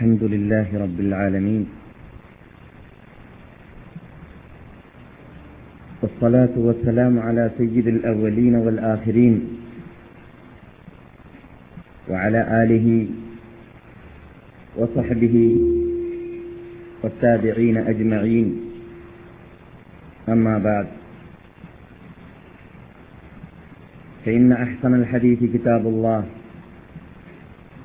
الحمد لله رب العالمين والصلاة والسلام على سيد الأولين والآخرين وعلى آله وصحبه والتابعين أجمعين. أما بعد فإن أحسن الحديث كتاب الله.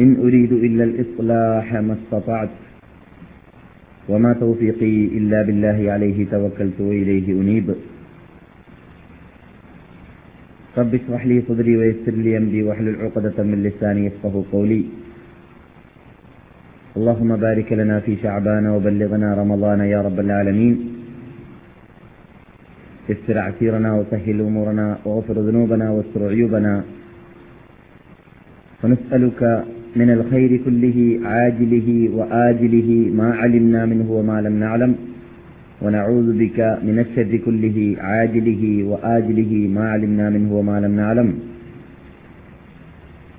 إن أريد إلا الإصلاح ما استطعت وما توفيقي إلا بالله عليه توكلت وإليه أنيب. رب اشرح لي صدري ويسر لي أمري واحلل عقدة من لساني يفقه قولي. اللهم بارك لنا في شعبان وبلغنا رمضان يا رب العالمين. يسر عسيرنا وسهل أمورنا واغفر ذنوبنا واستر عيوبنا. ونسألك من الخير كله عاجله وآجله ما علمنا منه وما لم نعلم. ونعوذ بك من الشر كله عاجله وآجله ما علمنا منه وما لم نعلم.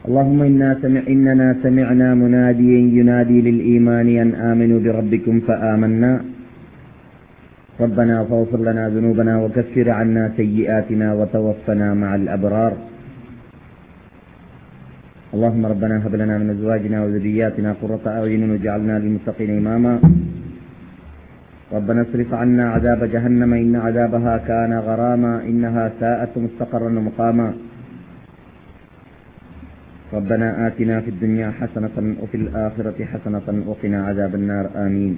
اللهم إنا سمع إننا سمعنا مناديا ينادي للإيمان أن آمنوا بربكم فآمنا. ربنا فاغفر لنا ذنوبنا وكفر عنا سيئاتنا وتوفنا مع الأبرار. اللهم ربنا هب لنا من أزواجنا وذرياتنا قرة أعين واجعلنا للمتقين إماما. ربنا اصرف عنا عذاب جهنم إن عذابها كان غراما إنها ساءت مستقرا ومقاما. ربنا آتنا في الدنيا حسنة وفي الآخرة حسنة وقنا عذاب النار. آمين.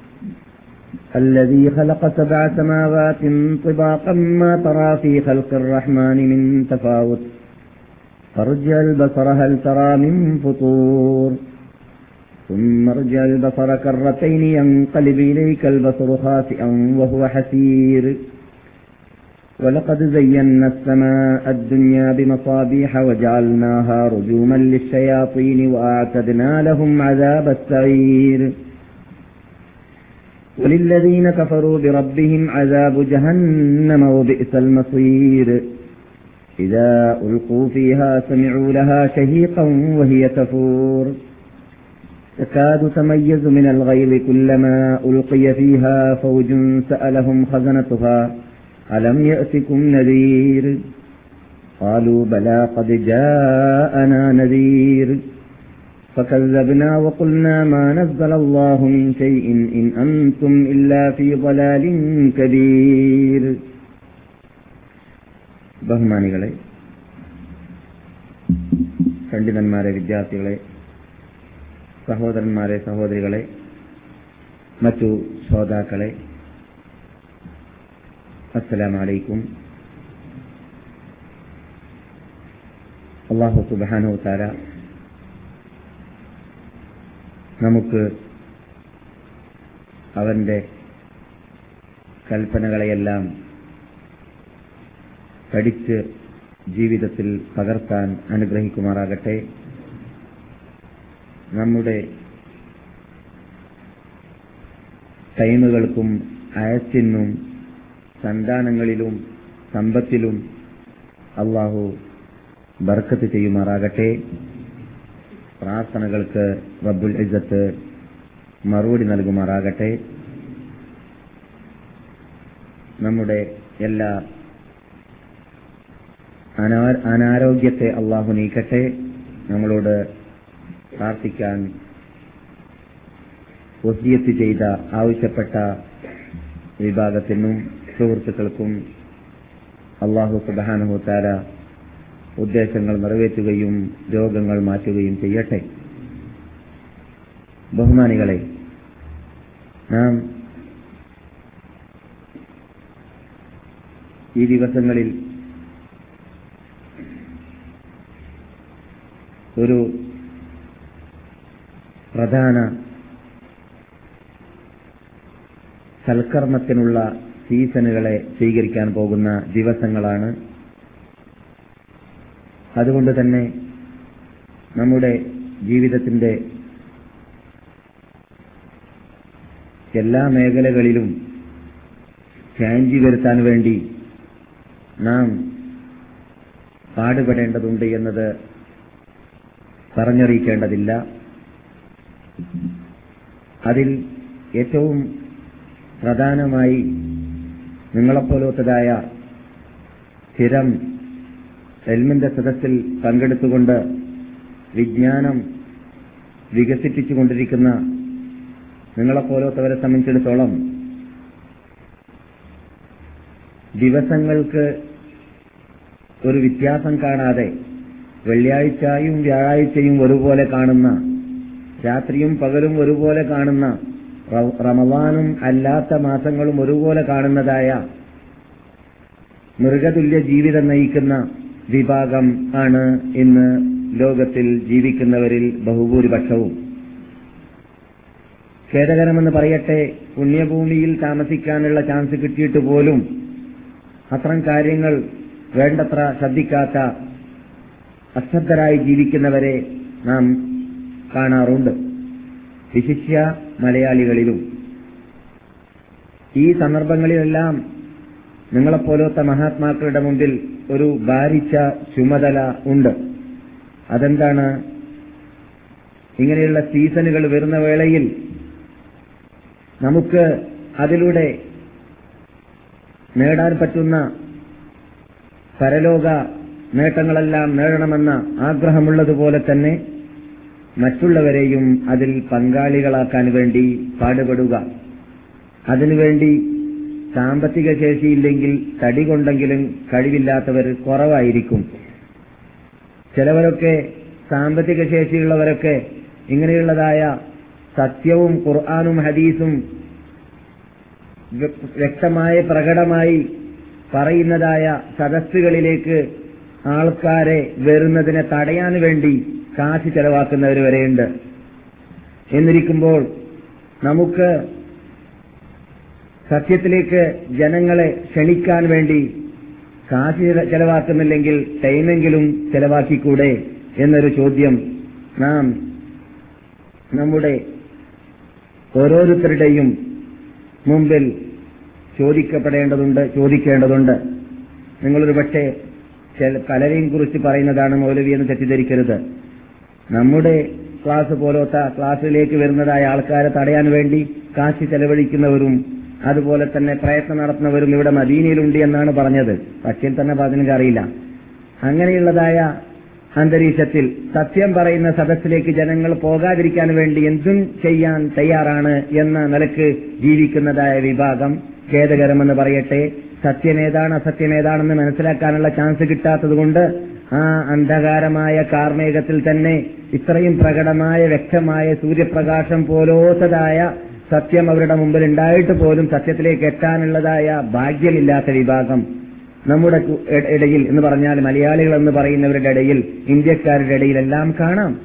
الذي خلق سبع سماوات طباقا ما ترى في خلق الرحمن من تفاوت. فارجع البصر هل ترى من فطور؟ ثم ارجع البصر كرتين ينقلب إليك البصر خاسئا وهو حسير. ولقد زينا السماء الدنيا بمصابيح وجعلناها رجوما للشياطين وأعتدنا لهم عذاب السعير. وللذين كفروا بربهم عذاب جهنم وبئس المصير. إذا ألقوا فيها سمعوا لها شهيقا وهي تفور. تكاد تميز من الغيظ كلما ألقي فيها فوج سألهم خزنتها ألم يأتكم نذير؟ قالوا بلى قد جاءنا نذير. فكذبنا وقلنا ما نزل الله من شيء إن أنتم إلا في ضلال كبير ബഹുമാനികളെ പണ്ഡിതന്മാരെ വിദ്യാർത്ഥികളെ സഹോദരന്മാരെ സഹോദരികളെ മറ്റു ശ്രോതാക്കളെ അസ്സലാമലൈക്കും അള്ളാഹു സുബാനു താര നമുക്ക് അവന്റെ കൽപ്പനകളെയെല്ലാം പഠിച്ച് ജീവിതത്തിൽ പകർത്താൻ അനുഗ്രഹിക്കുമാറാകട്ടെ. നമ്മുടെ ടൈമുകൾക്കും അയച്ചിനും സന്താനങ്ങളിലും സമ്പത്തിലും അള്ളാഹു ബർക്കത്ത് ചെയ്യുമാറാകട്ടെ. പ്രാർത്ഥനകൾക്ക് റബ്ബുൽ ഇസത്ത് മറുപടി നൽകുമാറാകട്ടെ. നമ്മുടെ എല്ലാ അനാരോഗ്യത്തെ അള്ളാഹു നീക്കട്ടെ. നമ്മളോട് പ്രാർത്ഥിക്കാൻ വസിയത്ത് ചെയ്ത ആവശ്യപ്പെട്ട വിഭാഗത്തിനും സുഹൃത്തുക്കൾക്കും അള്ളാഹു സുബാനുഹു താര ഉദ്ദേശങ്ങൾ നിറവേറ്റുകയും രോഗങ്ങൾ മാറ്റുകയും ചെയ്യട്ടെ. ബഹുമാനികളെ നാം ഈ ദിവസങ്ങളിൽ ഒരു പ്രധാന സൽക്കർമ്മത്തിനുള്ള സീസണുകളെ സ്വീകരിക്കാൻ പോകുന്ന ദിവസങ്ങളാണ് അതുകൊണ്ട് തന്നെ നമ്മുടെ ജീവിതത്തിന്റെ എല്ലാ മേഖലകളിലും ചാഞ്ചി വരുത്താൻ വേണ്ടി നാം പാടുപെടേണ്ടതുണ്ട് എന്നത് പറഞ്ഞറിയിക്കേണ്ടതില്ല. അതിൽ ഏറ്റവും പ്രധാനമായി നിങ്ങളെപ്പോലത്തതായ സ്ഥിരം എൽമിന്റെ സദസ്സിൽ പങ്കെടുത്തുകൊണ്ട് വിജ്ഞാനം വികസിപ്പിച്ചുകൊണ്ടിരിക്കുന്ന നിങ്ങളെപ്പോലത്തവരെ സംബന്ധിച്ചിടത്തോളം ദിവസങ്ങൾക്ക് ഒരു വ്യത്യാസം കാണാതെ വെള്ളിയാഴ്ചയും വ്യാഴാഴ്ചയും ഒരുപോലെ കാണുന്ന രാത്രിയും പകലും ഒരുപോലെ കാണുന്ന റമവാനും അല്ലാത്ത മാസങ്ങളും ഒരുപോലെ കാണുന്നതായ മൃഗതുല്യ ജീവിതം നയിക്കുന്ന വിഭാഗം ആണ് ഇന്ന് ലോകത്തിൽ ജീവിക്കുന്നവരിൽ ബഹുഭൂരിപക്ഷവും. ഖേദകരമെന്ന് പറയട്ടെ പുണ്യഭൂമിയിൽ താമസിക്കാനുള്ള ചാൻസ് കിട്ടിയിട്ട് പോലും അത്തരം കാര്യങ്ങൾ വേണ്ടത്ര ശ്രദ്ധിക്കാത്ത അശ്രദ്ധരായി ജീവിക്കുന്നവരെ നാം കാണാറുണ്ട്. വിശിഷ്യ മലയാളികളിലും. ഈ സന്ദർഭങ്ങളിലെല്ലാം നിങ്ങളെപ്പോലത്തെ മഹാത്മാക്കളുടെ മുമ്പിൽ ഒരു ഭാരിച്ച ചുമതല ഉണ്ട്. അതെന്താണ്? ഇങ്ങനെയുള്ള സീസണുകൾ വരുന്ന വേളയിൽ നമുക്ക് അതിലൂടെ നേടാൻ പറ്റുന്ന പരലോക നേട്ടങ്ങളെല്ലാം നേടണമെന്ന ആഗ്രഹമുള്ളതുപോലെ തന്നെ മറ്റുള്ളവരെയും അതിൽ പങ്കാളികളാക്കാൻ വേണ്ടി പാടുപെടുക. അതിനുവേണ്ടി സാമ്പത്തിക ശേഷിയില്ലെങ്കിൽ തടി കൊണ്ടെങ്കിലും കഴിവില്ലാത്തവർ കുറവായിരിക്കും. ചിലവരൊക്കെ സാമ്പത്തിക ശേഷിയുള്ളവരൊക്കെ ഇങ്ങനെയുള്ളതായ സത്യവും ഖുർആാനും ഹദീസും വ്യ- വ്യക്തമായ പ്രകടമായി പറയുന്നതായ സദസ്സുകളിലേക്ക് ആൾക്കാരെ വരുന്നതിനെ തടയാൻ വേണ്ടി കാശ് ചെലവാക്കുന്നവർ വരെയുണ്ട്. എന്നിരിക്കുമ്പോൾ നമുക്ക് സത്യത്തിലേക്ക് ജനങ്ങളെ ക്ഷണിക്കാൻ വേണ്ടി കാശ് ചെല- ചെലവാക്കുന്നില്ലെങ്കിൽ ടൈമെങ്കിലും ചെലവാക്കിക്കൂടെ എന്നൊരു ചോദ്യം നാം നമ്മുടെ ഓരോരുത്തരുടെയും മുമ്പിൽ ചോദിക്കപ്പെടേണ്ടതുണ്ട് ചോദിക്കേണ്ടതുണ്ട്. നിങ്ങളൊരു പക്ഷേ പലരെയും കുറിച്ച് പറയുന്നതാണ് മൗലവി എന്ന് തെറ്റിദ്ധരിക്കരുത്. നമ്മുടെ ക്ലാസ് പോലത്തെ ക്ലാസ്സിലേക്ക് വരുന്നതായ ആൾക്കാരെ തടയാൻ വേണ്ടി കാശ് ചെലവഴിക്കുന്നവരും അതുപോലെ തന്നെ പ്രയത്നം നടത്തുന്നവരും ഇവിടെ മദീനയിലുണ്ട് എന്നാണ് പറഞ്ഞത്. പക്ഷേ തന്നെ പറഞ്ഞെനിക്ക് അറിയില്ല. അങ്ങനെയുള്ളതായ അന്തരീക്ഷത്തിൽ സത്യം പറയുന്ന സദസ്സിലേക്ക് ജനങ്ങൾ പോകാതിരിക്കാൻ വേണ്ടി എന്തും ചെയ്യാൻ തയ്യാറാണ് എന്ന നിലയ്ക്ക് ജീവിക്കുന്നതായ വിഭാഗം ഖേദകരമെന്ന് പറയട്ടെ. സത്യമേതാണ് അസത്യമേതാണെന്ന് മനസ്സിലാക്കാനുള്ള ചാൻസ് കിട്ടാത്തതുകൊണ്ട് ആ അന്ധകാരമായ കാർമേഘത്തിൽ തന്നെ ഇത്രയും പ്രകടമായ വ്യക്തമായ സൂര്യപ്രകാശം പോലോത്തതായ സത്യം അവരുടെ മുമ്പിൽ ഉണ്ടായിട്ട് പോലും സത്യത്തിലേക്ക് എത്താനുള്ളതായ ഭാഗ്യമില്ലാത്ത വിഭാഗം നമ്മുടെ ഇടയിൽ എന്ന് പറഞ്ഞാൽ മലയാളികൾ എന്ന് പറയുന്നവരുടെ ഇടയിൽ ഇന്ത്യക്കാരുടെ ഇടയിലെല്ലാം കാണാം.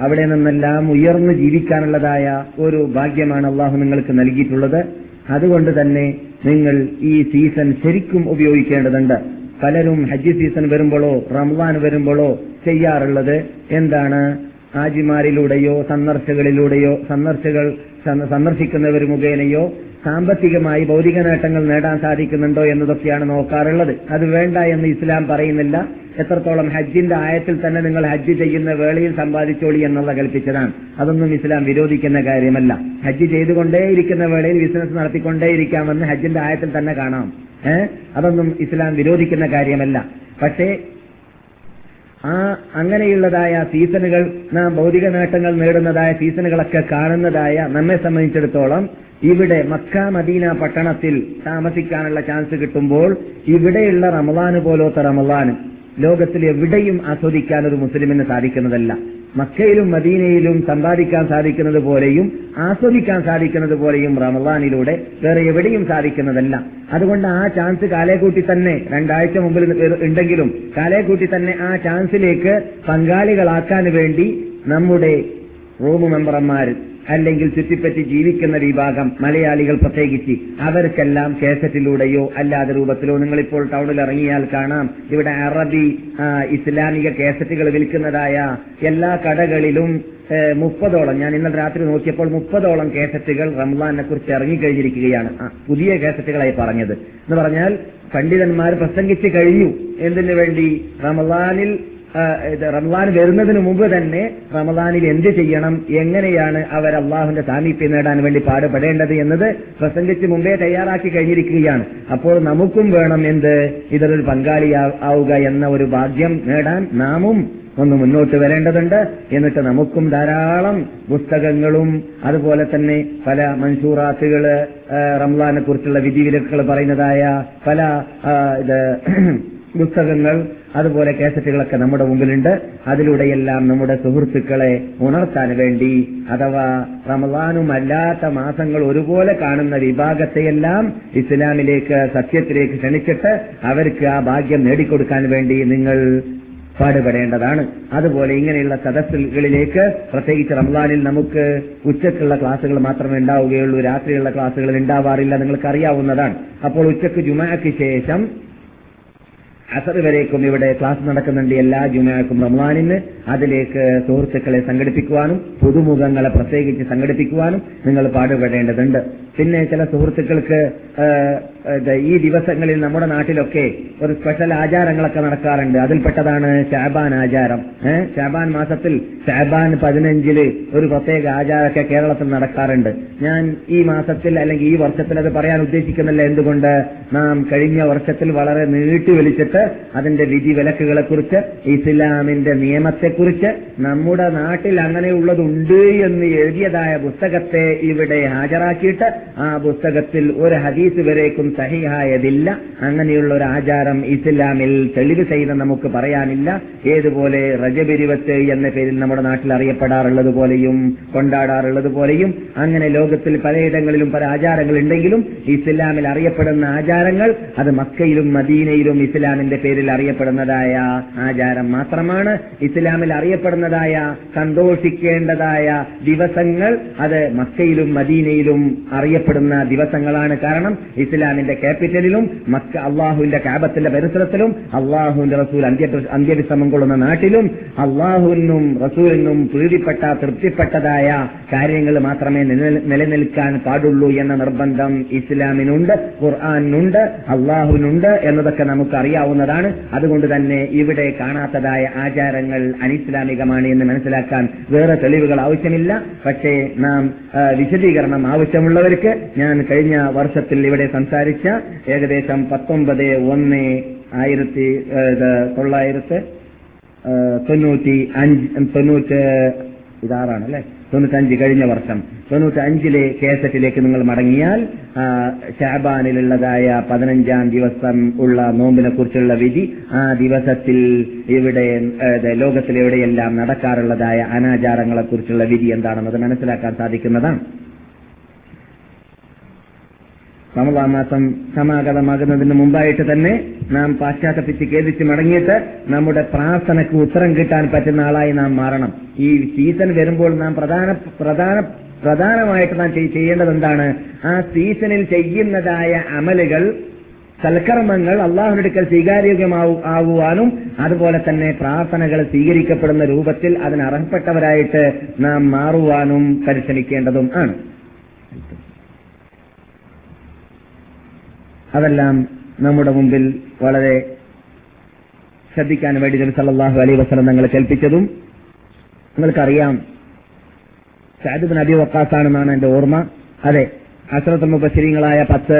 അവിടെ നിന്നെല്ലാം ഉയർന്നു ജീവിക്കാനുള്ളതായ ഒരു ഭാഗ്യമാണ് അള്ളാഹു നിങ്ങൾക്ക് നൽകിയിട്ടുള്ളത്. അതുകൊണ്ട് തന്നെ നിങ്ങൾ ഈ സീസൺ ശരിക്കും ഉപയോഗിക്കേണ്ടതുണ്ട്. പലരും ഹജ്ജ് സീസൺ വരുമ്പോഴോ റംസാൻ വരുമ്പോഴോ ചെയ്യാറുള്ളത് എന്താണ്? ഹാജിമാരിലൂടെയോ സന്ദർശകളിലൂടെയോ സന്ദർശകൾ സന്ദ- സന്ദർശിക്കുന്നവർ മുഖേനയോ സാമ്പത്തികമായി ഭൗതിക നേട്ടങ്ങൾ നേടാൻ സാധിക്കുന്നുണ്ടോ എന്നതൊക്കെയാണ് നോക്കാറുള്ളത്. അത് വേണ്ട എന്ന് ഇസ്ലാം പറയുന്നില്ല. എത്രത്തോളം ഹജ്ജിന്റെ ആയത്തിൽ തന്നെ നിങ്ങൾ ഹജ്ജ് ചെയ്യുന്ന വേളയിൽ സമ്പാദിച്ചോളി എന്നുള്ള കൽപ്പിച്ചതാണ്. അതൊന്നും ഇസ്ലാം വിരോധിക്കുന്ന കാര്യമല്ല. ഹജ്ജ് ചെയ്തുകൊണ്ടേയിരിക്കുന്ന വേളയിൽ ബിസിനസ് നടത്തിക്കൊണ്ടേയിരിക്കാമെന്ന് ഹജ്ജിന്റെ ആയത്തിൽ തന്നെ കാണാം. ഏഹ് അതൊന്നും ഇസ്ലാം വിരോധിക്കുന്ന കാര്യമല്ല. പക്ഷേ ആ അങ്ങനെയുള്ളതായ സീസണുകൾ നാം ഭൗതിക നേട്ടങ്ങൾ നേടുന്നതായ സീസണുകളൊക്കെ കാണുന്നതായ നമ്മെ സംബന്ധിച്ചിടത്തോളം ഇവിടെ മക്ക മദീന പട്ടണത്തിൽ താമസിക്കാനുള്ള ചാൻസ് കിട്ടുമ്പോൾ ഇവിടെയുള്ള റമലാന് പോലത്തെ റമലാന് ലോകത്തിൽ എവിടെയും ആസ്വദിക്കാൻ ഒരു മുസ്ലിമിന് സാധിക്കുന്നതല്ല. മക്കയിലും മദീനയിലും സമ്പാദിക്കാൻ സാധിക്കുന്നത് പോലെയും ആസ്വദിക്കാൻ സാധിക്കുന്നത് പോലെയും റമദാനിലൂടെ വേറെ എവിടെയും സാധിക്കുന്നതല്ല. അതുകൊണ്ട് ആ ചാൻസ് കാലേക്കൂട്ടി തന്നെ രണ്ടാഴ്ച മുമ്പിൽ ഉണ്ടെങ്കിലും കാലേക്കൂട്ടി തന്നെ ആ ചാൻസിലേക്ക് പങ്കാളികളാക്കാൻ വേണ്ടി നമ്മുടെ റൂം മെമ്പർമാർ അല്ലെങ്കിൽ ചുറ്റിപ്പറ്റി ജീവിക്കുന്ന വിഭാഗം മലയാളികൾ പ്രത്യേകിച്ച് അവർക്കെല്ലാം കേസറ്റിലൂടെയോ അല്ലാതെ രൂപത്തിലോ നിങ്ങളിപ്പോൾ ടൗണിൽ ഇറങ്ങിയാൽ കാണാം. ഇവിടെ അറബി ഇസ്ലാമിക കേസറ്റുകൾ വിൽക്കുന്നതായ എല്ലാ കടകളിലും മുപ്പതോളം ഞാൻ ഇന്നലെ രാത്രി നോക്കിയപ്പോൾ മുപ്പതോളം കേസറ്റുകൾ റംസാനെ കുറിച്ച് ഇറങ്ങിക്കഴിഞ്ഞിരിക്കുകയാണ് പുതിയ കേസറ്റുകളായി പറഞ്ഞത്. എന്ന് പറഞ്ഞാൽ പണ്ഡിതന്മാർ പ്രസംഗിച്ചു കഴിഞ്ഞു. എന്തിനു വേണ്ടി? റമദാനിൽ റമദാൻ വരുന്നതിന് മുമ്പ് തന്നെ റമദാനിൽ എന്ത് ചെയ്യണം? എങ്ങനെയാണ് അവർ അള്ളാഹുന്റെ സാമീപ്യം നേടാൻ വേണ്ടി പാടുപെടേണ്ടത് എന്നത് പ്രസംഗിച്ച് മുമ്പേ തയ്യാറാക്കി കഴിഞ്ഞിരിക്കുകയാണ്. അപ്പോൾ നമുക്കും വേണം എന്ത്? ഇതിലൊരു പങ്കാളിയാവുക എന്ന ഒരു ഭാഗ്യം നേടാൻ നാമും ഒന്ന് മുന്നോട്ട് വരേണ്ടതുണ്ട്. എന്നിട്ട് നമുക്കും ധാരാളം പുസ്തകങ്ങളും അതുപോലെ തന്നെ പല മൻസൂറാത്തുകൾ റംലാനെ കുറിച്ചുള്ള വിധിവിലക്കുകൾ പറയുന്നതായ പല ഇത് പുസ്തകങ്ങൾ അതുപോലെ കാസറ്റുകളൊക്കെ നമ്മുടെ മുമ്പിലുണ്ട്. അതിലൂടെയെല്ലാം നമ്മുടെ സുഹൃത്തുക്കളെ ഉണർത്താൻ വേണ്ടി അഥവാ റമദാനുമല്ലാത്ത മാസങ്ങൾ ഒരുപോലെ കാണുന്ന വിഭാഗത്തെയെല്ലാം ഇസ്ലാമിലേക്ക് സത്യത്തിലേക്ക് ക്ഷണിച്ചിട്ട് അവർക്ക് ആ ഭാഗ്യം നേടിക്കൊടുക്കാൻ വേണ്ടി നിങ്ങൾ പാടുപെടേണ്ടതാണ്. അതുപോലെ ഇങ്ങനെയുള്ള സദസ്സുകളിലേക്ക് പ്രത്യേകിച്ച് റംസാനിൽ നമുക്ക് ഉച്ചക്കുള്ള ക്ലാസ്സുകൾ മാത്രമേ ഉണ്ടാവുകയുള്ളൂ. രാത്രിയുള്ള ക്ലാസ്സുകൾ ഉണ്ടാവാറില്ല. നിങ്ങൾക്ക് അറിയാവുന്നതാണ് അപ്പോൾ ഉച്ചയ്ക്ക് ജുമാക്ക് ശേഷം അസർ വരേക്കും ഇവിടെ ക്ലാസ് നടക്കുന്നുണ്ട് എല്ലാ ജുമാക്കും റംലാനിന് അതിലേക്ക് സുഹൃത്തുക്കളെ സംഘടിപ്പിക്കുവാനും പുതുമുഖങ്ങളെ പ്രത്യേകിച്ച് സംഘടിപ്പിക്കുവാനും നിങ്ങൾ പാടുപെടേണ്ടതുണ്ട്. പിന്നെ ചില സുഹൃത്തുക്കൾക്ക് ഈ ദിവസങ്ങളിൽ നമ്മുടെ നാട്ടിലൊക്കെ ഒരു സ്പെഷ്യൽ ആചാരങ്ങളൊക്കെ നടക്കാറുണ്ട്. അതിൽപ്പെട്ടതാണ് ഷാബാൻ ആചാരം. ഏഹ് ഷാബാൻ മാസത്തിൽ ഷാബാൻ പതിനഞ്ചിൽ ഒരു പ്രത്യേക ആചാരമൊക്കെ കേരളത്തിൽ നടക്കാറുണ്ട്. ഞാൻ ഈ മാസത്തിൽ അല്ലെങ്കിൽ ഈ വർഷത്തിൽ അത് പറയാൻ ഉദ്ദേശിക്കുന്നില്ല. എന്തുകൊണ്ട്? നാം കഴിഞ്ഞ വർഷത്തിൽ വളരെ നീട്ടി വലിച്ചിട്ട് അതിന്റെ വിധി വിലക്കുകളെ കുറിച്ച് ഇസ്ലാമിന്റെ നിയമത്തെക്കുറിച്ച് നമ്മുടെ നാട്ടിൽ അങ്ങനെയുള്ളതുണ്ട് എന്ന് എഴുതിയതായ പുസ്തകത്തെ ഇവിടെ ഹാജരാക്കിയിട്ട് ആ പുസ്തകത്തിൽ ഒരു ഹദീസ് വരേക്കും സഹിഹായതില്ല. അങ്ങനെയുള്ള ഒരു ആചാരം ഇസ്ലാമിൽ തെളിവ് ചെയ്ത് നമുക്ക് പറയാനില്ല. ഏതുപോലെ റജബിരുവത്ത് എന്ന പേരിൽ നമ്മുടെ നാട്ടിൽ അറിയപ്പെടാറുള്ളത് പോലെയും കൊണ്ടാടാറുള്ളത് പോലെയും അങ്ങനെ ലോകത്തിൽ പലയിടങ്ങളിലും പല ആചാരങ്ങൾ ഉണ്ടെങ്കിലും ഇസ്ലാമിൽ അറിയപ്പെടുന്ന ആചാരങ്ങൾ അത് മക്കയിലും മദീനയിലും ഇസ്ലാമിന്റെ പേരിൽ അറിയപ്പെടുന്നതായ ആചാരം മാത്രമാണ്. ഇസ്ലാമിൽ അറിയപ്പെടുന്നതായ സന്തോഷിക്കേണ്ടതായ ദിവസങ്ങൾ അത് മക്കയിലും മദീനയിലും അറിയപ്പെടുന്ന ദിവസങ്ങളാണ്. കാരണം ഇസ്ലാമിന്റെ ക്യാപിറ്റലിലും മക്ക അള്ളാഹുവിന്റെ കാബത്തിന്റെ പരിസരത്തിലും അള്ളാഹുവിന്റെ റസൂൽ അന്ത്യ അന്ത്യവിശ്രമം കൊള്ളുന്ന നാട്ടിലും അള്ളാഹുവിനും റസൂലിനും പ്രീതിപ്പെട്ട തൃപ്തിപ്പെട്ടതായ കാര്യങ്ങൾ മാത്രമേ നിലനിൽക്കാൻ പാടുള്ളൂ എന്ന നിർബന്ധം ഇസ്ലാമിനുണ്ട് ഖുർആാനുണ്ട് അള്ളാഹുവിനുണ്ട് എന്നതൊക്കെ നമുക്ക് അറിയാവുന്നതാണ് അതുകൊണ്ട് തന്നെ ഇവിടെ കാണാത്തതായ ആചാരങ്ങൾ അനിസ്ലാമികമാണ് എന്ന് മനസ്സിലാക്കാൻ വേറെ തെളിവുകൾ ആവശ്യമില്ല. പക്ഷേ നാം വിശദീകരണം ആവശ്യമുള്ളവർക്ക് ഞാൻ കഴിഞ്ഞ വർഷത്തിൽ ഇവിടെ സംസാരിച്ച ഏകദേശം പത്തൊമ്പത് ഒന്ന് ആയിരത്തി തൊള്ളായിരത്തി തൊണ്ണൂറ്റി അഞ്ച് തൊണ്ണൂറ്റ് ഇതാറാണ് അല്ലെ? തൊണ്ണൂറ്റഞ്ച് കഴിഞ്ഞ വർഷം. തൊണ്ണൂറ്റി അഞ്ചിലെ കേസറ്റിലേക്ക് നിങ്ങൾ മടങ്ങിയാൽ ഷാബാനിലുള്ളതായ പതിനഞ്ചാം ദിവസം ഉള്ള നോമ്പിനെ കുറിച്ചുള്ള വിധി ആ ദിവസത്തിൽ ഇവിടെ ലോകത്തിലെവിടെയെല്ലാം നടക്കാറുള്ളതായ അനാചാരങ്ങളെ കുറിച്ചുള്ള വിധി എന്താണെന്നത് മനസ്സിലാക്കാൻ സാധിക്കുന്നതാണ്. റമദാൻ മാസം സമാഗതമാകുന്നതിന് മുമ്പായിട്ട് തന്നെ നാം പാശ്ചാത്യപ്പിച്ച് ഖേദിച്ച് മടങ്ങിയിട്ട് നമ്മുടെ പ്രാർത്ഥനയ്ക്ക് ഉത്തരം കിട്ടാൻ പറ്റുന്ന ആളായി നാം മാറണം. ഈ സീസൺ വരുമ്പോൾ നാം പ്രധാന പ്രധാന പ്രധാനമായിട്ട് നാം ചെയ്- ചെയ്യേണ്ടത് എന്താണ് ആ സീസണിൽ ചെയ്യുന്നതായ അമലുകൾ സൽക്കർമ്മങ്ങൾ അള്ളാഹുനടുക്കൽ സ്വീകാര്യോഗ്യമാവു ആവുവാനും അതുപോലെ തന്നെ പ്രാർത്ഥനകൾ സ്വീകരിക്കപ്പെടുന്ന രൂപത്തിൽ അതിന് അർഹപ്പെട്ടവരായിട്ട് നാം മാറുവാനും പരിശ്രമിക്കേണ്ടതും ആണ്. അതെല്ലാം നമ്മുടെ മുമ്പിൽ വളരെ ശ്രദ്ധിക്കാൻ വേണ്ടി നബി സല്ലാഹു അലൈ വസ്ലം ഞങ്ങളെ കേൾപ്പിച്ചതും നിങ്ങൾക്കറിയാം സഅദ് നബി വക്കാസാണെന്നാണ് എന്റെ ഓർമ്മ. അതെ അസ്രത്ത് മുബശ്രീങ്ങളായ പത്ത്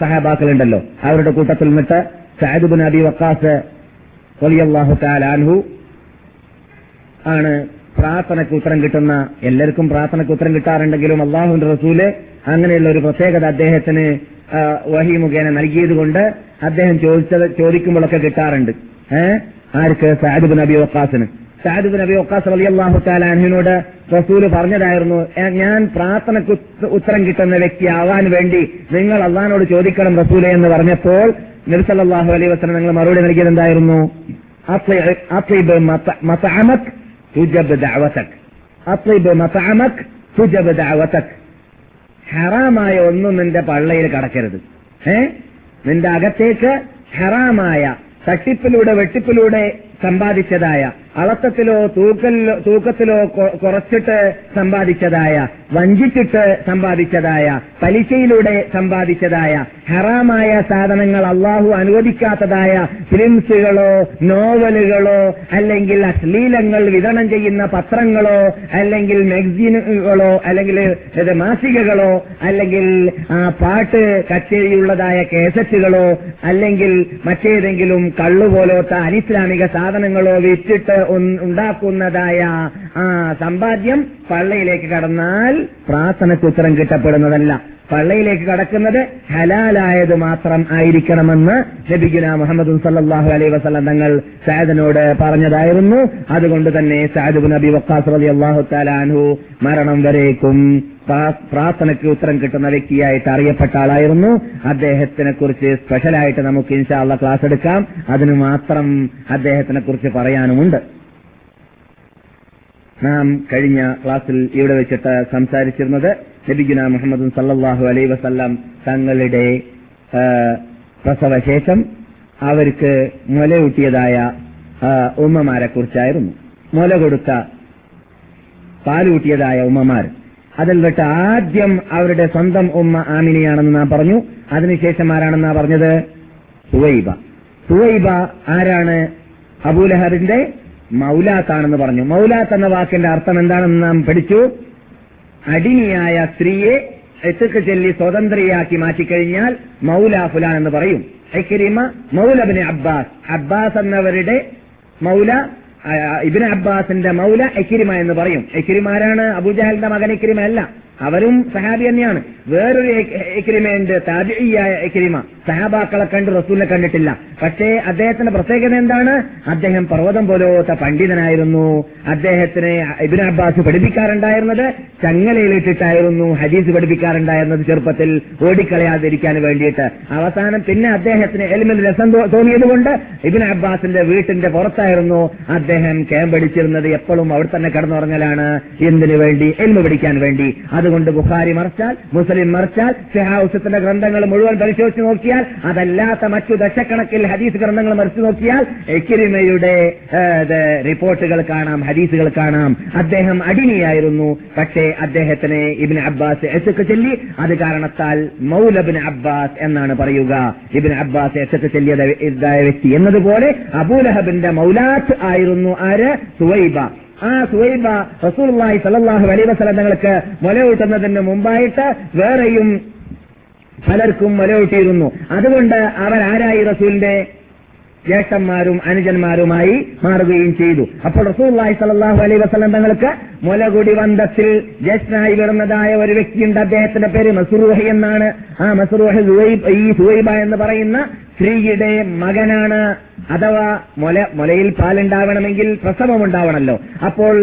സഹാബാക്കളുണ്ടല്ലോ. അവരുടെ കൂട്ടത്തിൽ നിന്നിട്ട് സഅദ് നബി വക്കാസ് റളിയല്ലാഹു തആല അൻഹു ആണ് പ്രാർത്ഥനയ്ക്ക് ഉത്തരം കിട്ടുന്ന എല്ലാവർക്കും പ്രാർത്ഥനയ്ക്ക് ഉത്തരം കിട്ടാറുണ്ടെങ്കിലും അള്ളാഹുവിന്റെ റസൂൽ അങ്ങനെയുള്ള ഒരു പ്രത്യേകത അദ്ദേഹത്തിന് വഹി മുഖേന നൽകിയത് കൊണ്ട് അദ്ദേഹം ചോദിച്ചത് ചോദിക്കുമ്പോഴൊക്കെ കിട്ടാറുണ്ട്. ഏഹ് ആർക്ക്? സാദിബ് നബി വക്കാസിന്. സാദിബ് നബി വക്കാസ് അലി അള്ളാഹു താലാഹിനോട് റസൂൽ പറഞ്ഞതായിരുന്നു ഞാൻ പ്രാർത്ഥനയ്ക്ക് ഉത്തരം കിട്ടുന്ന വ്യക്തിയാവാൻ വേണ്ടി നിങ്ങൾ അള്ളഹാനോട് ചോദിക്കണം റസൂലെ എന്ന് പറഞ്ഞപ്പോൾ നിർസലാഹു അലൈ വസ്ലം നിങ്ങൾ മറുപടി നൽകിയത് എന്തായിരുന്നു? "അത്ഇ- അത്ഇബ് മത- മതഅമക് തുജബ് ദഅവതക്. അത്ഇബ് മതഅമക് തുജബ് ദഅവതക്. ഹറാമായ ഒന്നും നിന്റെ പള്ളയിൽ കടക്കരുത്. ഏ? നിന്റെ അകത്തേക്ക് ഹറാമായ തട്ടിപ്പിലൂടെ വെട്ടിപ്പിലൂടെ സമ്പാദിച്ചതായ അളത്തത്തിലോ തൂക്കലിലോ തൂക്കത്തിലോ കുറച്ചിട്ട് സമ്പാദിച്ചതായ വഞ്ചിച്ചിട്ട് സമ്പാദിച്ചതായ പലിശയിലൂടെ സമ്പാദിച്ചതായ ഹറാമായ സാധനങ്ങൾ അള്ളാഹു അനുവദിക്കാത്തതായ ഫിലിംസുകളോ നോവലുകളോ അല്ലെങ്കിൽ അശ്ലീലങ്ങൾ വിതരണം ചെയ്യുന്ന പത്രങ്ങളോ അല്ലെങ്കിൽ മാഗസീനുകളോ അല്ലെങ്കിൽ മാസികകളോ അല്ലെങ്കിൽ പാട്ട് കച്ചേരിയുള്ളതായ കേസറ്റുകളോ അല്ലെങ്കിൽ മറ്റേതെങ്കിലും കള്ളുപോലത്തെ അനിസ്ലാമിക സാധനങ്ങളോ വിറ്റിട്ട് ഉണ്ടാക്കുന്നതായ ആ സമ്പാദ്യം പള്ളയിലേക്ക് കടന്നാൽ പ്രാർത്ഥനയ്ക്ക് ഉത്തരം കിട്ടപ്പെടുന്നതല്ല. പള്ളയിലേക്ക് കടക്കുന്നത് ഹലാലായത് മാത്രം ആയിരിക്കണമെന്ന് നബിഗുന മുഹമ്മദ് സല്ലാഹു അലൈ വസല്ലം തങ്ങൾ സാദിനോട് പറഞ്ഞതായിരുന്നു. അതുകൊണ്ട് തന്നെ സാദുബു നബി വക്കാസ് അലി അള്ളാഹു താലാൻഹു മരണം വരേക്കും പ്രാർത്ഥനയ്ക്ക് ഉത്തരം കിട്ടുന്ന വ്യക്തിയായിട്ട് അറിയപ്പെട്ട ആളായിരുന്നു. അദ്ദേഹത്തിനെ കുറിച്ച് സ്പെഷ്യലായിട്ട് നമുക്ക് ഇൻഷാള്ള ക്ലാസ് എടുക്കാം. അതിന് മാത്രം അദ്ദേഹത്തിനെ കുറിച്ച് പറയാനുമുണ്ട്. നാം കഴിഞ്ഞ ക്ലാസ്സിൽ ഇവിടെ വെച്ചിട്ട് സംസാരിച്ചിരുന്നത് നബിഗുന മുഹമ്മദ് സല്ലാഹു അലൈ വസല്ലം തങ്ങളുടെ പ്രസവശേഷം അവർക്ക് മുലയൂട്ടിയതായ ഉമ്മമാരെ കുറിച്ചായിരുന്നു മുല കൊടുത്ത പാലൂട്ടിയതായ ഉമ്മമാർ. അതിൽ വിട്ട് ആദ്യം അവരുടെ സ്വന്തം ഉമ്മ ആമിനിയാണെന്ന് നാം പറഞ്ഞു. അതിനുശേഷം ആരാണെന്നാ പറഞ്ഞത്? സുവൈബ. സുവൈബ ആരാണ്? അബൂലഹബിന്റെ മൗലാത്താണെന്ന് പറഞ്ഞു. മൗലാത്ത് എന്ന വാക്കിന്റെ അർത്ഥം എന്താണെന്ന് നാം പഠിച്ചു. അടിനിയായ സ്ത്രീയെ എത്തുക്ക് ചൊല്ലി സ്വതന്ത്രയാക്കി മാറ്റിക്കഴിഞ്ഞാൽ മൗല ഫുലാൻ എന്ന് പറയും. എക്കരിമ മൗലബിന് അബ്ബാസ്. അബ്ബാസ് എന്നവരുടെ മൗല ആ, ഇബിന് അബ്ബാസിന്റെ മൗല എക്കിരിമ എന്ന് പറയും. എക്കിരിമാരാണ് അബുജാലിന്റെ മകൻ എക്കിരിമ അല്ല. അവരും സഹാബി തന്നെയാണ്. വേറൊരു എക്കിരിമയുണ്ട് താജിയായ എക്കിരിമ സഹാബാക്കളെ കണ്ട് റസൂലിനെ കണ്ടിട്ടില്ല. പക്ഷേ അദ്ദേഹത്തിന്റെ പ്രത്യേകത എന്താണ്? അദ്ദേഹം പർവതം പോലോത്ത പണ്ഡിതനായിരുന്നു. അദ്ദേഹത്തിന് ഇബിൻ അബ്ബാസ് പഠിപ്പിക്കാറുണ്ടായിരുന്നത് ചങ്ങലയിലിട്ടിട്ടായിരുന്നു ഹദീസ് പഠിപ്പിക്കാറുണ്ടായിരുന്നത് ചെറുപ്പത്തിൽ ഓടിക്കളയാതിരിക്കാൻ വേണ്ടിയിട്ട്. അവസാനം പിന്നെ അദ്ദേഹത്തിന് എലിമിൽ രസം തോന്നിയതുകൊണ്ട് ഇബിൻ അബ്ബാസിന്റെ വീട്ടിന്റെ പുറത്തായിരുന്നു അദ്ദേഹം ക്യാമ്പടിച്ചിരുന്നത് എപ്പോഴും അവിടെ തന്നെ കിടന്നുറങ്ങലാണ്. എന്തിനു വേണ്ടി? എൽമ പിടിക്കാൻ വേണ്ടി. അതുകൊണ്ട് ബുഖാരി മറിച്ചാൽ മുസ്ലിം മറിച്ചാൽ ഷെഹാവുസത്തിന്റെ ഗ്രന്ഥങ്ങൾ മുഴുവൻ പരിശോധിച്ച് നോക്കിയാൽ അതല്ലാത്ത മറ്റു ദശക്കണക്കിൽ ഹദീസ് ഗ്രന്ഥങ്ങൾ മറിച്ചു നോക്കിയാൽ എക്കിരിമയുടെ റിപ്പോർട്ടുകൾ കാണാം ഹദീസുകൾ കാണാം. അദ്ദേഹം അടിനിയായിരുന്നു പക്ഷേ അദ്ദേഹത്തിന് ഇബിൻ അബ്ബാസ് എസക്ക് ചൊല്ലി. അത് കാരണത്താൽ മൗലബിൻ അബ്ബാസ് എന്നാണ് പറയുക. ഇബിൻ അബ്ബാസ് എസക്ക് ചൊല്ലിയത് ഇതായ വ്യക്തി എന്നതുപോലെ അബൂലഹബിന്റെ മൗലാത്ത് ആയിരുന്നു. ആര്? സുവൈബ. ആ സുവൈബ റസൂലുള്ളാഹി സലല്ലാഹു അലൈഹി വസല്ലം തങ്ങൾക്ക് മുലയൂട്ടുന്നതിന് മുമ്പായിട്ട് വേറെയും പലർക്കും മുലയൂട്ടിയിരുന്നു അതുകൊണ്ട് അവരാരായി റസൂലിന്റെ ജ്യേഷ്ഠന്മാരും അനുജന്മാരുമായി മാറുകയും ചെയ്തു. അപ്പോൾ റസൂല്ലായി സലാഹു അലൈ വസ്ലം തങ്ങൾക്ക് മുലകുടി വന്തത്തിൽ ജ്യേഷ്ഠനായി വരുന്നതായ ഒരു വ്യക്തിയുണ്ട്. അദ്ദേഹത്തിന്റെ പേര് മസുറൂഹ് എന്നാണ്. ആ മസുറൂഹ് ഈ സുവൈബ എന്ന് പറയുന്ന സ്ത്രീയുടെ മകനാണ് അഥവാ മുല മുലയിൽ പാലുണ്ടാവണമെങ്കിൽ പ്രസവം ഉണ്ടാവണമല്ലോ അപ്പോൾ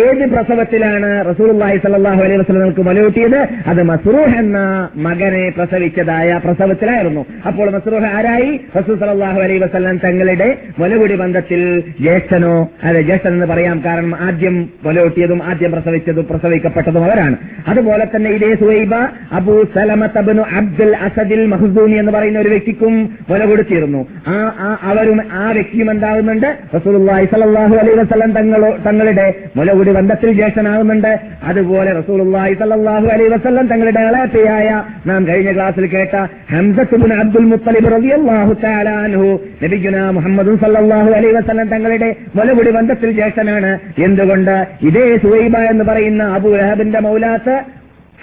ഏത് പ്രസവത്തിലാണ് റസൂലുള്ളാഹി സ്വല്ലല്ലാഹു അലൈഹി വസ്ലങ്ങൾക്ക് മുലയൂട്ടിയത് അത് മസ്റൂഹ് എന്ന മകനെ പ്രസവിച്ചതായ പ്രസവത്തിലായിരുന്നു. അപ്പോൾ മസ്റൂഹ് ആരായി? റസൂൽ സലാഹു അലൈഹി വസല്ലം തങ്ങളുടെ മുലകുടി ബന്ധത്തിൽ ജ്യേഷ്ഠനോ അതെ ജ്യേഷ്ഠൻ എന്ന് പറയാം. കാരണം ആദ്യം മുലയൂട്ടിയതും ആദ്യം പ്രസവിച്ചതും പ്രസവിക്കപ്പെട്ടതും അവരാണ്. അതുപോലെ തന്നെ ഇതേ സുഹൈബ അബൂ സലമത്തബനു അബ്ദുൽ അസദിൽ മഹ്സൂനി എന്ന് പറയുന്ന ഒരു വ്യക്തിക്കും മുല കൊടുത്തിരുന്നു ആ ആ- അവരും ആ വ്യക്തിയും എന്താകുന്നുണ്ട്? റസൂലുള്ളാഹി സ്വല്ലല്ലാഹു അലൈഹി വസല്ലം തങ്ങളോ തങ്ങളുടെ മുലകുടി ബന്ധത്തിൽ ജ്യേഷ്ഠനാകുന്നുണ്ട്. അതുപോലെ റസൂലുള്ളാഹി സ്വല്ലല്ലാഹു അലൈഹി വസല്ലം തങ്ങളുടെ ഇളയപ്പയായ നാം കഴിഞ്ഞ ക്ലാസ്സിൽ കേട്ട ഹംസത്തുബിൻ അബ്ദുൽ മുത്തലിബ് റളിയല്ലാഹു തആല അൻഹു നബിഗുന മുഹമ്മദ് സല്ലല്ലാഹു അലൈഹി വസല്ലം തങ്ങളുടെ മുലകുടി ബന്ധത്തിൽ ജേഷനാണ് എന്തുകൊണ്ട്? ഇതേ സുഹൈബ എന്ന് പറയുന്ന അബൂ ലഹബിന്റെ മൗലാത്ത്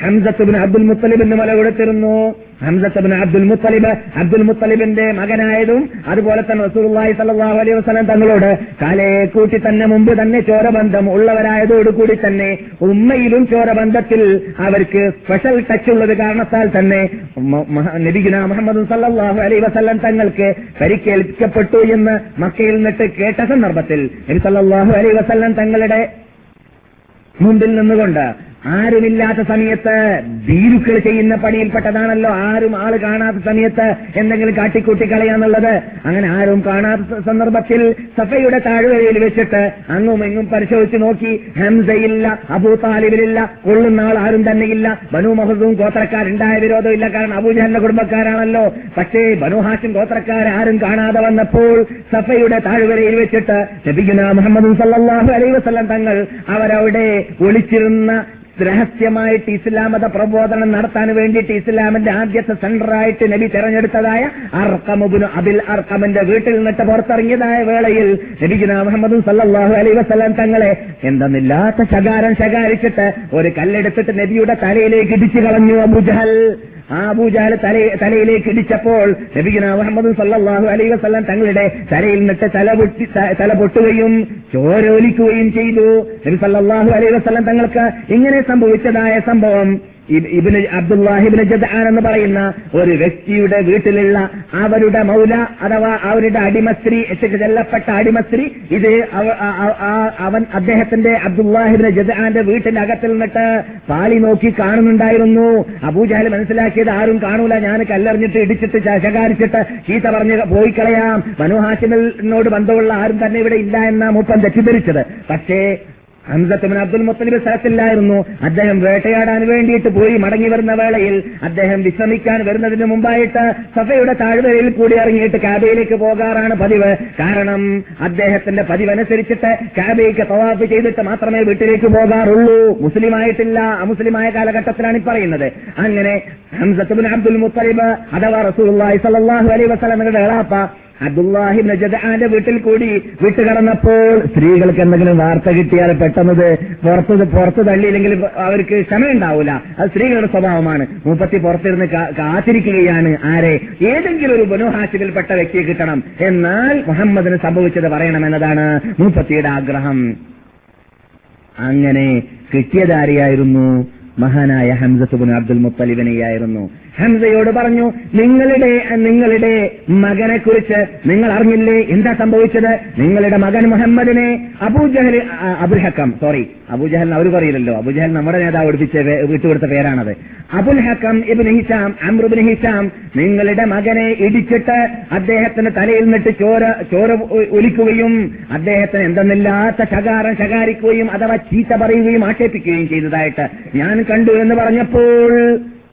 ഹംസത്തുബിന് അബ്ദുൽ മുത്തലിബിന് മല കൊടുത്തിരുന്നു. ഹംസത്തുബിന് അബ്ദുൽ മുത്തലിബ് അബ്ദുൽ മുത്തലിബിന്റെ മകനായതും അതുപോലെ തന്നെ റസൂലുള്ളാഹി സല്ലല്ലാഹു അലൈഹി വസല്ലം തങ്ങളോട് കാലയെ കൂട്ടി തന്നെ മുമ്പ് തന്നെ ചോരബന്ധം ഉള്ളവരായതോടുകൂടി തന്നെ ഉമ്മയിലും ചോരബന്ധത്തിൽ അവർക്ക് സ്പെഷ്യൽ ടച്ച് ഉള്ളത് കാരണത്താൽ തന്നെ നബിഗുന മുഹമ്മദ് സല്ലാഹു അലൈഹി വസല്ലം തങ്ങൾക്ക് പരിക്കേൽപ്പിക്കപ്പെട്ടു എന്ന് മക്കയിൽ നിന്നിട്ട് കേട്ട സന്ദർഭത്തിൽ നബി സല്ലാഹു അലൈഹി വസല്ലം തങ്ങളുടെ മുമ്പിൽ നിന്നുകൊണ്ട് ആരുമില്ലാത്ത സമയത്ത് ഭീരുക്കൾ ചെയ്യുന്ന പണിയിൽപ്പെട്ടതാണല്ലോ ആരും ആൾ കാണാത്ത സമയത്ത് എന്തെങ്കിലും കാട്ടിക്കൂട്ടി കളയാന്നുള്ളത്. അങ്ങനെ ആരും കാണാത്ത സന്ദർഭത്തിൽ സഫയുടെ താഴ്വരയിൽ വെച്ചിട്ട് അങ്ങും എങ്ങും പരിശോധിച്ച് നോക്കി. ഹംസയില്ല അബൂ താലിബിലില്ല കൊള്ളുന്ന ആൾ ആരും തന്നെയില്ല. ബനു മഹദും ഗോത്രക്കാരുണ്ടായ വിരോധമില്ല. കാരണം അബൂജഹലിന്റെ കുടുംബക്കാരാണല്ലോ. പക്ഷേ ബനു ഹാഷിം ഗോത്രക്കാർ ആരും കാണാതെ വന്നപ്പോൾ സഫയുടെ താഴ്വരയിൽ വെച്ചിട്ട് നബിഗുന മുഹമ്മദ് സല്ലാഹു അലൈവസം തങ്ങൾ അവരവിടെ ഒളിച്ചിരുന്ന രഹസ്യമായിട്ട് ഇസ്ലാമത പ്രബോധനം നടത്താൻ വേണ്ടിയിട്ട് ഇസ്ലാമിന്റെ ആദ്യത്തെ സെന്ററായിട്ട് നബി തെരഞ്ഞെടുത്തതായ അർക്കമുബിന് അബിൽ അർക്കമിന്റെ വീട്ടിൽ നിന്നിട്ട് പുറത്തിറങ്ങിയതായ വേളയിൽ നബിഗുന മുഹമ്മദ് സല്ലാഹു അലൈ വസല്ലം തങ്ങളെ എന്തെന്നില്ലാത്ത ശകാരം ശകാരിച്ചിട്ട് ഒരു കല്ലെടുത്തിട്ട് നബിയുടെ തലയിലേക്ക് ഇടിച്ചു കളഞ്ഞു ആ അബൂജാൽ തല തലയിലേക്ക് ഇടിച്ചപ്പോൾ നബിഗുന മുഹമ്മദ് സല്ലാഹു അലൈ വസല്ലം തങ്ങളുടെ തലയിൽ നിന്നിട്ട് തല പൊട്ടി തല പൊട്ടുകയും ചോരോലിക്കുകയും ചെയ്തു. നബി സല്ലാഹു അലൈ വസല്ലം തങ്ങൾക്ക് ഇങ്ങനെ സംഭവിച്ചതായ സംഭവം ഇബ്ന് അബ്ദുല്ലാഹിബിന് ജദാൻ എന്ന് പറയുന്ന ഒരു വ്യക്തിയുടെ വീട്ടിലുള്ള അവരുടെ മൗല അഥവാ അവരുടെ അടിമസ്ത്രീ ചെല്ലപ്പെട്ട അടിമസ്ത്രീ ഇത് അവൻ അദ്ദേഹത്തിന്റെ അബ്ദുല്ലാഹിബിന് ജദാന്റെ വീട്ടിന്റെ അകത്തിൽ നിന്നിട്ട് പാളി നോക്കി കാണുന്നുണ്ടായിരുന്നു. അബൂജാൽ മനസ്സിലാക്കിയത് ആരും കാണൂല ഞാൻ കല്ലെറിഞ്ഞിട്ട് ഇടിച്ചിട്ട് ശകാരിച്ചിട്ട് ചീത്ത പറഞ്ഞ് പോയി കളയാം. മനുഹാഷിമിനോട് ബന്ധമുള്ള ആരും തന്നെ ഇവിടെ ഇല്ല എന്ന മൂപ്പം തെറ്റിദ്ധരിച്ചത്. പക്ഷേ ഹംസത്തുബിൻ അബ്ദുൽ മുത്തലിബ് സ്ഥലത്തില്ലായിരുന്നു. അദ്ദേഹം വേട്ടയാടാൻ വേണ്ടിയിട്ട് പോയി മടങ്ങി വരുന്ന വേളയിൽ അദ്ദേഹം വിശ്രമിക്കാൻ വരുന്നതിന് മുമ്പായിട്ട് സഫയുടെ താഴ്വരയിൽ കൂടി ഇറങ്ങിയിട്ട് കാബയിലേക്ക് പോകാറാണ് പതിവ്. കാരണം അദ്ദേഹത്തിന്റെ പതിവനുസരിച്ചിട്ട് കാബയ്ക്ക് തവാഫ് ചെയ്തിട്ട് മാത്രമേ വീട്ടിലേക്ക് പോകാറുള്ളൂ. മുസ്ലിമായിട്ടില്ല അമുസ്ലിമായ കാലഘട്ടത്തിലാണ് ഈ പറയുന്നത്. അങ്ങനെ ഹംസത്തുബിൻ അബ്ദുൽ മുത്തലിബ് അഥവാ റസൂൽ സ്വല്ലല്ലാഹു അലൈഹി വസല്ലമയുടെ എളാപ്പ അബ്ദുല്ലാഹിബിന് ജദാന്റെ വീട്ടിൽ കൂടി വിട്ടു വിട്ടുകടന്നപ്പോൾ സ്ത്രീകൾക്ക് എന്തെങ്കിലും വാർത്ത കിട്ടിയാൽ പെട്ടെന്നത് പുറത്ത് പുറത്ത് തള്ളിയില്ലെങ്കിൽ അവർക്ക് ക്ഷമയുണ്ടാവൂല. അത് സ്ത്രീകളുടെ സ്വഭാവമാണ്. മുപ്പത്തി പുറത്തിരുന്ന് കാത്തിരിക്കുകയാണ്. ആരെ? ഏതെങ്കിലും ഒരു ബനുഹാശിബിൽപ്പെട്ട വ്യക്തിയെ കിട്ടണം. എന്നാൽ മുഹമ്മദിന് സംഭവിച്ചത് പറയണം എന്നതാണ് മൂപ്പത്തിയുടെ ആഗ്രഹം. അങ്ങനെ കിട്ടിയതാരെയായിരുന്നു? മഹാനായ ഹംസത്തുബിൻ അബ്ദുൽ മുത്തലിബിനെയായിരുന്നു. ഹംസയോട് പറഞ്ഞു നിങ്ങളുടെ നിങ്ങളുടെ മകനെ കുറിച്ച് നിങ്ങൾ അറിഞ്ഞില്ലേ എന്താ സംഭവിച്ചത്? നിങ്ങളുടെ മകൻ മുഹമ്മദിനെ Abu Jahl Abul Hakam Abul Hakam sorry Abu Jahl അവർ പറയില്ലല്ലോ. അബൂജഹൽ നമ്മുടെ നേതാവ് എടുപ്പിച്ച വിട്ടുകൊടുത്ത പേരാണത്. Abul Hakam ibn Hisham Amr ibn Hisham നിങ്ങളുടെ മകനെ ഇടിച്ചിട്ട് അദ്ദേഹത്തിന് തലയിൽ നിട്ട് ചോര ചോര ഒലിക്കുകയും അദ്ദേഹത്തിന് എന്തെന്നില്ലാത്ത ശകാരം ശകാരിക്കുകയും അഥവാ ചീത്ത പറയുകയും ആക്ഷേപിക്കുകയും ചെയ്തതായിട്ട് ഞാൻ കണ്ടു എന്ന് പറഞ്ഞപ്പോൾ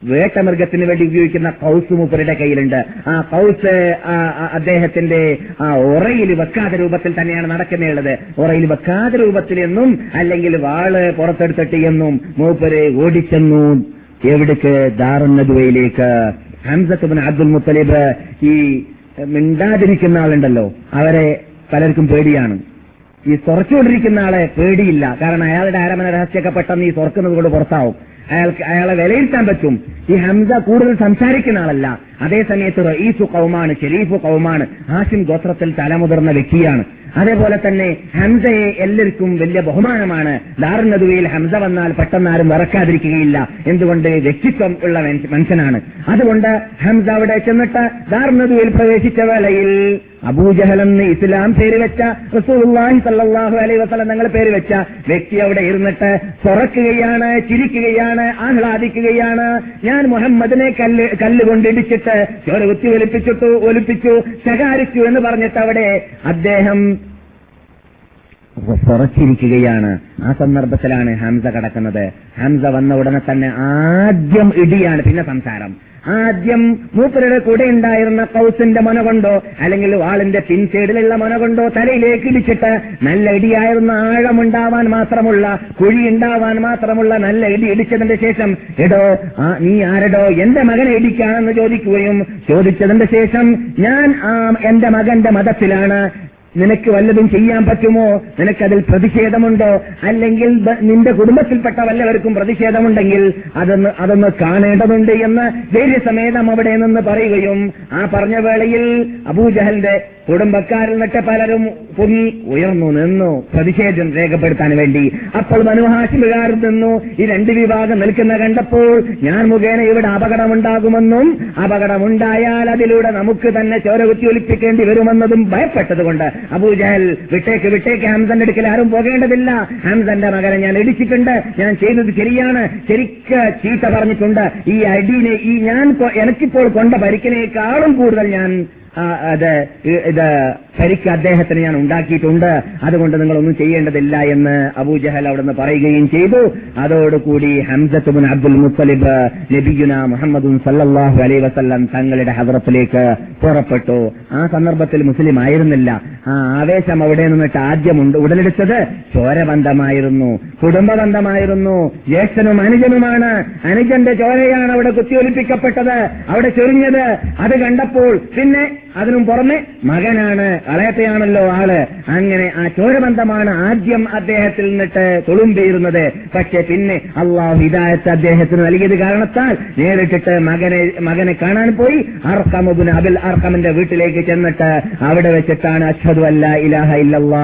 വേട്ടമൃഗത്തിന് വേണ്ടി ഉപയോഗിക്കുന്ന കൗസ് മൂപ്പരുടെ കയ്യിലുണ്ട്. ആ കൗസ് അദ്ദേഹത്തിന്റെ ആ ഉറയിൽ വെക്കാത്ത രൂപത്തിൽ തന്നെയാണ് നടക്കുന്നുള്ളത് ഉറയിൽ വെക്കാത്ത രൂപത്തിൽ എന്നും അല്ലെങ്കിൽ വാൾ പുറത്തെടുത്തിട്ട് എന്നും മൂപ്പര് ഓടിച്ചെന്നു. എവിടേക്ക്? ദാറുന്നതുവയിലേക്ക് ഹംസത്തുബിൻ അബ്ദുൽ മുത്തലിബ് ഈ മിണ്ടാതിരിക്കുന്ന ആളുണ്ടല്ലോ. അവരെ പലർക്കും പേടിയാണ്. ഈ തുറച്ചുകൊണ്ടിരിക്കുന്ന ആളെ പേടിയില്ല. കാരണം അയാളുടെ അരമന രഹസ്യമൊക്കെ പെട്ടെന്ന് ഈ തുറക്കുന്നത് കൊണ്ട് പുറത്താവും. അയാൾക്ക് അയാളെ വിലയിരുത്താൻ പറ്റും. ഈ ഹംസ കൂടുതൽ സംസാരിക്കുന്ന ആളല്ല. അതേ സമയത്ത് റഈസു കൗമാണ് ഷെരീഫു കൗമാണ് ഹാഷിം ഗോത്രത്തിൽ തലമുതിർന്ന വ്യക്തിയാണ്. അതേപോലെ തന്നെ ഹംസയെ എല്ലാവർക്കും വലിയ ബഹുമാനമാണ്. ദാറുന്നതുവയിൽ ഹംസ വന്നാൽ പെട്ടെന്ന് ആരും മറക്കാതിരിക്കുകയില്ല എന്തുകൊണ്ട്? വ്യക്തിത്വം ഉള്ള മനുഷ്യനാണ്. അതുകൊണ്ട് ഹംസ അവിടെ ചെന്നിട്ട് ദാറുന്നതുവയിൽ പ്രവേശിച്ച വേളയിൽ അബൂജഹൽ എന്ന് ഇസ്ലാം പേര് വെച്ച റസൂലുള്ളാഹി സല്ലാഹു അലൈ വസ്ലം തങ്ങൾ പേര് വെച്ച വ്യക്തി അവിടെ ഇരുന്നിട്ട് തുറക്കുകയാണ് ചിരിക്കുകയാണ് ആഹ്ലാദിക്കുകയാണ്. ഞാൻ മുഹമ്മദിനെ കല്ല് കല്ലുകൊണ്ട് ഇടിച്ചിട്ട് ചോര കുത്തി ഒലിപ്പിച്ചിട്ടു ഒലിപ്പിച്ചു ശകാരിച്ചു എന്ന് പറഞ്ഞിട്ട് അവിടെ അദ്ദേഹം തുറച്ചിരിക്കുകയാണ്. ആ സന്ദർഭത്തിലാണ് ഹംസ കടക്കുന്നത്. ഹംസ വന്ന ഉടനെ തന്നെ ആദ്യം ഇടിയാണ് പിന്നെ സംസാരം. ആദ്യം മൂപ്പരുടെ കൂടെ ഉണ്ടായിരുന്ന കൗസിന്റെ മന കൊണ്ടോ അല്ലെങ്കിൽ വാളിന്റെ പിൻസൈഡിലുള്ള മന കൊണ്ടോ തലയിലേക്ക് ഇടിച്ചിട്ട് നല്ല ഇടിയായിരുന്ന ആഴമുണ്ടാവാൻ മാത്രമുള്ള കുഴി ഉണ്ടാവാൻ മാത്രമുള്ള നല്ല ഇടി ഇടിച്ചതിന്റെ ശേഷം എടോ നീ ആരടോ എന്റെ മകനെ ഇടിക്കാണെന്ന് ചോദിക്കുകയും ചോദിച്ചതിന്റെ ശേഷം ഞാൻ ആ എന്റെ മകന്റെ മതത്തിലാണ് നിനക്ക് വല്ലതും ചെയ്യാൻ പറ്റുമോ? നിനക്കതിൽ പ്രതിഷേധമുണ്ടോ? അല്ലെങ്കിൽ നിന്റെ കുടുംബത്തിൽപ്പെട്ട വല്ലവർക്കും പ്രതിഷേധമുണ്ടെങ്കിൽ അതൊന്ന് അതൊന്ന് കാണേണ്ടതുണ്ട് എന്ന് ധൈര്യസമേതം അവിടെ നിന്ന് പറയുകയും ആ പറഞ്ഞ വേളയിൽ അബൂജഹലിന്റെ കുടുംബക്കാരിൽ നിന്നിട്ട് പലരും പൊങ്ങി ഉയർന്നു നിന്നു പ്രതിഷേധം രേഖപ്പെടുത്താൻ വേണ്ടി. അപ്പോൾ മനുഹാശിമുകാർ നിന്നു ഈ രണ്ട് വിഭാഗം നിൽക്കുന്ന കണ്ടപ്പോൾ ഞാൻ മുഖേന ഇവിടെ അപകടമുണ്ടാകുമെന്നും അപകടമുണ്ടായാൽ അതിലൂടെ നമുക്ക് തന്നെ ചോര കുത്തിയൊലിപ്പിക്കേണ്ടി വരുമെന്നതും ഭയപ്പെട്ടതുകൊണ്ട് അബൂജഹൽ വിട്ടേക്ക് വിട്ടേക്ക് ഹംസന്റെ അടുക്കൽ ആരും പോകേണ്ടതില്ല. ഹംസന്റെ മകനെ ഞാൻ ഇടിച്ചിട്ടുണ്ട്. ഞാൻ ചെയ്തത് ശരിയാണ്. ശരിക്ക് ചീത്ത പറഞ്ഞിട്ടുണ്ട്. ഈ അടിനെ ഈ ഞാൻ എനിക്കിപ്പോൾ കൊണ്ട പരിക്കിനേക്കാളും കൂടുതൽ ഞാൻ അത് ഇത് പരിക്ക് അദ്ദേഹത്തിന് ഞാൻ ഉണ്ടാക്കിയിട്ടുണ്ട്. അതുകൊണ്ട് നിങ്ങളൊന്നും ചെയ്യേണ്ടതില്ല എന്ന് അബൂജഹൽ അവിടുന്ന് പറയുകയും ചെയ്തു. അതോടുകൂടി ഹംസത്തുബിൻ അബ്ദുൽ മുത്തലിബ് നബിയുന മുഹമ്മദും സല്ലാഹു അലൈ വസല്ലം തങ്ങളുടെ ഹദ്രത്തിലേക്ക് പുറപ്പെട്ടു. ആ സന്ദർഭത്തിൽ മുസ്ലിം ആയിരുന്നില്ല. ആ ആവേശം അവിടെ നിന്നിട്ട് ആദ്യം ഉണ്ട് ഉടലെടുത്തത് ചോരബന്ധമായിരുന്നു. കുടുംബബന്ധമായിരുന്നു. ജ്യേഷ്ഠനും അനുജനുമാണ്. അനുജന്റെ ചോരയാണ് അവിടെ കുത്തിയൊലിപ്പിക്കപ്പെട്ടത്. അവിടെ ചൊരിഞ്ഞത്. അത് കണ്ടപ്പോൾ പിന്നെ അതിനും പുറമെ മകനാണ് അളയത്തെയാണല്ലോ ആൾ. അങ്ങനെ ആ ചോരബന്ധമാണ് ആദ്യം അദ്ദേഹത്തിൽ നിന്നിട്ട് തൊളുമ്പിയിരുന്നത്. പക്ഷെ പിന്നെ അള്ളാഹു ഹിദായത്ത് അദ്ദേഹത്തിന് നൽകിയത് കാരണത്താൽ നേരിട്ടിട്ട് മകനെ മകനെ കാണാൻ പോയി. അർക്കമുബിന് അബിൽ അർക്കമിന്റെ വീട്ടിലേക്ക് ചെന്നിട്ട് അവിടെ വെച്ചിട്ടാണ് അഷ്ഹദു അല്ല ഇലാഹ ഇല്ലല്ലാ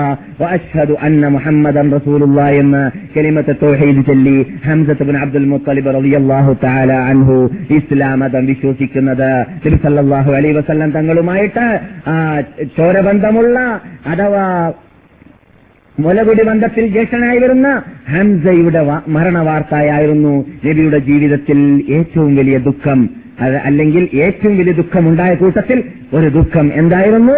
അഷ്ഹദു അന്ന മുഹമ്മദൻ റസൂലുള്ള എന്ന് കെലിമത്ത് തൗഹീദ് ചൊല്ലി ഹംസത്ത് അബ്ദുൽ മുത്തലിബ് റളിയല്ലാഹു തആല അൻഹു ഇസ്ലാം മതം വിശ്വസിക്കുന്നത്. നബി സല്ലല്ലാഹു അലൈഹി വസല്ലം തങ്ങളുമായിട്ട് ആ ചോരബന്ധമുള്ള അഥവാ മുലകുടി ബന്ധത്തിൽ ജ്യേഷ്ഠനായി വരുന്ന ഹംസയുടെ മരണ വാർത്തയായിരുന്നു നബിയുടെ ജീവിതത്തിൽ ഏറ്റവും വലിയ ദുഃഖം. അല്ലെങ്കിൽ ഏറ്റവും വലിയ ദുഃഖമുണ്ടായ കൂട്ടത്തിൽ ഒരു ദുഃഖം എന്തായിരുന്നു?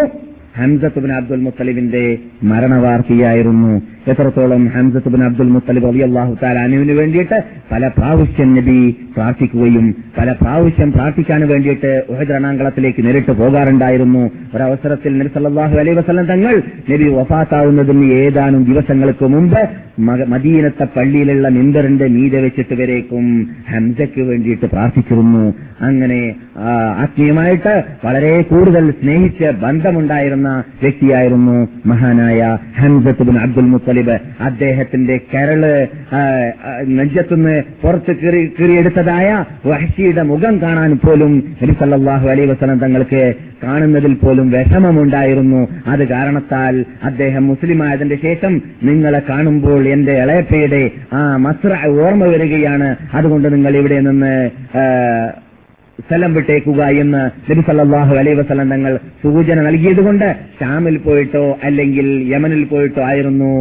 ഹംസത്തുബിൻ അബ്ദുൽ മുത്തലിബിന്റെ മരണവാർത്തയായിരുന്നു. എത്രത്തോളം ഹംസത്തുബിൻ അബ്ദുൽ മുത്തലിബ് അലി അള്ളാഹു താലാനുവിന് വേണ്ടിയിട്ട് പല പ്രാവശ്യം നബി പ്രാർത്ഥിക്കുകയും പല പ്രാവശ്യം പ്രാർത്ഥിക്കാൻ വേണ്ടിയിട്ട് ഉഹദ് നേരിട്ട് പോകാറുണ്ടായിരുന്നു. ഒരവസരത്തിൽ നബി സല്ലല്ലാഹു അലൈഹി വസല്ലം തങ്ങൾ നബി വഫാത്താവുന്നതിന് ഏതാനും ദിവസങ്ങൾക്ക് മുമ്പ് മദീനത്തെ പള്ളിയിലുള്ള മിമ്പറിന്റെ മീത വെച്ചിട്ട് വരേക്കും ഹംസയ്ക്ക് വേണ്ടിയിട്ട് പ്രാർത്ഥിച്ചിരുന്നു. അങ്ങനെ ആത്മീയമായിട്ട് വളരെ കൂടുതൽ സ്നേഹിച്ച് ബന്ധമുണ്ടായിരുന്ന വ്യക്തിയായിരുന്നു മഹാനായ ഹംസത്ത് ബിൻ അബ്ദുൽ മുത്തലിബ്. അദ്ദേഹത്തിന്റെ കരൾ നെഞ്ചത്തുനിന്ന് പുറത്ത് കീറി കീറിയെടുത്തതായ വഹശിയുടെ മുഖം കാണാൻ പോലും നബി സല്ലല്ലാഹു അലൈഹി വസല്ലം തങ്ങൾക്ക് കാണുന്നതിൽ പോലും വിഷമമുണ്ടായിരുന്നു. അത് കാരണത്താൽ അദ്ദേഹം മുസ്ലിമായതിന്റെ ശേഷം നിങ്ങളെ കാണുമ്പോൾ എന്റെ ഇളയപ്പയുടെ ആ മസ്ര ഓർമ്മ വരികയാണ്. അതുകൊണ്ട് നിങ്ങൾ ഇവിടെ നിന്ന് സ്ഥലം വിട്ടേക്കുക എന്ന് നബി സല്ലാഹു അലൈ വസ്ലം തങ്ങൾ സൂചന നൽകിയതുകൊണ്ട് ഷാമിൽ പോയിട്ടോ അല്ലെങ്കിൽ യമനിൽ പോയിട്ടോ ആയിരുന്നു.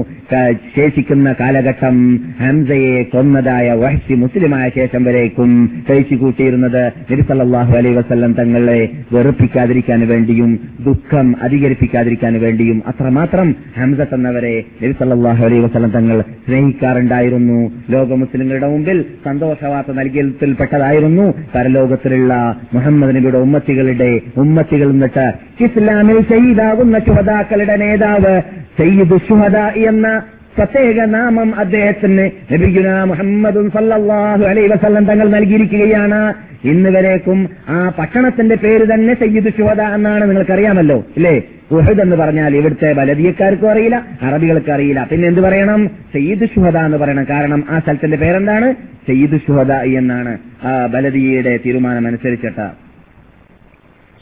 ശേഷിക്കുന്ന കാലഘട്ടം ഹംസയെ കൊന്നതായ വഹസി മുസ്ലിമായ ശേഷം വരേക്കും കഴിച്ചു കൂട്ടിയിരുന്നത് നബി സല്ലാഹു അലൈ വസ്ലം തങ്ങളെ വെറുപ്പിക്കാതിരിക്കാൻ വേണ്ടിയും ദുഃഖം അധികരിപ്പിക്കാതിരിക്കാൻ വേണ്ടിയും അത്രമാത്രം ഹംസ തന്നവരെ നബി സല്ലാഹു അലൈ വസ്ലം തങ്ങൾ സ്നേഹിക്കാറുണ്ടായിരുന്നു. ലോക മുസ്ലിങ്ങളുടെ മുമ്പിൽ സന്തോഷവാർത്ത നൽകിയതിൽപ്പെട്ടതായിരുന്നു. പരലോകത്തിലുള്ള മുഹമ്മദ് നബിയുടെ ഉമ്മത്തികളുടെ ഉമ്മത്തികൾ എന്നിട്ട് ഇസ്ലാമിൽ ചെയ്താകുന്ന ശുഹദാക്കളുടെ നേതാവ് സയ്യിദ് ഷുഹദ എന്ന പ്രത്യേക നാമം അദ്ദേഹത്തിന് നബിഗുന മുഹമ്മദും സല്ലാഹു അലൈ വസല്ലം തങ്ങൾ നൽകിയിരിക്കുകയാണ്. ഇന്ന് വരേക്കും ആ പട്ടണത്തിന്റെ പേര് തന്നെ സയ്യിദ് ശുഹദ എന്നാണ് നിങ്ങൾക്കറിയാമല്ലോ ഇല്ലേ? ഉഹദ് എന്ന് പറഞ്ഞാൽ ഇവിടുത്തെ ബലദിയക്കാർക്കും അറിയില്ല അറബികൾക്ക് അറിയില്ല. പിന്നെ എന്ത് പറയണം? സയ്യിദ് ഷുഹദ എന്ന് പറയണം. കാരണം ആ സ്ഥലത്തിന്റെ പേരെന്താണ്? സയ്യിദ് ഷുഹദ എന്നാണ് ആ ബലദിയയുടെ തീരുമാനം അനുസരിച്ചിട്ട്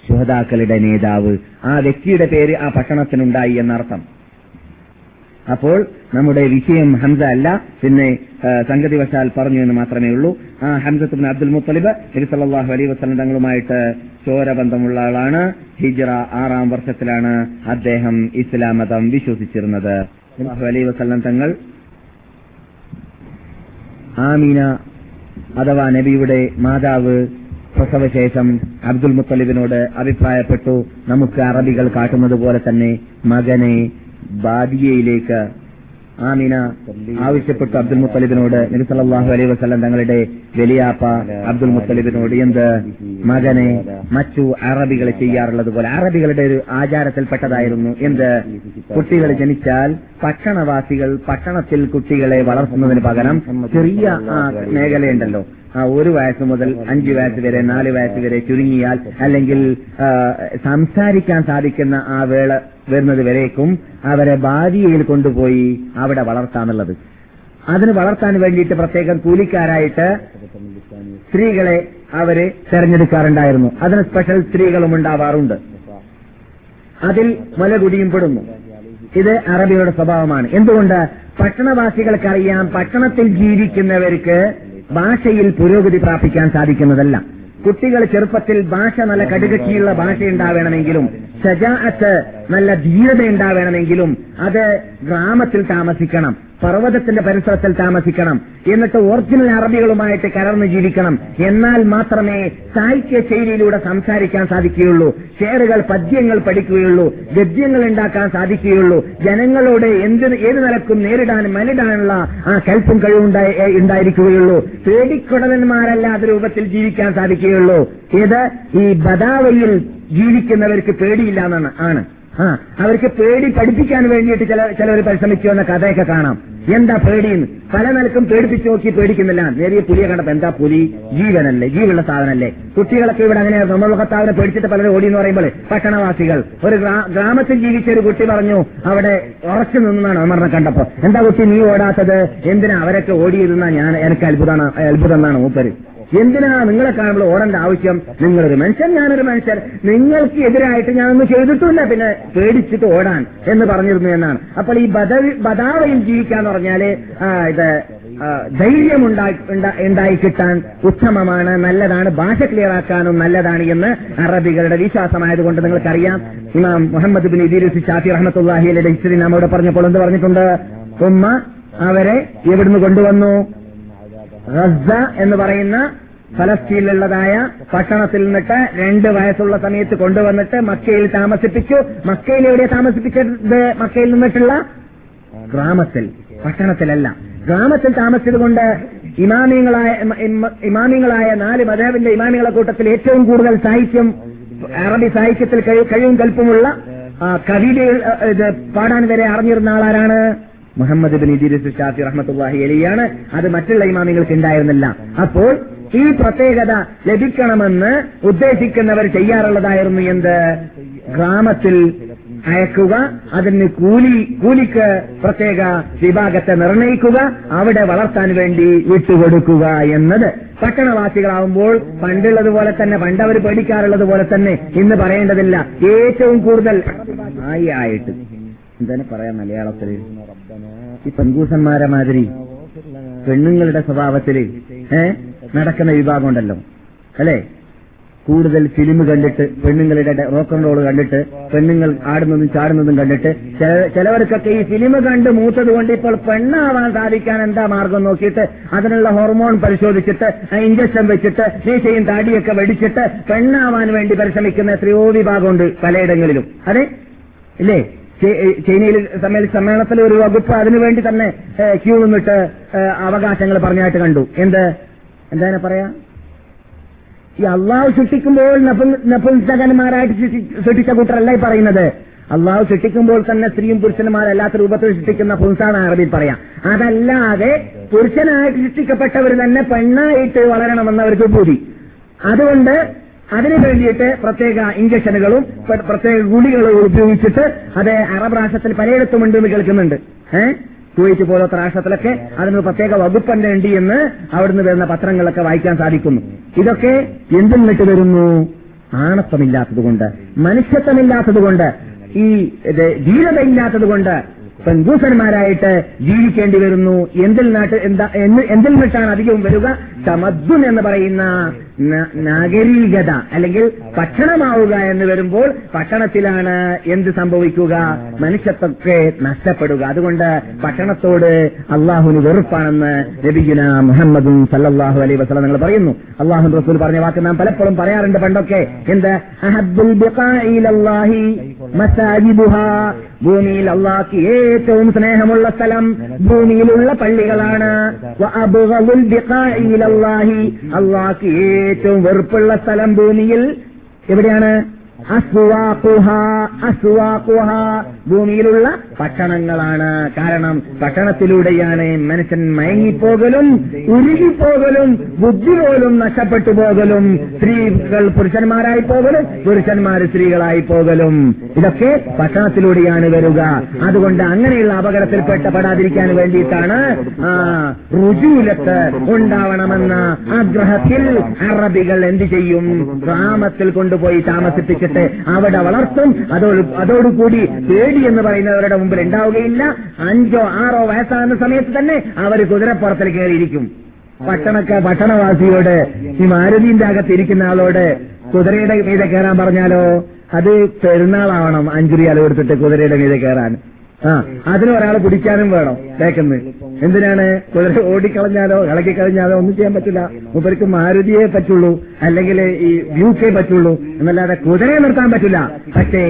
ശുഹദാക്കളുടെ നേതാവ് ആ വ്യക്തിയുടെ പേര് ആ പട്ടണത്തിനുണ്ടായി എന്നർത്ഥം. അപ്പോൾ നമ്മുടെ വിഷയം ഹംസ അല്ല. പിന്നെ സംഗതി വശാൽ പറഞ്ഞു എന്ന് മാത്രമേ ഉള്ളൂ. ആ ഹംസത്തുബിൻ അബ്ദുൽ മുത്തലിബ് നബി സല്ലാഹു അലൈഹി വസല്ലം തങ്ങളുമായിട്ട് ചോരബന്ധമുള്ള ആളാണ്. ഹിജറ ആറാം വർഷത്തിലാണ് അദ്ദേഹം ഇസ്ലാം മതം വിശ്വസിച്ചിരുന്നത്. അലൈ വസ്ലം തങ്ങൾ ആമീന അഥവാ നബിയുടെ മാതാവ് പ്രസവശേഷം അബ്ദുൽ മുത്തലിബിനോട് അഭിപ്രായപ്പെട്ടു. നമുക്ക് അറബികൾ കാട്ടുന്നത് പോലെ തന്നെ മകനെ ബാദിയയിലേക്ക് ആമിന ആവശ്യപ്പെട്ടു അബ്ദുൽ മുത്തലിബിനോട് നബി സല്ലല്ലാഹു അലൈഹി വസല്ലം തങ്ങളുടെ വലിയാപ്പ അബ്ദുൽ മുത്തലിബിനോട് എന്ത്? മകനെ മറ്റു അറബികൾ ചെയ്യാറുള്ളത് പോലെ. അറബികളുടെ ഒരു ആചാരത്തിൽപ്പെട്ടതായിരുന്നു. എന്ത്? കുട്ടികൾ ജനിച്ചാൽ പട്ടണവാസികൾ പട്ടണത്തിൽ കുട്ടികളെ വളർത്തുന്നതിന് പകരം ചെറിയ മേഖലയുണ്ടല്ലോ. ആ ഒരു വയസ്സ് മുതൽ അഞ്ചു വയസ്സ് വരെ നാല് വയസ്സ് വരെ ചുരുങ്ങിയാൽ അല്ലെങ്കിൽ സംസാരിക്കാൻ സാധിക്കുന്ന ആ വേള വരുന്നത് വരേക്കും അവരെ ബാദിയയിൽ കൊണ്ടുപോയി അവിടെ വളർത്താന്നുള്ളത് അതിന് വളർത്താൻ വേണ്ടിയിട്ട് പ്രത്യേകം കൂലിക്കാരായിട്ട് സ്ത്രീകളെ അവർ തെരഞ്ഞെടുക്കാറുണ്ടായിരുന്നു. അതിന് സ്പെഷ്യൽ സ്ത്രീകളും ഉണ്ടാവാറുണ്ട്. അതിൽ മുലകുടിയും പെടുന്നു ഇത് അറബികളുടെ സ്വഭാവമാണ്. എന്തുകൊണ്ട്? പട്ടണവാസികൾക്കറിയാം പട്ടണത്തിൽ ജീവിക്കുന്നവർക്ക് ഭാഷയിൽ പുരോഗതി പ്രാപിക്കാൻ സാധിക്കുന്നതല്ല. കുട്ടികൾ ചെറുപ്പത്തിൽ ഭാഷ നല്ല കടുകട്ടിയുള്ള ഭാഷ ഉണ്ടാവണമെങ്കിലും ഷജാഅത്ത് നല്ല ധീരത ഉണ്ടാവണമെങ്കിലും അത് ഗ്രാമത്തിൽ താമസിക്കണം പർവതത്തിന്റെ പരിസരത്തിൽ താമസിക്കണം എന്നിട്ട് ഒറിജിനൽ അറബികളുമായിട്ട് കലർന്ന് ജീവിക്കണം. എന്നാൽ മാത്രമേ സാഹിത്യ ശൈലിയിലൂടെ സംസാരിക്കാൻ സാധിക്കുകയുള്ളൂ ഷെയറുകൾ പദ്യങ്ങൾ പഠിക്കുകയുള്ളൂ ഗദ്യങ്ങൾ ഉണ്ടാക്കാൻ സാധിക്കുകയുള്ളൂ ജനങ്ങളോട് എന്ത് ഏത് നിലക്കും നേരിടാനും മലിടാനുള്ള ആ കൽപ്പും കഴിവുണ്ടായി ഉണ്ടായിരിക്കുകയുള്ളൂ. പേടിക്കുടലന്മാരല്ലാത്ത രൂപത്തിൽ ജീവിക്കാൻ സാധിക്കുകയുള്ളൂ. ഇത് ഈ ബദാവയിൽ ജീവിക്കുന്നവർക്ക് പേടിയില്ല എന്നാണ് ആണ്. ആ അവർക്ക് പേടി പഠിപ്പിക്കാൻ വേണ്ടിയിട്ട് ചില ചിലവർ പരിശ്രമിക്കുമെന്ന കഥയൊക്കെ കാണാം. എന്താ പേടിയെന്ന്? പല നിലക്കും പേടിപ്പിച്ചു നോക്കി പേടിക്കുന്നില്ല. നേരിയ പുലിയെ കണ്ടപ്പോ എന്താ പുലി? ജീവനല്ലേ ജീവുള്ള സാധനല്ലേ. കുട്ടികളൊക്കെ ഇവിടെ അങ്ങനെ നമ്മൾ കത്താവിനെ പേടിച്ചിട്ട് പലരും ഓടി എന്ന് പറയുമ്പോൾ പട്ടണവാസികൾ. ഒരു ഗ്രാമത്തിൽ ജീവിച്ച ഒരു കുട്ടി പറഞ്ഞു അവിടെ ഉറച്ചു നിന്നാണ് അമറിനെ കണ്ടപ്പോ എന്താ കുട്ടി നീ ഓടാത്തത്? എന്തിനാ അവരൊക്കെ ഓടിയിരുന്ന ഞാൻ എനിക്ക് അത്ഭുതമാണ് അത്ഭുതം എന്നാണ് മൂപ്പര്. എന്തിനാ നിങ്ങളെ കാണുമ്പോൾ ഓടേണ്ട ആവശ്യം? നിങ്ങളൊരു മനുഷ്യൻ ഞാനൊരു മനുഷ്യൻ. നിങ്ങൾക്ക് എതിരായിട്ട് ഞാനൊന്നും ചെയ്തിട്ടില്ല. പിന്നെ പേടിച്ചിട്ട് ഓടാൻ എന്ന് പറഞ്ഞിരുന്നു എന്നാണ്. അപ്പോൾ ഈ ബദവി ബദാവയിൽ ജീവിക്കാന്ന് പറഞ്ഞാൽ ഇത് ധൈര്യം ഉണ്ടായി കിട്ടാൻ ഉത്തമമാണ് നല്ലതാണ് ഭാഷ ക്ലിയർ ആക്കാനും നല്ലതാണ് എന്ന് അറബികളുടെ വിശ്വാസമായതുകൊണ്ട് നിങ്ങൾക്കറിയാം. ഇമാം മുഹമ്മദ് ബിൻ ഇദീരുസ് ഷാഫി റഹ്മത്തുല്ലാഹിയുടെ ഹിസ്റ്ററി നമ്മോട് പറഞ്ഞപ്പോൾ എന്ത് പറഞ്ഞിട്ടുണ്ട്? ഉമ്മ അവരെ എവിടുന്ന് കൊണ്ടുവന്നു? ഗസ എന്ന് പറയുന്ന ഫലസ്തീനിലുള്ളതായ പട്ടണത്തിൽ നിന്നിട്ട് രണ്ട് വയസ്സുള്ള സമയത്ത് കൊണ്ടുവന്നിട്ട് മക്കയിൽ താമസിപ്പിച്ചു. മക്കയിൽ എവിടെ താമസിപ്പിച്ചത്? മക്കയിൽ നിന്നിട്ടുള്ള ഗ്രാമത്തിൽ പട്ടണത്തിലല്ല. ഗ്രാമത്തിൽ താമസിച്ചതുകൊണ്ട് ഇമാമിയങ്ങളായ ഇമ- ഇമ- ഇമാമിയങ്ങളായ നാല് മതേബിന്റെ ഇമാമികളെ കൂട്ടത്തിൽ ഏറ്റവും കൂടുതൽ സാഹിത്യം അറബി സാഹിത്യത്തിൽ കഴി- കഴിവും കൽപ്പുമുള്ള ഇത് പാടാൻ വരെ അറിഞ്ഞിരുന്ന ആളാരാണ്? മുഹമ്മദ് ബിൻ ഇദിരിസ് ഷാഫി റഹ്മത്തുള്ളാഹി അലിയാണ് അത് മറ്റുള്ള ഇമാമികൾക്ക് ഉണ്ടായിരുന്നില്ല അപ്പോൾ ഈ പ്രത്യേകത ലഭിക്കണമെന്ന് ഉദ്ദേശിക്കുന്നവർ ചെയ്യാറുള്ളതായിരുന്നു എന്ത്? ഗ്രാമത്തിൽ അയക്കുക അതിന് കൂലി കൂലിക്ക് പ്രത്യേക വിഭാഗത്തെ നിർണയിക്കുക അവിടെ വളർത്താൻ വേണ്ടി വിട്ടുകൊടുക്കുക എന്നത്. പട്ടണവാസികളാവുമ്പോൾ പണ്ടുള്ളതുപോലെ തന്നെ പണ്ടവർ പേടിക്കാറുള്ളത് പോലെ തന്നെ ഇന്ന് പറയേണ്ടതില്ല. ഏറ്റവും കൂടുതൽ ആയി ആയിട്ട്. എന്താണ് പറയാ മലയാളത്തിൽ? ഈ പെൺകൂസന്മാരെ മാതിരി പെണ്ണുങ്ങളുടെ സ്വഭാവത്തിൽ നടക്കുന്ന വിഭാഗം ഉണ്ടല്ലോ. അല്ലേ? കൂടുതൽ ഫിലിം കണ്ടിട്ട് പെണ്ണുങ്ങളുടെ റോക്ക് ആൻഡ് റോൾ കണ്ടിട്ട് പെണ്ണുങ്ങൾ ആടുന്നതും ചാടുന്നതും കണ്ടിട്ട് ചില- ചിലവർക്കൊക്കെ ഈ ഫിലിം കണ്ട് മൂത്തത് കൊണ്ട് ഇപ്പോൾ പെണ്ണാവാൻ സാധിക്കാൻ എന്താ മാർഗം നോക്കിയിട്ട് അതിനുള്ള ഹോർമോൺ പരിശോധിച്ചിട്ട് ഇഞ്ചക്ഷൻ വെച്ചിട്ട് മീശയും താടിയൊക്കെ വെടിച്ചിട്ട് പെണ്ണാവാൻ വേണ്ടി പരിശ്രമിക്കുന്ന എത്രയോ വിഭാഗമുണ്ട് പലയിടങ്ങളിലും. അതെ? ഇല്ലേ? ചൈനയിൽ സമ്മേളനത്തിലെ ഒരു വകുപ്പ് അതിനുവേണ്ടി തന്നെ ക്യൂ നിന്നിട്ട് അവകാശങ്ങൾ പറഞ്ഞായിട്ട് കണ്ടു. എന്ത്? എന്താണ് പറയാ? ഈ അള്ളാഹു സൃഷ്ടിക്കുമ്പോൾ നപുംസകന്മാരായിട്ട് സൃഷ്ടി- സൃഷ്ടിച്ച കൂട്ടരല്ല ഈ പറയുന്നത്. അള്ളാഹു സൃഷ്ടിക്കുമ്പോൾ തന്നെ സ്ത്രീയും പുരുഷന്മാരല്ലാത്ത രൂപത്തിൽ സൃഷ്ടിക്കുന്ന പുംസാണ് അറബിയിൽ പറയാം. അതല്ലാതെ പുരുഷനായിട്ട് സൃഷ്ടിക്കപ്പെട്ടവർ തന്നെ പെണ്ണായിട്ട് വളരണമെന്ന് അവർക്ക് ബോധി അതുകൊണ്ട് അതിനു വേണ്ടിയിട്ട് പ്രത്യേക ഇഞ്ചക്ഷനുകളും പ്രത്യേക ഗുളികളും ഉപയോഗിച്ചിട്ട് അത് അറബ് രാഷ്ട്രത്തിൽ പലയിടത്തും ഉണ്ട് എന്ന് കേൾക്കുന്നുണ്ട്. ഏഹ് കുവൈറ്റ് പോലത്തെ രാഷ്ട്രത്തിലൊക്കെ അതിന് പ്രത്യേക വകുപ്പന്നെ ഉണ്ട് എന്ന് അവിടുന്ന് വരുന്ന പത്രങ്ങളൊക്കെ വായിക്കാൻ സാധിക്കുന്നു. ഇതൊക്കെ എന്തിൽ നിന്നിട്ട് വരുന്നു? ആണത്വമില്ലാത്തതുകൊണ്ട് മനുഷ്യത്വമില്ലാത്തതുകൊണ്ട് ഈ ധീരതയില്ലാത്തതുകൊണ്ട് പെൺകൂസന്മാരായിട്ട് ജീവിക്കേണ്ടി വരുന്നു. എന്തിൽ നാട്ട് എന്തിൽ നിന്നിട്ടാണ് അധികവും വരിക? തമദ്ദുൻ എന്ന് പറയുന്ന നാഗരീകത അല്ലെങ്കിൽ ഭക്ഷണമാവുക എന്ന് വരുമ്പോൾ ഭക്ഷണത്തിലാണ് എന്ത് സംഭവിക്കുക? മനുഷ്യത്വത്തെ നഷ്ടപ്പെടുക. അതുകൊണ്ട് ഭക്ഷണത്തോട് അള്ളാഹുവിന് വെറുപ്പാണെന്ന് നബിഗുന മുഹമ്മദും സല്ലാഹു അലൈ വസല്ലം നിങ്ങൾ പറയുന്നു. അള്ളാഹു റസൂൽ പറഞ്ഞ വാക്ക് നാം പലപ്പോഴും പറയാറുണ്ട് പണ്ടൊക്കെ. എന്ത്? അഹബുൽ ഭൂമിയിൽ അള്ളാഹ്ക്ക് ഏറ്റവും സ്നേഹമുള്ള സ്ഥലം ഭൂമിയിലുള്ള പള്ളികളാണ്. അള്ളാഹി അള്ളാഹ്ക്ക് ഏറ്റവും വെറുപ്പുള്ള സ്ഥലം ഭൂമിയിൽ എവിടെയാണ്? ഭൂമിയിലുള്ള ഭക്ഷണങ്ങളാണ്. കാരണം ഭക്ഷണത്തിലൂടെയാണ് മനുഷ്യൻ മയങ്ങിപ്പോകലും ഉരുകിപ്പോകലും ബുദ്ധി പോലും നഷ്ടപ്പെട്ടു പോകലും സ്ത്രീകൾ പുരുഷന്മാരായി പോകലും പുരുഷന്മാർ സ്ത്രീകളായി പോകലും. ഇതൊക്കെ ഭക്ഷണത്തിലൂടെയാണ് വരിക. അതുകൊണ്ട് അങ്ങനെയുള്ള അപകടത്തിൽപ്പെട്ട പെടാതിരിക്കാൻ വേണ്ടിയിട്ടാണ് ആ രുചൂലത്ത് ഉണ്ടാവണമെന്ന ആഗ്രഹത്തിൽ അറബികൾ എന്ത് ചെയ്യും? ഗ്രാമത്തിൽ കൊണ്ടുപോയി താമസിപ്പിച്ചിട്ട് അവിടെ വളർത്തും. അതോട് അതോടുകൂടി പേടി എന്ന് പറയുന്നവരുടെ മുമ്പിൽ ഉണ്ടാവുകയില്ല. അഞ്ചോ ആറോ വയസ്സാകുന്ന സമയത്ത് തന്നെ അവർ കുതിരപ്പുറത്തിൽ കയറിയിരിക്കും. പട്ടണക്ക പട്ടണവാസിയോട് ഈ മാരുതിന്റെ അകത്ത് ഇരിക്കുന്ന ആളോട് കുതിരയുടെ മീതെ കയറാൻ പറഞ്ഞാലോ? അത് പെരുന്നാളാവണം അഞ്ചു റിയാൽ കൊടുത്തിട്ട് കുതിരയുടെ മീതെ കയറാൻ. ആ അതിന് ഒരാൾ കുടിക്കാനും വേണം തേക്കുന്ന് എന്തിനാണ്? കുതിര ഓടിക്കളഞ്ഞാലോ ഇളക്കിക്കളഞ്ഞാലോ ഒന്നും ചെയ്യാൻ പറ്റില്ല. മൂപ്പർക്ക് മാരുതിയെ പറ്റുള്ളൂ അല്ലെങ്കിൽ ഈ വ്യൂക്കേ പറ്റുള്ളൂ. എന്നല്ലാതെ കുതിരയെ നിർത്താൻ പറ്റില്ല. പക്ഷേ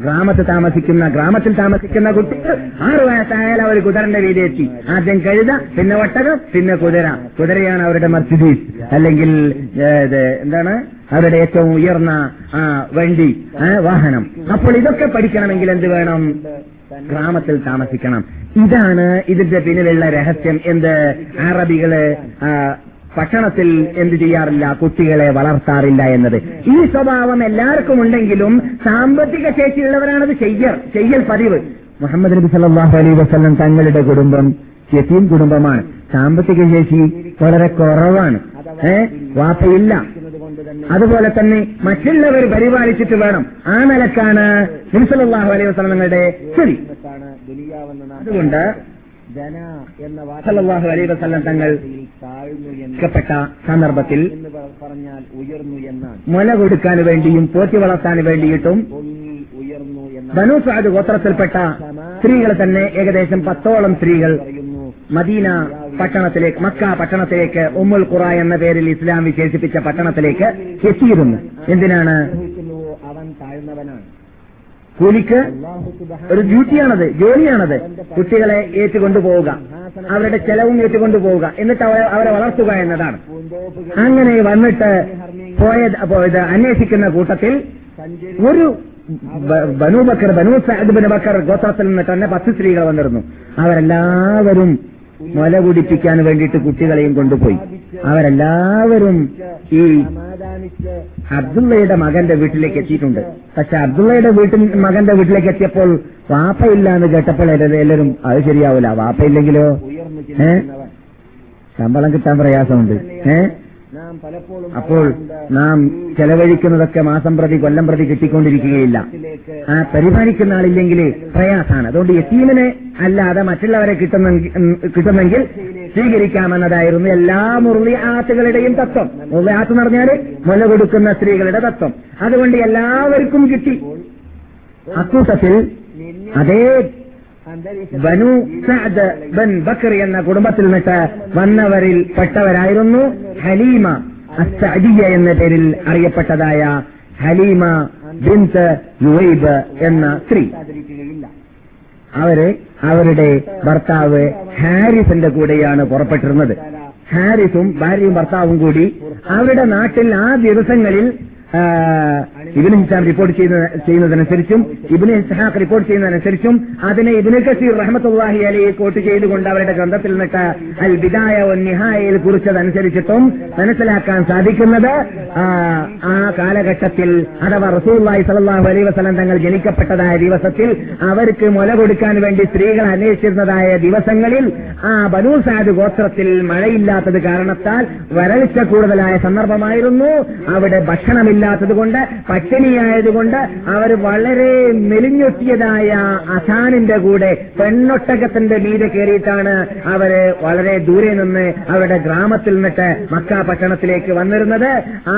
ഗ്രാമത്തിൽ താമസിക്കുന്ന ഗ്രാമത്തിൽ താമസിക്കുന്ന കുട്ടികൾ ആറു വയസ്സായാലും അവർ കുതിരന്റെ വീതിയെത്തി. ആദ്യം കഴുത പിന്നെ ഒട്ടകം പിന്നെ കുതിര. കുതിരയാണ് അവരുടെ മർസിഡീസ്. അല്ലെങ്കിൽ എന്താണ്? അവരുടെ ഏറ്റവും ഉയർന്ന വണ്ടി വാഹനം. അപ്പോൾ ഇതൊക്കെ പഠിക്കണമെങ്കിൽ എന്ത് വേണം? ഗ്രാമത്തിൽ താമസിക്കണം. ഇതാണ് ഇതിന്റെ പിന്നിലുള്ള രഹസ്യം. എന്ത്? അറബികൾ ഭക്ഷണത്തിൽ എന്ത് ചെയ്യാറില്ല? കുട്ടികളെ വളർത്താറില്ല എന്നത്. ഈ സ്വഭാവം എല്ലാവർക്കും ഉണ്ടെങ്കിലും സാമ്പത്തിക ശേഷിയുള്ളവരാണത് ചെയ്യൽ ചെയ്യൽ പതിവ്. മുഹമ്മദ് നബി സല്ലല്ലാഹു അലൈ വസ്ലം തങ്ങളുടെ കുടുംബം യത്തീം കുടുംബമാണ്. സാമ്പത്തിക ശേഷി വളരെ കുറവാണ്. ഏഹ് വാപ്പയില്ല അതുപോലെ തന്നെ മറ്റുള്ളവർ പരിപാലിച്ചിട്ട് വേണം. ആ നിലക്കാണ് സല്ലല്ലാഹു അലൈഹി വസല്ലം തങ്ങളുടെ ശരി അതുകൊണ്ട് സല്ലല്ലാഹു അലൈഹി വസല്ലം തങ്ങൾ പ്പെട്ട സന്ദർഭത്തിൽ പറഞ്ഞാൽ ഉയർന്നു എന്നാണ്. മുല കൊടുക്കാൻ വേണ്ടിയും പോറ്റി വളർത്താൻ വേണ്ടിയിട്ടും ഉയർന്നു എന്ന ബനു സാദ് ഗോത്രത്തിൽപ്പെട്ട സ്ത്രീകൾ തന്നെ ഏകദേശം പത്തോളം സ്ത്രീകൾ മദീന പട്ടണത്തിലേക്ക് മക്ക പട്ടണത്തിലേക്ക് ഉമ്മുൽ ഖുറ എന്ന പേരിൽ ഇസ്ലാം വിശേഷിപ്പിച്ച പട്ടണത്തിലേക്ക് എത്തിയിരുന്നു. എന്തിനാണ്? അവൻ താഴ്ന്നവനാണ് കൂലിക്ക് ഒരു ഡ്യൂട്ടിയാണത് ജോലിയാണത്. കുട്ടികളെ ഏറ്റുകൊണ്ടുപോവുക അവരുടെ ചെലവും ഏറ്റുകൊണ്ടുപോവുക എന്നിട്ട് അവരെ വളർത്തുക എന്നതാണ്. അങ്ങനെ വന്നിട്ട് പോയത് പോയത് അന്വേഷിക്കുന്ന കൂട്ടത്തിൽ ഒരു Banu Bakr Banu Bakr Banu Saad bin Bakr ഗോത്രത്തിൽ നിന്നിട്ട് തന്നെ പത്ത് സ്ത്രീകൾ വന്നിരുന്നു. അവരെല്ലാവരും മുല കുടിപ്പിക്കാൻ വേണ്ടിയിട്ട് കുട്ടികളെയും കൊണ്ടുപോയി. അവരെല്ലാവരും ഈ അബ്ദുള്ളയുടെ മകന്റെ വീട്ടിലേക്ക് എത്തിയിട്ടുണ്ട്. പക്ഷെ അബ്ദുള്ളയുടെ വീട്ടിൽ മകന്റെ വീട്ടിലേക്ക് എത്തിയപ്പോൾ വാപ്പയില്ല എന്ന് കേട്ടപ്പോൾ എല്ലാവരും അത് ശരിയാവൂല വാപ്പയില്ലെങ്കിലോ? ഏഹ് ശമ്പളം കിട്ടാൻ പ്രയാസമുണ്ട്. ഏ? നാം പലപ്പോഴും അപ്പോൾ നാം ചെലവഴിക്കുന്നതൊക്കെ മാസം പ്രതി കൊല്ലം പ്രതി കിട്ടിക്കൊണ്ടിരിക്കുകയില്ല. ആ പരിപാലിക്കുന്ന ആളില്ലെങ്കിൽ പ്രയാസാണ്. അതുകൊണ്ട് യത്തീമിനെ അല്ലാതെ മറ്റുള്ളവരെ കിട്ടുന്നെങ്കിൽ ഉം, കിട്ടുന്നെങ്കിൽ സ്വീകരിക്കാമെന്നതായിരുന്നു എല്ലാ മുറിയാത്തുകളുടെയും തത്വം. മുറിയാത്ത് എന്ന് പറഞ്ഞാൽ മുല കൊടുക്കുന്ന സ്ത്രീകളുടെ തത്വം. അതുകൊണ്ട് എല്ലാവർക്കും കിട്ടി. അക്കൂട്ടത്തിൽ അതേ ബനു സഅദ് ബൻ ബക്കർ എന്ന കുടുംബത്തിൽ നിന്നിട്ട് വന്നവരിൽ പെട്ടവരായിരുന്നു ഹലീമ അസ്സഅദിയ എന്ന പേരിൽ അറിയപ്പെട്ടതായ ഹലീമ ബിന്ത് യുവൈബ് എന്ന സ്ത്രീ. അവരെ അവർ അവരുടെ ഭർത്താവ് ഹാരിസിന്റെ കൂടെയാണ് പുറപ്പെട്ടിരുന്നത്. ഹാരിസും ഭാര്യയും ഭർത്താവും കൂടി അവരുടെ നാട്ടിൽ ആ ദിവസങ്ങളിൽ ഇബിന് ഹിസാം റിപ്പോർട്ട് ചെയ്യുന്ന ചെയ്യുന്നതനുസരിച്ചും ഇബിന് ഇസ്ഹാഖ് റിപ്പോർട്ട് ചെയ്യുന്നതനുസരിച്ചും അതിനെ ഇബിന് കസീർ റഹ്മത്തുള്ളാഹി അലി കോട്ട് ചെയ്തുകൊണ്ട് അവരുടെ ഗ്രന്ഥത്തിൽ നിന്നിട്ട് അൽ ബിദായ നിഹായയിൽ കുറിച്ചതനുസരിച്ചിട്ടും മനസ്സിലാക്കാൻ സാധിക്കുന്നത് ആ, കാലഘട്ടത്തിൽ അഥവാ റസൂല്ലായി സലല്ലാഹു അലൈ വസലം തങ്ങൾ ജനിക്കപ്പെട്ടതായ ദിവസത്തിൽ അവർക്ക് മുല കൊടുക്കാൻ വേണ്ടി സ്ത്രീകൾ അന്വേഷിച്ചിരുന്നതായ ദിവസങ്ങളിൽ ആ ബനൂ സാദ് ഗോത്രത്തിൽ മഴയില്ലാത്തത് കാരണത്താൽ വരൾച്ച കൂടുതലായ സന്ദർഭമായിരുന്നു. അവിടെ ഭക്ഷണമില്ലാത്തത് കൊണ്ട് പട്ടിണിയായതുകൊണ്ട് അവർ വളരെ മെലിഞ്ഞൊട്ടിയതായ അസാനിന്റെ കൂടെ പെണ്ണൊട്ടകത്തിന്റെ മീതെ കയറിയിട്ടാണ് അവർ വളരെ ദൂരെ നിന്ന് അവരുടെ ഗ്രാമത്തിൽ നിന്നിട്ട് മക്ക പട്ടണത്തിലേക്ക് വന്നിരുന്നത്. ആ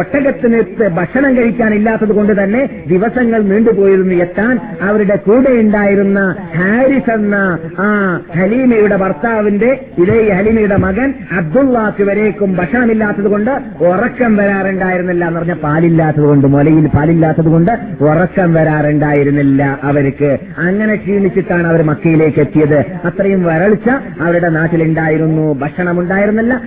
ഒട്ടകത്തിന് ഭക്ഷണം കഴിക്കാനില്ലാത്തത് കൊണ്ട് തന്നെ ദിവസങ്ങൾ നീണ്ടുപോയിരുന്നു. എത്താൻ അവരുടെ കൂടെ ഉണ്ടായിരുന്ന ഹാരിസ് എന്ന ആ ഹലീമയുടെ ഭർത്താവിന്റെ ഇതേ ഹലീമയുടെ മകൻ അബ്ദുള്ളാക്ക് വരേക്കും ഭക്ഷണമില്ലാത്തത് കൊണ്ട് ഉറക്കം വരാറുണ്ടായിരുന്നില്ല എന്ന് പറഞ്ഞ പാലില്ലാത്തത് കൊണ്ട് മുലയിൽ പാലില്ലാത്തത് കൊണ്ട് ഉറക്കം വരാറുണ്ടായിരുന്നില്ല അവർക്ക്. അങ്ങനെ ക്ഷീണിച്ചിട്ടാണ് അവർ മക്കയിലേക്ക് എത്തിയത്. അത്രയും വരൾച്ച അവരുടെ നാട്ടിലുണ്ടായിരുന്നു. ഭക്ഷണം ഉണ്ടായിരുന്നില്ല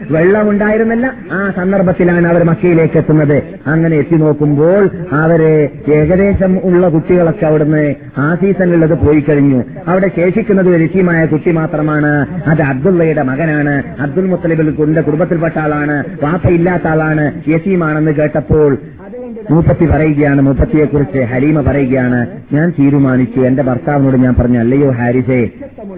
ആ സന്ദർഭത്തിലാണ് അവർ മക്കയിലേക്ക് എത്തുന്നത്. അങ്ങനെ എത്തി നോക്കുമ്പോൾ അവർ ഏകദേശം ഉള്ള കുട്ടികളൊക്കെ അവിടുന്ന് ആ സീസണിലുള്ളത് പോയി കഴിഞ്ഞു. അവിടെ ശേഷിക്കുന്നത് ഒരു കുട്ടി മാത്രമാണ്. അത് അബ്ദുള്ളയുടെ മകനാണ്. അബ്ദുൽ മുത്തലിബിൽ കുടുംബത്തിൽപ്പെട്ട ആളാണ്. വാപ്പയില്ലാത്ത ആളാണ്. യസീമാണെന്ന് കേട്ടപ്പോൾ മൂപ്പത്തി പറയുകയാണ് മൂപ്പത്തിയെ കുറിച്ച് ഹലീമ പറയുകയാണ്. ഞാൻ തീരുമാനിച്ചു. എന്റെ ഭർത്താവിനോട് ഞാൻ പറഞ്ഞു അല്ലയോ ഹാരിസേ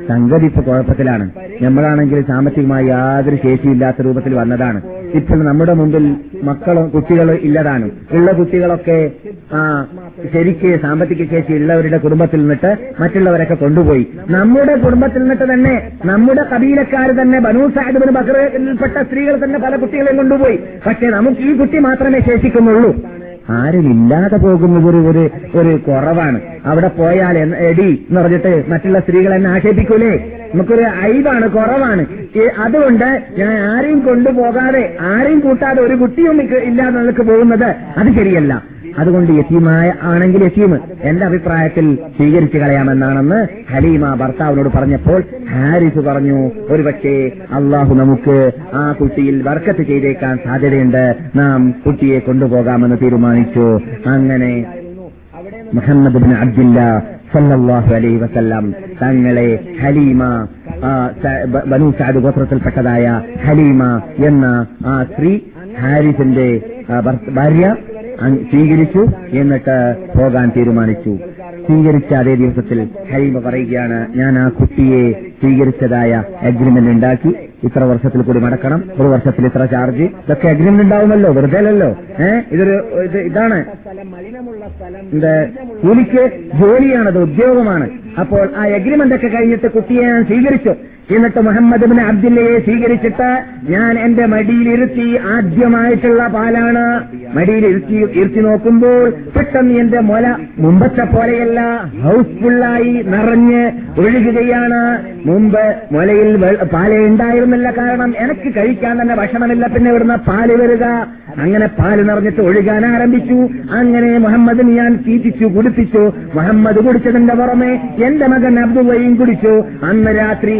സംഗതി ഇപ്പൊ കുഴപ്പത്തിലാണ് നമ്മളാണെങ്കിൽ സാമ്പത്തികമായി യാതൊരു ശേഷിയില്ലാത്ത രൂപത്തിൽ വന്നതാണ്. ഇപ്പോൾ നമ്മുടെ മുമ്പിൽ മക്കളും കുട്ടികളും ഇല്ലതാനും. ഉള്ള കുട്ടികളൊക്കെ ശരിക്ക് സാമ്പത്തിക ശേഷി ഉള്ളവരുടെ കുടുംബത്തിൽ നിന്നിട്ട് മറ്റുള്ളവരൊക്കെ കൊണ്ടുപോയി. നമ്മുടെ കുടുംബത്തിൽ നിന്നിട്ട് തന്നെ നമ്മുടെ കബീലക്കാർ തന്നെ ബനൂ സാഹിബിന് ബക്രയിൽപ്പെട്ട സ്ത്രീകൾ തന്നെ പല കുട്ടികളെയും കൊണ്ടുപോയി. പക്ഷെ നമുക്ക് ഈ കുട്ടി മാത്രമേ ശേഷിക്കുന്നുള്ളൂ. ആരുമില്ലാതെ പോകുന്നത് ഒരു ഒരു ഒരു കുറവാണ്. അവിടെ പോയാൽ എടി എന്ന് പറഞ്ഞിട്ട് മറ്റുള്ള സ്ത്രീകൾ എന്നെ ആക്ഷേപിക്കൂലേ? നമുക്കൊരു ഐബാണ് കുറവാണ്. അതുകൊണ്ട് ഞാൻ ആരെയും കൊണ്ടുപോകാതെ ആരെയും കൂട്ടാതെ ഒരു കുട്ടിയും എനിക്ക് ഇല്ലാതെ നിനക്ക് പോകുന്നത് അത് ശരിയല്ല. അതുകൊണ്ട് യത്തീമായ ആണെങ്കിൽ യത്തീം. എന്റെ അഭിപ്രായത്തിൽ സ്വീകരിച്ചു കളയാമെന്നാണെന്ന് ഹലീമ ഭർത്താവിനോട് പറഞ്ഞപ്പോൾ ഹാരിസ് പറഞ്ഞു ഒരുപക്ഷെ അള്ളാഹു നമുക്ക് ആ കുട്ടിയിൽ വർക്കത്ത് ചെയ്തേക്കാൻ സാധ്യതയുണ്ട്. നാം കുട്ടിയെ കൊണ്ടുപോകാമെന്ന് തീരുമാനിച്ചു. അങ്ങനെ മുഹമ്മദ് ബിൻ അബ്ദില്ല സല്ലാഹു അലൈ വസല്ലം തങ്ങളെ ഹലീമ ബനു സാദ് ഗോത്രത്തിൽപ്പെട്ടതായ ഹലീമ എന്ന ആ സ്ത്രീ ഹാരിസിന്റെ ഭാര്യ സ്വീകരിച്ചു എന്നിട്ട് പോകാൻ തീരുമാനിച്ചു. സ്വീകരിച്ച അതേ ദിവസത്തിൽ ഹരീമ പറയുകയാണ് ഞാൻ ആ കുട്ടിയെ സ്വീകരിച്ചതായ അഗ്രിമെന്റ് ഉണ്ടാക്കി. ഇത്ര വർഷത്തിൽ കൂടി മടക്കണം. ഒരു വർഷത്തിൽ ഇത്ര ചാർജ് ഇതൊക്കെ അഗ്രിമെന്റ് ഉണ്ടാവുമല്ലോ. വെറുതെ അല്ലല്ലോ. ഏഹ് ഇതൊരു ഇതാണ്. കൂലിക്ക് ജോലിയാണത് ഉദ്യോഗമാണ്. അപ്പോൾ ആ അഗ്രിമെന്റ് ഒക്കെ കഴിഞ്ഞിട്ട് കുട്ടിയെ ഞാൻ സ്വീകരിച്ചു. എന്നിട്ട് മുഹമ്മദ് ബിൻ അബ്ദുല്ലയെ സ്വീകരിച്ചിട്ട് ഞാൻ എന്റെ മടിയിലിരുത്തി ആദ്യമായിട്ടുള്ള പാലാണ് മടിയിലിരുത്തി ഇരുത്തി നോക്കുമ്പോൾ പെട്ടെന്ന് എന്റെ മുല മുമ്പത്തെ പോലെയല്ല ഹൗസ്ഫുള്ളായി നിറഞ്ഞ് ഒഴുകുകയാണ്. മുമ്പ് മുലയിൽ പാലേ ഉണ്ടായിരുന്നില്ല കാരണം എനിക്ക് കഴിക്കാൻ തന്നെ ഭക്ഷണമില്ല. പിന്നെ ഇവിടുന്ന് പാൽ വരിക. അങ്ങനെ പാൽ നിറഞ്ഞിട്ട് ഒഴുകാൻ ആരംഭിച്ചു. അങ്ങനെ മുഹമ്മദിന് ഞാൻ തീറ്റിച്ചു കുടിപ്പിച്ചു. മുഹമ്മദ് കുടിച്ചതിന്റെ പുറമെ എന്റെ മകൻ അബ്ദുള്ളയും കുടിച്ചു. അന്ന് രാത്രി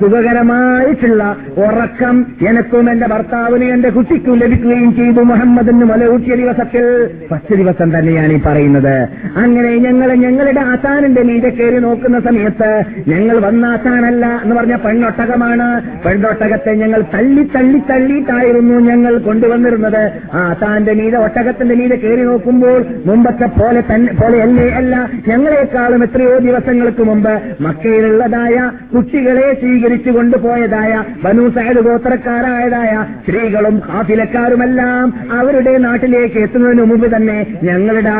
സുഖകരമായിട്ടുള്ള ഉറക്കം എനക്കും എന്റെ ഭർത്താവിനും എന്റെ കുട്ടിക്കും ലഭിക്കുകയും ചെയ്തു. മുഹമ്മദിന് മുല ഊട്ടിയ ദിവസത്തിൽ ഫസ്റ്റ് ദിവസം തന്നെയാണ് ഈ പറയുന്നത്. അങ്ങനെ ഞങ്ങൾ ഞങ്ങളുടെ ആസാനിന്റെ മീതെ കയറി നോക്കുന്ന സമയത്ത് ഞങ്ങൾ വന്ന ആസാനല്ല എന്ന് പറഞ്ഞ പെണ്ണൊട്ടകമാണ്. പെണ്ണൊട്ടകത്തെ ഞങ്ങൾ തള്ളി തള്ളി തള്ളിയിട്ടായിരുന്നു ഞങ്ങൾ കൊണ്ടുവന്നിരുന്നത്. ആ താന്റെ മീതെ ഒട്ടകത്തിന്റെ മീതെ കയറി നോക്കുമ്പോൾ മുമ്പത്തെ പോലെ തന്നെ പോലെയല്ലേ അല്ല. ഞങ്ങളെക്കാളും എത്രയോ ദിവസങ്ങൾക്ക് മുമ്പ് മക്കയിലുള്ളതായ കുട്ടികളെ സ്വീകരിച്ചു കൊണ്ടുപോയതായ ബനു സഹദ് ഗോത്രക്കാരായതായ സ്ത്രീകളും കാഫിലക്കാരുമെല്ലാം അവരുടെ നാട്ടിലേക്ക് എത്തുന്നതിന് മുമ്പ് തന്നെ ഞങ്ങളുടെ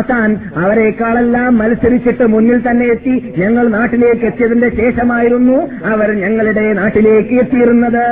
അസാൻ അവരെക്കാളെല്ലാം മത്സരിച്ചിട്ട് മുന്നിൽ തന്നെ എത്തി ഞങ്ങൾ നാട്ടിലേക്ക് എത്തിയതിന്റെ ശേഷമായിരുന്നു അവർ ഞങ്ങളുടെ നാട്ടിലേക്ക് എത്തിയിരുന്നത്.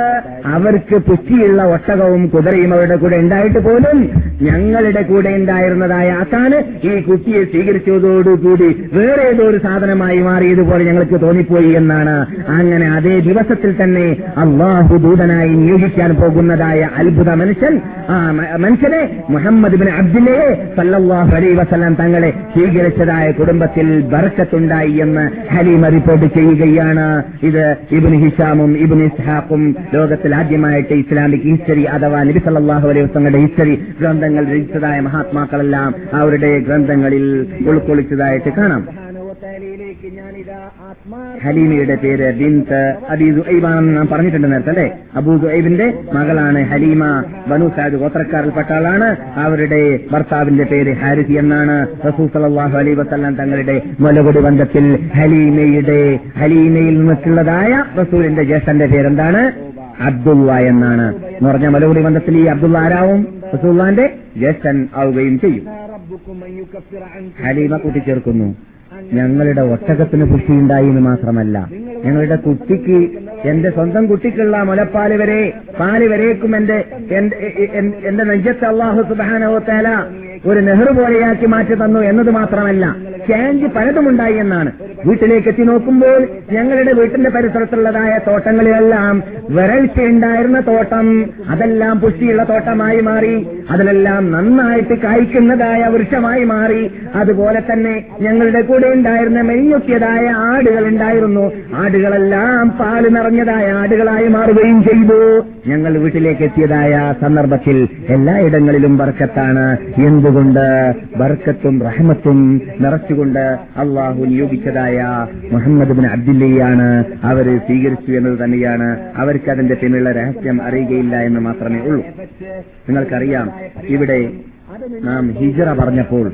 അവർക്ക് പുച്ചിയുള്ള ഒട്ടകവും കുതിരയും അവരുടെ കൂടെ ഉണ്ടായിട്ട് പോലും ഞങ്ങളുടെ കൂടെ ഉണ്ടായിരുന്നതായ അസാന് ഈ കുട്ടിയെ സ്വീകരിച്ചതോടുകൂടി വേറെ ഏതോ ഒരു സാധനമായി മാറിയതുപോലെ ഞങ്ങൾക്ക് തോന്നിപ്പോയി എന്നാണ്. അങ്ങനെ അതേ ദിവസത്തിൽ തന്നെ അള്ളാഹു ദൂതനായി നിയോഗിക്കാൻ പോകുന്നതായ അത്ഭുത മനുഷ്യൻ ആ മനുഷ്യനെ മുഹമ്മദ് ബിൻ അബ്ദുല്ലയെ സല്ലാഹു അലൈ വസ്ലാം തങ്ങളെ സ്വീകരിച്ചതായ കുടുംബത്തിൽ ബർക്കത്തുണ്ടായി എന്ന് ഹലീമ റിപ്പോർട്ട് ചെയ്യുകയാണ് ഇത് ഇബിൻ ഹിഷാമും ഇബിൻ ഇസ്ഹാഖും ലോകത്തിൽ ആദ്യമായിട്ട് ഇസ്ലാമിക് ഹിസ്റ്ററി അഥവാ നബി സല്ലാഹു അലൈഹി വസ്ലങ്ങളുടെ ഹിസ്റ്ററി ഗ്രന്ഥങ്ങൾ രചിച്ചതായ മഹാത്മാക്കളെല്ലാം അവരുടെ ഗ്രന്ഥങ്ങളിൽ ഉൾക്കൊള്ളിച്ചതായിട്ട് കാണാം. ഹലീമയുടെ പേര് ബിന്ത് അബി ദുഐബാണെന്ന് നാം പറഞ്ഞിട്ടുണ്ട് നേരത്തെ അല്ലെ? അബൂ ദുഐബിന്റെ മകളാണ് ഹലീമ. ബനു സാദ് ഗോത്രക്കാരിൽപ്പെട്ട ആളാണ് അവരുടെ ഭർത്താവിന്റെ പേര് ഹാരിസി എന്നാണ്. റസൂൽ സല്ലല്ലാഹു അലൈഹി വസല്ലം തങ്ങളുടെ മുലകൊടി ബന്ധത്തിൽ ഹലീമയുടെ ഹലീമയിൽ നിന്നിട്ടുള്ളതായ റസൂലിന്റെ ജ്യേഷ്ഠന്റെ പേരെന്താണ്? അബ്ദുള്ള എന്നാണ്. എന്ന് പറഞ്ഞ മലകുടി ബന്ധത്തിൽ ഈ അബ്ദുള്ള ആരാവും? റസൂള്ളാന്റെ ജ്യേഷ്ഠൻ ആവുകയും ചെയ്യും. ഹലീമ കൂട്ടിച്ചേർക്കുന്നു. ഞങ്ങളുടെ ഒട്ടകത്തിന് പുഷ്ടിയുണ്ടായി എന്ന് മാത്രമല്ല ഞങ്ങളുടെ കുട്ടിക്ക് എന്റെ സ്വന്തം കുട്ടിക്കുള്ള മുലപ്പാൽ വരെ പാൽ വരേക്കും എന്റെ എന്റെ- നെഞ്ചത്ത് അള്ളാഹു സുബാനോ തേല ഒരു നെഹ്റു പോലെയാക്കി മാറ്റി തന്നു എന്നത് മാത്രമല്ല ചേഞ്ച് പലതുമുണ്ടായി എന്നാണ്. വീട്ടിലേക്ക് എത്തി നോക്കുമ്പോൾ ഞങ്ങളുടെ വീട്ടിന്റെ പരിസരത്തുള്ളതായ തോട്ടങ്ങളിലെല്ലാം വരൾച്ചയുണ്ടായിരുന്ന തോട്ടം അതെല്ലാം പുഷ്ടിയുള്ള തോട്ടമായി മാറി അതിലെല്ലാം നന്നായിട്ട് കായ്ക്കുന്നതായ വൃക്ഷമായി മാറി അതുപോലെ തന്നെ ഞങ്ങളുടെ കൂടെ ഉണ്ടായിരുന്ന മെഞ്ഞൊക്കിയതായ ആടുകൾ ഉണ്ടായിരുന്നു. ആടുകളെല്ലാം പാൽ നിറഞ്ഞതായ ആടുകളായി മാറുകയും ചെയ്തു. ഞങ്ങൾ വീട്ടിലേക്ക് എത്തിയതായ സന്ദർഭത്തിൽ എല്ലായിടങ്ങളിലും ബർക്കത്താണ്. എന്തുകൊണ്ട്? ബർക്കത്തും റഹ്മത്തും നിറച്ചുകൊണ്ട് അള്ളാഹു നിയോഗിച്ചതായ മുഹമ്മദ് ബിൻ അബ്ദുല്ലയാണ്. അവർ സ്വീകരിച്ചു എന്നത് തന്നെയാണ്. അവർക്ക് അതിന്റെ പിന്നിലുള്ള രഹസ്യം അറിയുകയില്ല എന്ന് മാത്രമേ ഉള്ളൂ. നിങ്ങൾക്കറിയാം ഇവിടെ നാം ഹിജറ പറഞ്ഞപ്പോൾ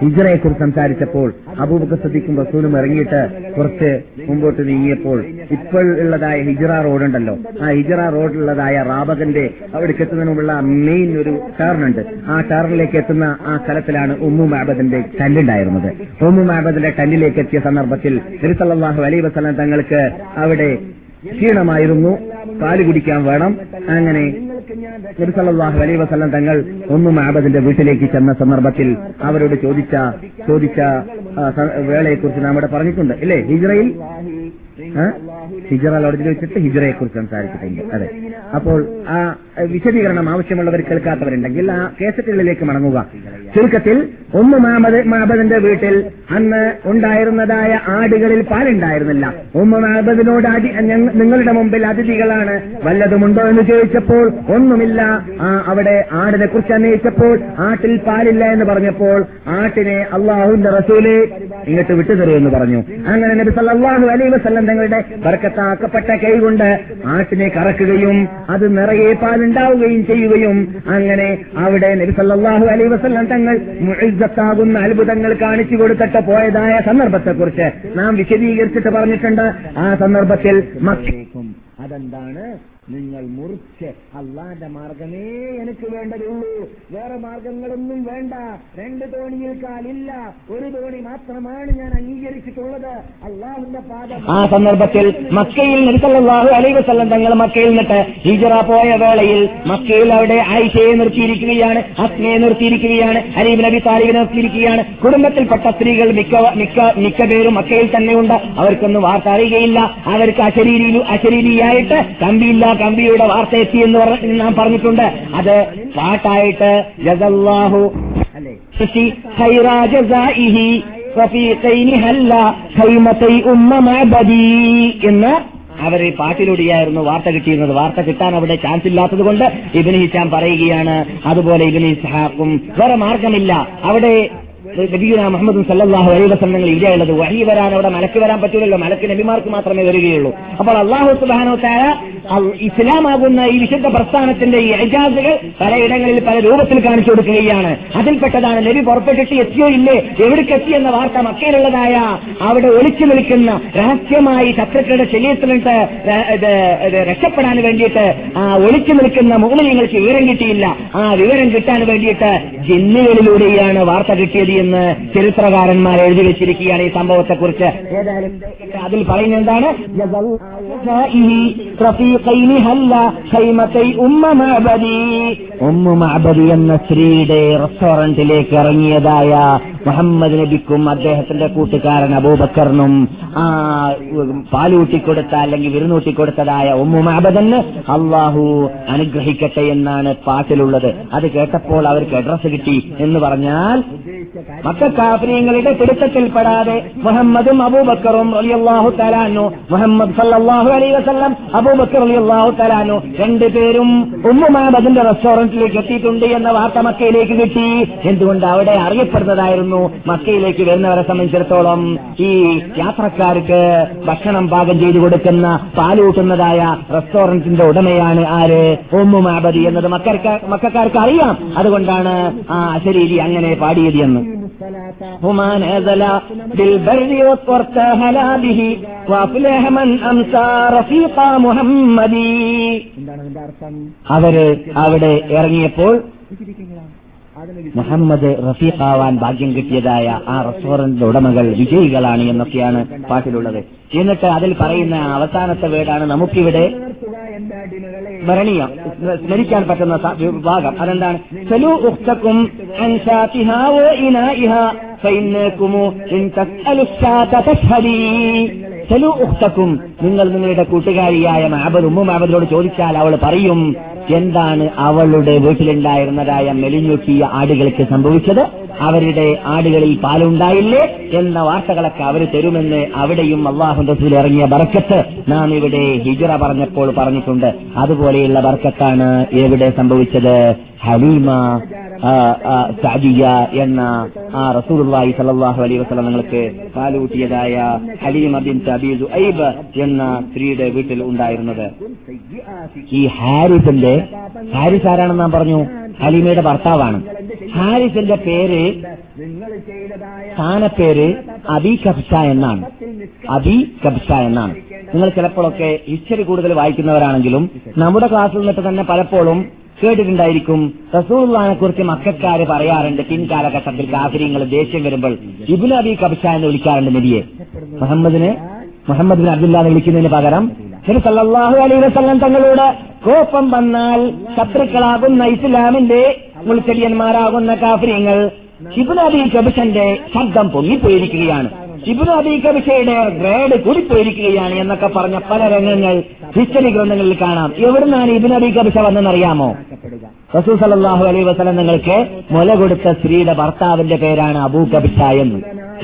ഹിജറയെ കുറിച്ച് സംസാരിച്ചപ്പോൾ അബൂബക്കർ സദ്ദിഖും റസൂലും ഇറങ്ങിയിട്ട് കുറച്ച് മുമ്പോട്ട് നീങ്ങിയപ്പോൾ ഇപ്പോൾ ഉള്ളതായ ഹിജറ റോഡുണ്ടല്ലോ. ആ ഹിജറ റോഡിലുള്ളതായ റാബകന്റെ അവിടെ അവിടേക്ക് മുമ്പുള്ള മെയിൻ ഒരു ടേർണുണ്ട് ആ ടേർണിലേക്ക് എത്തുന്ന ആ സ്ഥലത്തിലാണ് ഉമ്മു മാബദിന്റെ കല്ലുണ്ടായിരുന്നത് ഉമ്മു മാബദിന്റെ കല്ലിലേക്ക് എത്തിയ സന്ദർഭത്തിൽ തിരുസല്ലാഹു അലൈ വസ്ലാം തങ്ങൾക്ക് അവിടെ ക്ഷീണമായിരുന്നു. പാൽ കുടിക്കാൻ വേണം. അങ്ങനെ നിർസലാഹു അലൈ വസ്ലം തങ്ങൾ ഒന്നും ആബദിന്റെ വീട്ടിലേക്ക് ചെന്ന സന്ദർഭത്തിൽ അവരോട് ചോദിച്ച ചോദിച്ച വേളയെക്കുറിച്ച് നാം ഇവിടെ പറഞ്ഞിട്ടുണ്ട്. ഇല്ലേ? ഹിജ്റയിൽ? ഹിജ്റ ലോഡ്ജിൽ വെച്ചിട്ട് ഹിജറയെ കുറിച്ച് സംസാരിച്ചിട്ടുണ്ട്. അതെ. അപ്പോൾ ആ വിശദീകരണം ആവശ്യമുള്ളവർ കേൾക്കാത്തവരുണ്ടെങ്കിൽ ആ കേസറ്റുകളിലേക്ക് മടങ്ങുക. ചുരുക്കത്തിൽ ഒന്ന് മാമത് മാബദിന്റെ വീട്ടിൽ അന്ന് ഉണ്ടായിരുന്നതായ ആടുകളിൽ പാലുണ്ടായിരുന്നില്ല. ഒന്ന് മാബദിനോട് അടി നിങ്ങളുടെ മുമ്പിൽ അതിഥികളാണ്. വല്ലതുമുണ്ടോ എന്ന് ചോദിച്ചപ്പോൾ ഒന്നുമില്ല. അവിടെ ആടിനെ കുറിച്ച് അന്വേഷിച്ചപ്പോൾ ആട്ടിൽ പാലില്ല എന്ന് പറഞ്ഞപ്പോൾ ആട്ടിനെ അള്ളാഹുവിന്റെ റസൂൽ ഇങ്ങോട്ട് വിട്ടുതരുമെന്ന് പറഞ്ഞു. അങ്ങനെ നബി അലൈഹി വസല്ലം തങ്ങളുടെ ബർക്കത്താക്കപ്പെട്ട കൈകൊണ്ട് ആട്ടിനെ കറക്കുകയും അത് നിറയെ പാലുണ്ടാവുകയും ചെയ്യുകയും അങ്ങനെ അവിടെ നബിസല്ലാഹു അലൈ വസല്ലം തങ്ങൾ മുഴുത്താകുന്ന അത്ഭുതങ്ങൾ കാണിച്ചു കൊടുത്തിട്ട് പോയതായ സന്ദർഭത്തെക്കുറിച്ച് നാം വിശദീകരിച്ചിട്ട് പറഞ്ഞിട്ടുണ്ട്. ആ സന്ദർഭത്തിൽ അതെന്താണ്? നിങ്ങൾ മുറിച്ച് അള്ളാന്റെ മാർഗമേ എനിക്ക് വേണ്ടതുള്ളൂ. വേറെ മാർഗങ്ങളൊന്നും വേണ്ട. രണ്ട് തോണിയിൽ കാലില്ല. ഒരു തോണി മാത്രമാണ് ഞാൻ അംഗീകരിച്ചിട്ടുള്ളത്. അള്ളാഹുന്റെ പാദം ആ സന്ദർഭത്തിൽ മക്കയിൽ നിർത്തലാഹു അലൈഹി വസല്ലം തങ്ങൾ മക്കയിൽ നിന്നിട്ട് ഹിജറ പോയ വേളയിൽ മക്കയിൽ അവിടെ ആയിഷയെ നിർത്തിയിരിക്കുകയാണ് അഗ്നിയെ നിർത്തിയിരിക്കുകയാണ് അലീബ് നബി താലിബിനെ നിർത്തിയിരിക്കുകയാണ്. കുടുംബത്തിൽപ്പെട്ട സ്ത്രീകൾ മിക്ക മിക്ക മിക്ക പേരും മക്കയിൽ തന്നെയുണ്ട്. അവർക്കൊന്നും വാർത്ത അറിയുകയില്ല അവർക്ക് അശരീരി അശരീരിയായിട്ട് കമ്പിയില്ല കമ്പിയുടെ വാർത്ത എത്തി എന്ന് പറഞ്ഞ നാം പറഞ്ഞിട്ടുണ്ട്. അത് പാട്ടായിട്ട് ജഗല്ലാഹു എന്ന് അവർ ഈ പാട്ടിലൂടെയായിരുന്നു വാർത്ത കിട്ടിയിരുന്നത്. വാർത്ത കിട്ടാൻ അവിടെ ചാൻസ് ഇല്ലാത്തത് കൊണ്ട് ഇബിന് പറയുകയാണ് അതുപോലെ ഇബിനി ഇസ്ഹാഖും വേറെ മാർഗമില്ല. അവിടെ നബിയുന മുഹമ്മദ് സല്ലാഹു അലൈ വസല്ലം ഇവിടെയുള്ളത് വഴി വരാൻ അവിടെ മലക്ക് വരാൻ പറ്റൂലല്ലോ. മലക്ക് നബിമാർക്ക് മാത്രമേ വരികയുള്ളൂ. അപ്പോൾ അള്ളാഹു സുബാനോ താര ഇസ്ലാമാകുന്ന ഈ വിശുദ്ധ പ്രസ്ഥാനത്തിന്റെ ഈ എജാസുകൾ പലയിടങ്ങളിൽ പല രൂപത്തിൽ കാണിച്ചു കൊടുക്കുകയാണ്. അതിൽപ്പെട്ടതാണ് നബി പുറപ്പെട്ടിട്ട് എത്തിയോ ഇല്ലേ? എവിടേക്കെത്തി എന്ന വാർത്ത മക്കയിലുള്ളതായ അവിടെ ഒളിച്ചു നിൽക്കുന്ന രഹസ്യമായി ശത്രുക്കളുടെ ശരീരത്തിലിട്ട് രക്ഷപ്പെടാൻ വേണ്ടിയിട്ട് ഒളിച്ചു നിൽക്കുന്ന മുകളിൽ നിങ്ങൾക്ക് വിവരം കിട്ടിയില്ല. ആ വിവരം കിട്ടാൻ വേണ്ടിയിട്ട് ജിന്നുകളിലൂടെയാണ് വാർത്ത കിട്ടിയത് എന്ന് ചരിത്രകാരന്മാർ എഴുതി വെച്ചിരിക്കുകയാണ് ഈ സംഭവത്തെക്കുറിച്ച്. ഏതായാലും അതിൽ പറയുന്നത് എന്താണ്? ഉമ്മ മഅബദി. എന്ന സ്ത്രീയുടെ റെസ്റ്റോറന്റിലേക്ക് ഇറങ്ങിയതായ മുഹമ്മദ് നബിക്കും അദ്ദേഹത്തിന്റെ കൂട്ടുകാരൻ അബൂബക്കറിനും ആ പാലൂട്ടിക്കൊടുത്ത അല്ലെങ്കിൽ വിരുന്നൂട്ടിക്കൊടുത്തതായ മഅബദന് അള്ളാഹു അനുഗ്രഹിക്കട്ടെ എന്നാണ് പാട്ടിലുള്ളത്. അത് കേട്ടപ്പോൾ അവർക്ക് അഡ്രസ് കിട്ടി എന്ന് പറഞ്ഞാൽ മക്കാഫ്രീങ്ങളുടെ പിടുത്തത്തിൽപ്പെടാതെ മുഹമ്മദും അബൂബക്കറും അലിയല്ലാഹു തലാനു മുഹമ്മദ് സല്ലാഹു അലൈ വസല്ലം അബൂബക്കർ അലിയല്ലാഹു തലാനു രണ്ടുപേരും ഉമ്മുമാബദിന്റെ റെസ്റ്റോറന്റിലേക്ക് എത്തിയിട്ടുണ്ട് എന്ന വാർത്ത മക്കയിലേക്ക് കിട്ടി. എന്തുകൊണ്ട് അവിടെ അറിയപ്പെടുന്നതായിരുന്നു മക്കയിലേക്ക് വരുന്നവരെ സംബന്ധിച്ചിടത്തോളം ഈ യാത്രക്കാർക്ക് ഭക്ഷണം പാകം ചെയ്തു കൊടുക്കുന്ന പാലൂട്ടുന്നതായ റെസ്റ്റോറന്റിന്റെ ഉടമയാണ് ആര് ഉമ്മുമാബദി എന്നത് മക്കർക്ക് മക്കാർക്ക് അറിയാം അതുകൊണ്ടാണ് ആ അശരീരി അങ്ങനെ പാടിയത് എന്ന് هما نزل بالبر وارتهلا به وافلح من امسى رفيق محمدي അവര് അവിടെ ഇറങ്ങിയപ്പോൾ മുഹമ്മദ് റഫീഖാവാൻ ഭാഗ്യം കിട്ടിയതായ ആ റെസ്റ്റോറന്റിന്റെ ഉടമകൾ വിജയികളാണ് എന്നൊക്കെയാണ് പാട്ടിലുള്ളത്. എന്നിട്ട് അതിൽ പറയുന്ന അവസാനത്തെ വേടാണ് നമുക്കിവിടെ സ്മരണീയം. സ്മരിക്കാൻ പറ്റുന്ന ഭാഗം. അതെന്താണ്? സലു ഉക്തക്കും സലു ഉക്തക്കും നിങ്ങൾ നിങ്ങളുടെ കൂട്ടുകാരിയായ മാബദ് ഉമ്മ മാബദിനോട് ചോദിച്ചാൽ അവൾ പറയും എന്താണ് അവളുടെ വീട്ടിലുണ്ടായിരുന്നതായ മെലിഞ്ഞൊക്കിയ ആടുകൾക്ക് സംഭവിച്ചത്? അവരുടെ ആടുകളിൽ പാലുണ്ടായില്ലേ? എന്ന വാർത്തകളൊക്കെ അവർ തരുമെന്ന് അവിടെയും അള്ളാഹു റസൂൽ ഇറങ്ങിയ ബർക്കത്ത് നാം ഇവിടെ ഹിജറ പറഞ്ഞപ്പോൾ പറഞ്ഞിട്ടുണ്ട്. അതുപോലെയുള്ള ബർക്കത്താണ് എവിടെ സംഭവിച്ചത്? ഹലീമ. സഅദിയ എന്ന ആ റസൂലുള്ളാഹി സല്ലല്ലാഹു അലൈഹി വസല്ലം നിങ്ങൾക്ക് പാലൂട്ടിയതായ ഹലീമ ബിൻ അബീദു ഐബ എന്ന സ്ത്രീയുടെ വീട്ടിൽ ഉണ്ടായിരുന്നത്. ഈ ഹാരിസിന്റെ ഹാരിസ് ആരാണെന്ന് നാം പറഞ്ഞു? ഹലീമയുടെ ഭർത്താവാണ്. ഹാരിസിന്റെ പേര് സ്ഥാനപ്പേര് അബി കബ്സ എന്നാണ്. അബി കബ്സ എന്നാണ്. നിങ്ങൾ ചിലപ്പോഴൊക്കെ ഹിസ്റ്ററി കൂടുതൽ വായിക്കുന്നവരാണെങ്കിലും നമ്മുടെ ക്ലാസ്സിൽ നിന്നിട്ട് തന്നെ പലപ്പോഴും കേട്ടിട്ടുണ്ടായിരിക്കും. റസൂള്ളാനെ കുറിച്ച് മക്കാര് പറയാറുണ്ട് പിൻകാലഘട്ടത്തിൽ കാഫര്യങ്ങൾ ദേഷ്യം വരുമ്പോൾ ഇബുൽ അബി കബ്ഷ എന്ന് വിളിക്കാറുണ്ട് നബിയെ. മുഹമ്മദിന് മുഹമ്മദ് ബിൻ അബ്ദുല്ല എന്ന് വിളിക്കുന്നതിന് പകരം നബി സല്ലല്ലാഹു അലൈഹി വസ്ലം തങ്ങളോട് കോപ്പം വന്നാൽ ശത്രുക്കളാകുന്ന ഇസ്ലാമിന്റെ മുൾച്ചെടിയന്മാരാകുന്ന കാഫര്യങ്ങൾ ഷിബുനബി കബിഷന്റെ ശബ്ദം പൊങ്ങിപ്പോയിരിക്കുകയാണ്. ഷിബുനബി കബിഷയുടെ ഗ്രേഡ് കൂടിപ്പോയിരിക്കുകയാണ് എന്നൊക്കെ പറഞ്ഞ പല രംഗങ്ങൾ ഹിസ്റ്ററി ഗ്രന്ഥങ്ങളിൽ കാണാം. എവിടുന്നാണ് ഇബുനബി കബിഷ വന്നെന്നറിയാമോ റസൂൽ സല്ലല്ലാഹു അലൈ വസല്ലം നിങ്ങൾക്ക് മുല കൊടുത്ത സ്ത്രീയുടെ ഭർത്താവിന്റെ പേരാണ് അബൂ കബിഷ എന്ന്.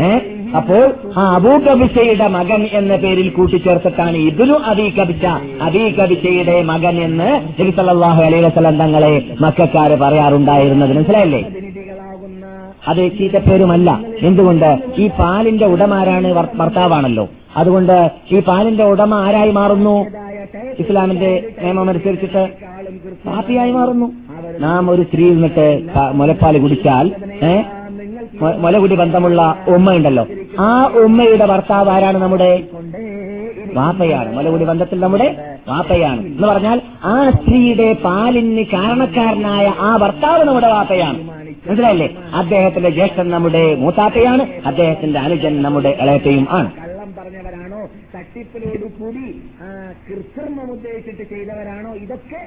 ഏഹ് അപ്പോൾ ആ അബൂ കബിഷയുടെ മകൻ എന്ന പേരിൽ കൂട്ടിച്ചേർത്തിട്ടാണ് ഇബിനു അബി കബിഷ അബി കബിഷയുടെ മകൻ എന്ന് നബി സല്ലല്ലാഹു അലൈഹി വസല്ലം തങ്ങളെ മക്കാര് പറയാറുണ്ടായിരുന്നത്. മനസ്സിലായില്ലേ? അത് ചീത്തപ്പേരുമല്ല. എന്തുകൊണ്ട്? ഈ പാലിന്റെ ഉടമാരാണ് ഭർ- ഭർത്താവാണല്ലോ. അതുകൊണ്ട് ഈ പാലിന്റെ ഉടമ ആരായി മാറുന്നു? ഇസ്ലാമിന്റെ നിയമം അനുസരിച്ചിട്ട് പാപ്പിയായി മാറുന്നു. നാം ഒരു സ്ത്രീയിൽ നിന്നിട്ട് മുലപ്പാൽ കുടിച്ചാൽ മുലകുടി ബന്ധമുള്ള ഉമ്മയുണ്ടല്ലോ. ആ ഉമ്മയുടെ ഭർത്താവ് ആരാണ് നമ്മുടെ? വാപ്പയാണ്. മുലകുടി ബന്ധത്തിൽ നമ്മുടെ വാപ്പയാണ്. എന്ന് പറഞ്ഞാൽ ആ സ്ത്രീയുടെ പാലിന് കാരണക്കാരനായ ആ ഭർത്താവ് നമ്മുടെ വാപ്പയാണ്. മനസ്സിലായില്ലേ? അദ്ദേഹത്തിന്റെ ജ്യേഷ്ഠൻ നമ്മുടെ മൂത്താത്തയാണ് അദ്ദേഹത്തിന്റെ അനുജൻ നമ്മുടെ ഇളയത്തെയും ആണ്. പറഞ്ഞവരാണോ? തട്ടിപ്പിനോട് കൂടി ആ, കൃത്രിമം ഉദ്ദേശിച്ചിട്ട് ചെയ്തവരാണോ? ഇതൊക്കെ